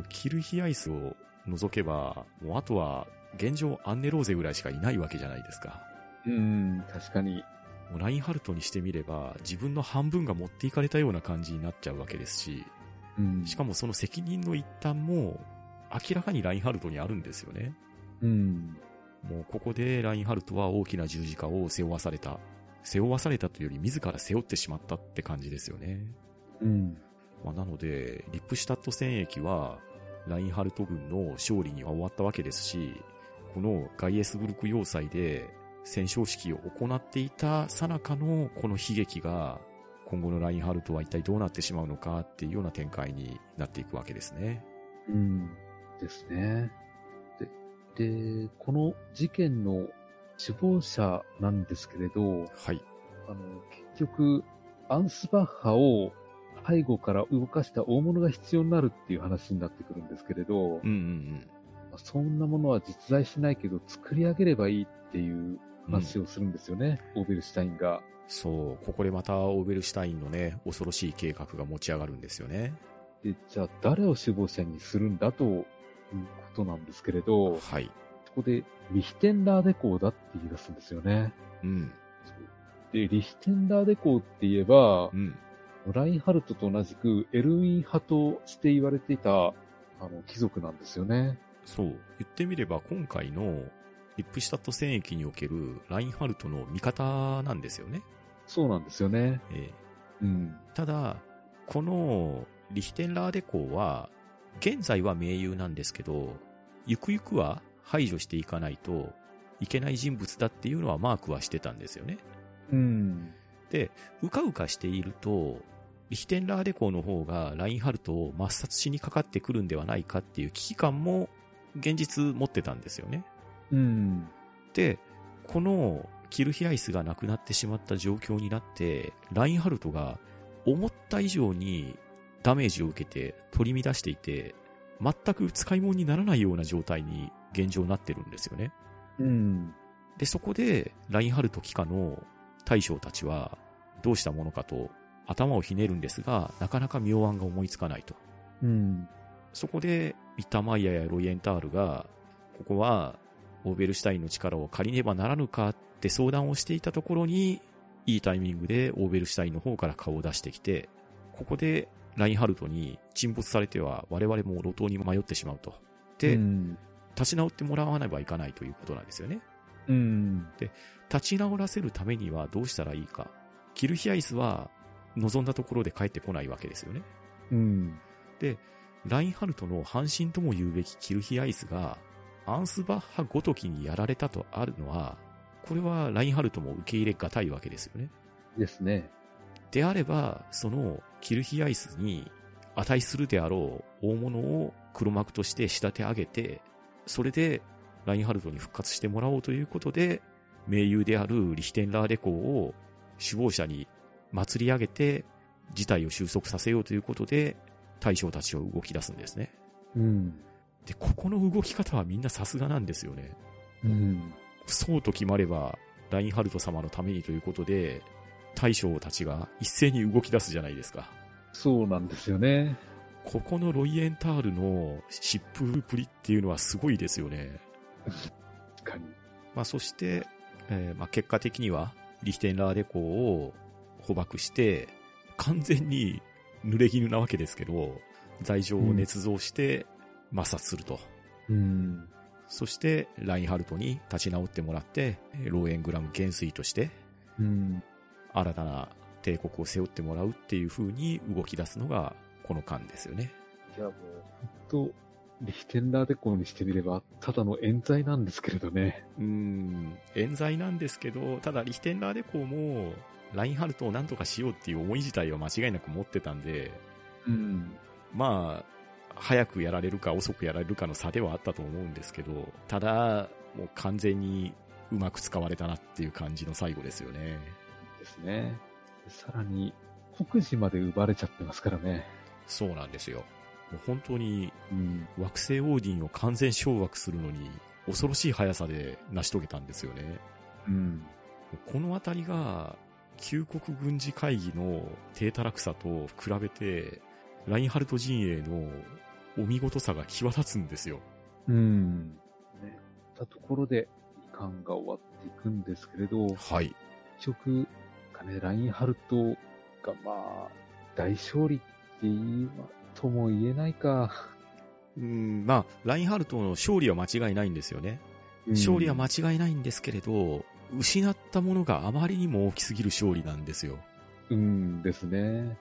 キルヒアイスを除けば、もうあとは現状アンネローゼぐらいしかいないわけじゃないですか。うん、確かに。もうラインハルトにしてみれば、自分の半分が持っていかれたような感じになっちゃうわけですし、うん。しかもその責任の一端も、明らかにラインハルトにあるんですよね。うん。もうここでラインハルトは大きな十字架を背負わされた。背負わされたというより自ら背負ってしまったって感じですよね。うん。まあ、なので、リップシュタット戦役は、ラインハルト軍の勝利には終わったわけですし、このガイエスブルク要塞で戦勝式を行っていた最中のこの悲劇が、今後のラインハルトは一体どうなってしまうのかっていうような展開になっていくわけですね。うん。ですね。で、で、この事件の首謀者なんですけれど、はい。あの、結局、アンスバッハを背後から動かした大物が必要になるっていう話になってくるんですけれど、うんうんうん。まあそんなものは実在しないけど作り上げればいいっていう話をするんですよね、オーベルシュタインが。そう、ここでまたオーベルシュタインのね、恐ろしい計画が持ち上がるんですよね。で、じゃあ誰を首謀者にするんだとことなんですけれど、はい。そこでリヒテンダーデコーだって言い出すんですよね。うん。で、リヒテンダーデコーって言えばう、ん。ラインハルトと同じくエルウィン派として言われていた、あの、貴族なんですよね。そう。言ってみれば今回のリップシュタット戦役におけるラインハルトの味方なんですよね。そうなんですよね。ええうん。ただ、このリヒテンラーデ公は、現在は盟友なんですけど、ゆくゆくは排除していかないといけない人物だっていうのはマークはしてたんですよね。うん。で、うかうかしていると、リヒテンラーデ公の方がラインハルトを抹殺しにかかってくるんではないかっていう危機感も現実持ってたんですよね。うん。で、このキルヒアイスがなくなってしまった状況になって、ラインハルトが思った以上にダメージを受けて取り乱していて、全く使い物にならないような状態に現状なってるんですよね。うん。で、そこでラインハルト機下の大将たちはどうしたものかと頭をひねるんですが、なかなか妙案が思いつかないと。うん。そこで、ビッターマイヤーやロイエンタールが、ここは、オーベルシュタインの力を借りねばならぬかって相談をしていたところに、いいタイミングでオーベルシュタインの方から顔を出してきて、ここでラインハルトに沈没されては我々も路頭に迷ってしまうと。で、うん。立ち直ってもらわねばいかないということなんですよね。うん。立ち直らせるためにはどうしたらいいか。キルヒアイスは望んだところで帰ってこないわけですよね。うん。ラインハルトの半身とも言うべきキルヒアイスが、アンスバッハごときにやられたとあるのは、これはラインハルトも受け入れがたいわけですよね。ですね。であれば、そのキルヒアイスに値するであろう大物を黒幕として仕立て上げて、それでラインハルトに復活してもらおうということで、盟友であるリヒテンラーレ公を首謀者に祭り上げて、事態を収束させようということで、大将たちを動き出すんですね。うん。で、ここの動き方はみんなさすがなんですよね。うん。そうと決まれば、ラインハルト様のためにということで、大将たちが一斉に動き出すじゃないですか。そうなんですよね。ここのロイエンタールの疾風プリっていうのはすごいですよね。確かに。まあそして、えーまあ結果的には、リヒテンラーデ公を捕獲して、完全に濡れ衣なわけですけど、罪状を捏造して抹殺すると。うん。そして、ラインハルトに立ち直ってもらって、えーローエングラム元帥として、うん。新たな帝国を背負ってもらうっていう風に動き出すのが、この間ですよね。いや、もう、本当リヒテンダーデコーにしてみれば、ただの冤罪なんですけれどね。うーん、冤罪なんですけど、ただリヒテンラーデコーも、ラインハルトを何とかしようっていう思い自体は間違いなく持ってたんで、うん。まあ、早くやられるか遅くやられるかの差ではあったと思うんですけど、ただ、もう完全にうまく使われたなっていう感じの最後ですよね。ですね。さらに、国事まで奪われちゃってますからね。そうなんですよ。もう本当にうん。惑星オーディンを完全掌握するのに恐ろしい速さで成し遂げたんですよね。うん。このあたりが、旧国軍事会議の低たらくさと比べて、ラインハルト陣営のお見事さが際立つんですよ。うん。ね。たところで、遺憾が終わっていくんですけれど、はい。結局、かね、ラインハルトが、まあ、大勝利って言いま、とも言えないか。うん、まあ、ラインハルトの勝利は間違いないんですよね。勝利は間違いないんですけれど、失ったものがあまりにも大きすぎる勝利なんですよ。うんですね。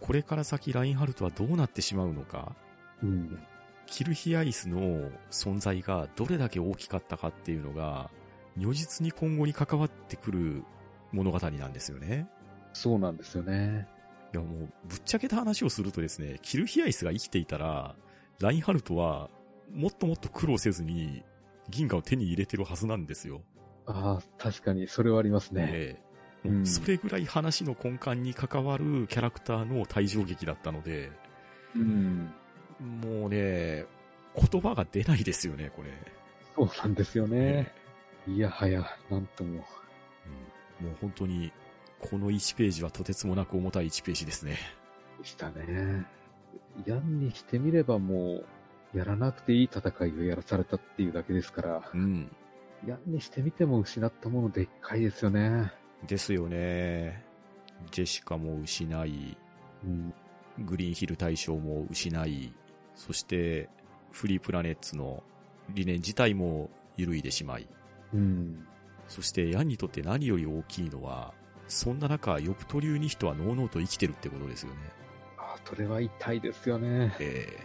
これから先ラインハルトはどうなってしまうのか、うん。キルヒアイスの存在がどれだけ大きかったかっていうのが、如実に今後に関わってくる物語なんですよね。そうなんですよね。いやもう、ぶっちゃけた話をするとですね、キルヒアイスが生きていたら、ラインハルトは、もっともっと苦労せずに、銀河を手に入れてるはずなんですよ。ああ、確かに、それはありますね。ええうんそれぐらい話の根幹に関わるキャラクターの退場劇だったので、うん。もうね、言葉が出ないですよね、これ。そうなんですよね。いやはや、なんとも。うんもう本当に、この1ページはとてつもなく重たい1ページですね。でしたね。ヤンにしてみればもう、やらなくていい戦いをやらされたっていうだけですから、うん。ヤンにしてみても失ったものでっかいですよね。ですよね。ジェシカも失い、うん。グリーンヒル大将も失い、そして、フリープラネッツの理念自体も揺るいでしまい、うん。そしてヤンにとって何より大きいのは、そんな中、ヨプトリューニヒトはノーノーと生きてるってことですよね。あ、それは痛いですよね。え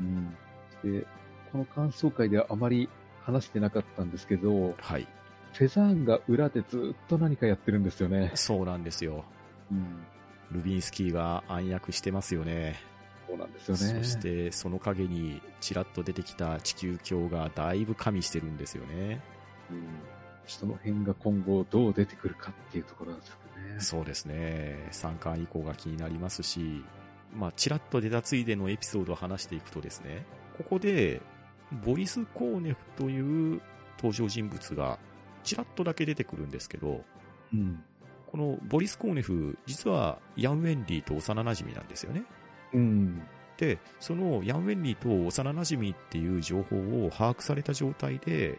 うん。で、この感想会ではあまり話してなかったんですけどえ、はい。フェザーンが裏でずっと何かやってるんですよね。そうなんですよ。うん。ルビンスキーが暗躍してますよね。そうなんですよね。そして、その陰にちらっと出てきた地球鏡がだいぶ加味してるんですよね。うん。その辺が今後どう出てくるかっていうところなんですよね。そうですね。3巻以降が気になりますし、まあ、ちらっと出たついでのエピソードを話していくとですね、ここで、ボリス・コーネフという登場人物がちらっとだけ出てくるんですけど、うん。このボリス・コーネフ、実はヤン・ウェンリーと幼馴染なんですよね。うん。で、そのヤン・ウェンリーと幼馴染っていう情報を把握された状態で、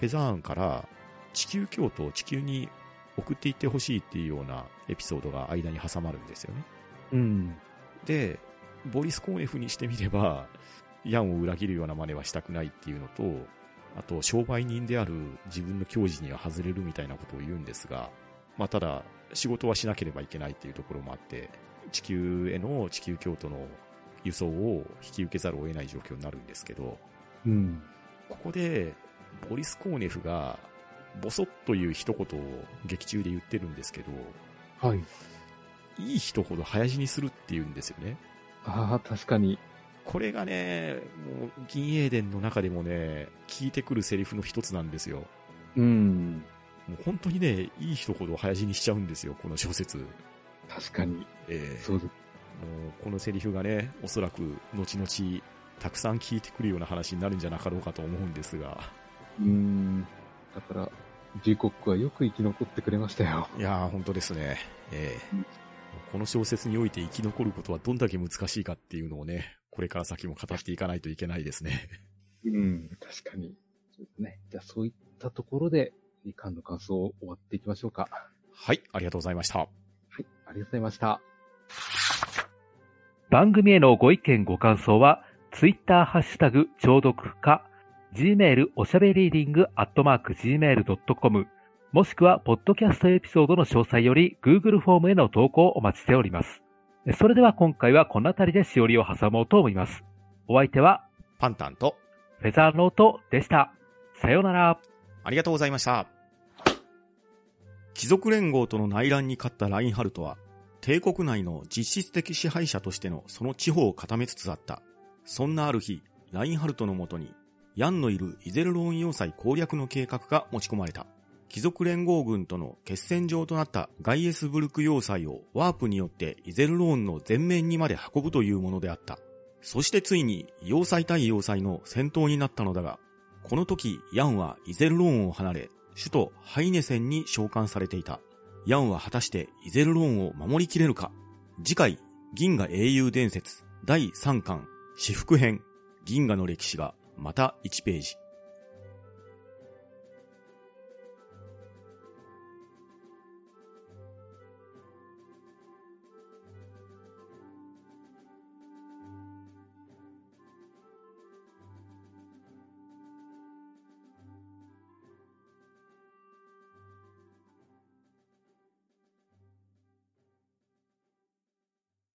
フェザーンから地球京都、地球に送っていってほしいっていうようなエピソードが間に挟まるんですよね。うん。で、ボリス・コーネフにしてみれば、ヤンを裏切るような真似はしたくないっていうのと、あと、商売人である自分の教授には外れるみたいなことを言うんですが、まあ、ただ、仕事はしなければいけないっていうところもあって、地球への地球京都の輸送を引き受けざるを得ない状況になるんですけど、うん。ここで、ボリス・コーネフが、ボソッという一言を劇中で言ってるんですけど、はい。いい人ほど早死にするっていうんですよね。ああ、確かに。これがね、もう、銀英伝の中でもね、聞いてくるセリフの一つなんですよ。うん。もう本当にね、いい人ほど早死にしちゃうんですよ、この小説。確かに。ええそうです。もうこのセリフがね、おそらく、後々、たくさん聞いてくるような話になるんじゃなかろうかと思うんですが。うん。だから、ジーコックはよく生き残ってくれましたよ。いやー、本当ですね。ええうんこの小説において生き残ることはどんだけ難しいかっていうのをね、これから先も語っていかないといけないですね。うん。確かに。そうですね。じゃあ、そういったところで、2巻の感想を終わっていきましょうか。はい、ありがとうございました。はい。ありがとうございました。番組へのご意見ご感想は、ツイッターハッシュタグ、聴読か、gmail おしゃべりーディングアットマーク gmail.com、もしくは、ポッドキャストエピソードの詳細より、Google フォームへの投稿をお待ちしております。それでは今回はこの辺りでしおりを挟もうと思います。お相手は、パンタンと、フェザーノートでした。さようなら。ありがとうございました。貴族連合との内乱に勝ったラインハルトは、帝国内の実質的支配者としてのその地方を固めつつあった。そんなある日、ラインハルトのもとに、ヤンのいるイゼルローン要塞攻略の計画が持ち込まれた。貴族連合軍との決戦場となったガイエスブルク要塞をワープによってイゼルローンの前面にまで運ぶというものであった。そしてついに要塞対要塞の戦闘になったのだが、この時、ヤンはイゼルローンを離れ、首都ハイネセンに召喚されていた。ヤンは果たしてイゼルローンを守りきれるか次回、銀河英雄伝説第3巻、私服編、銀河の歴史がまた1ページ。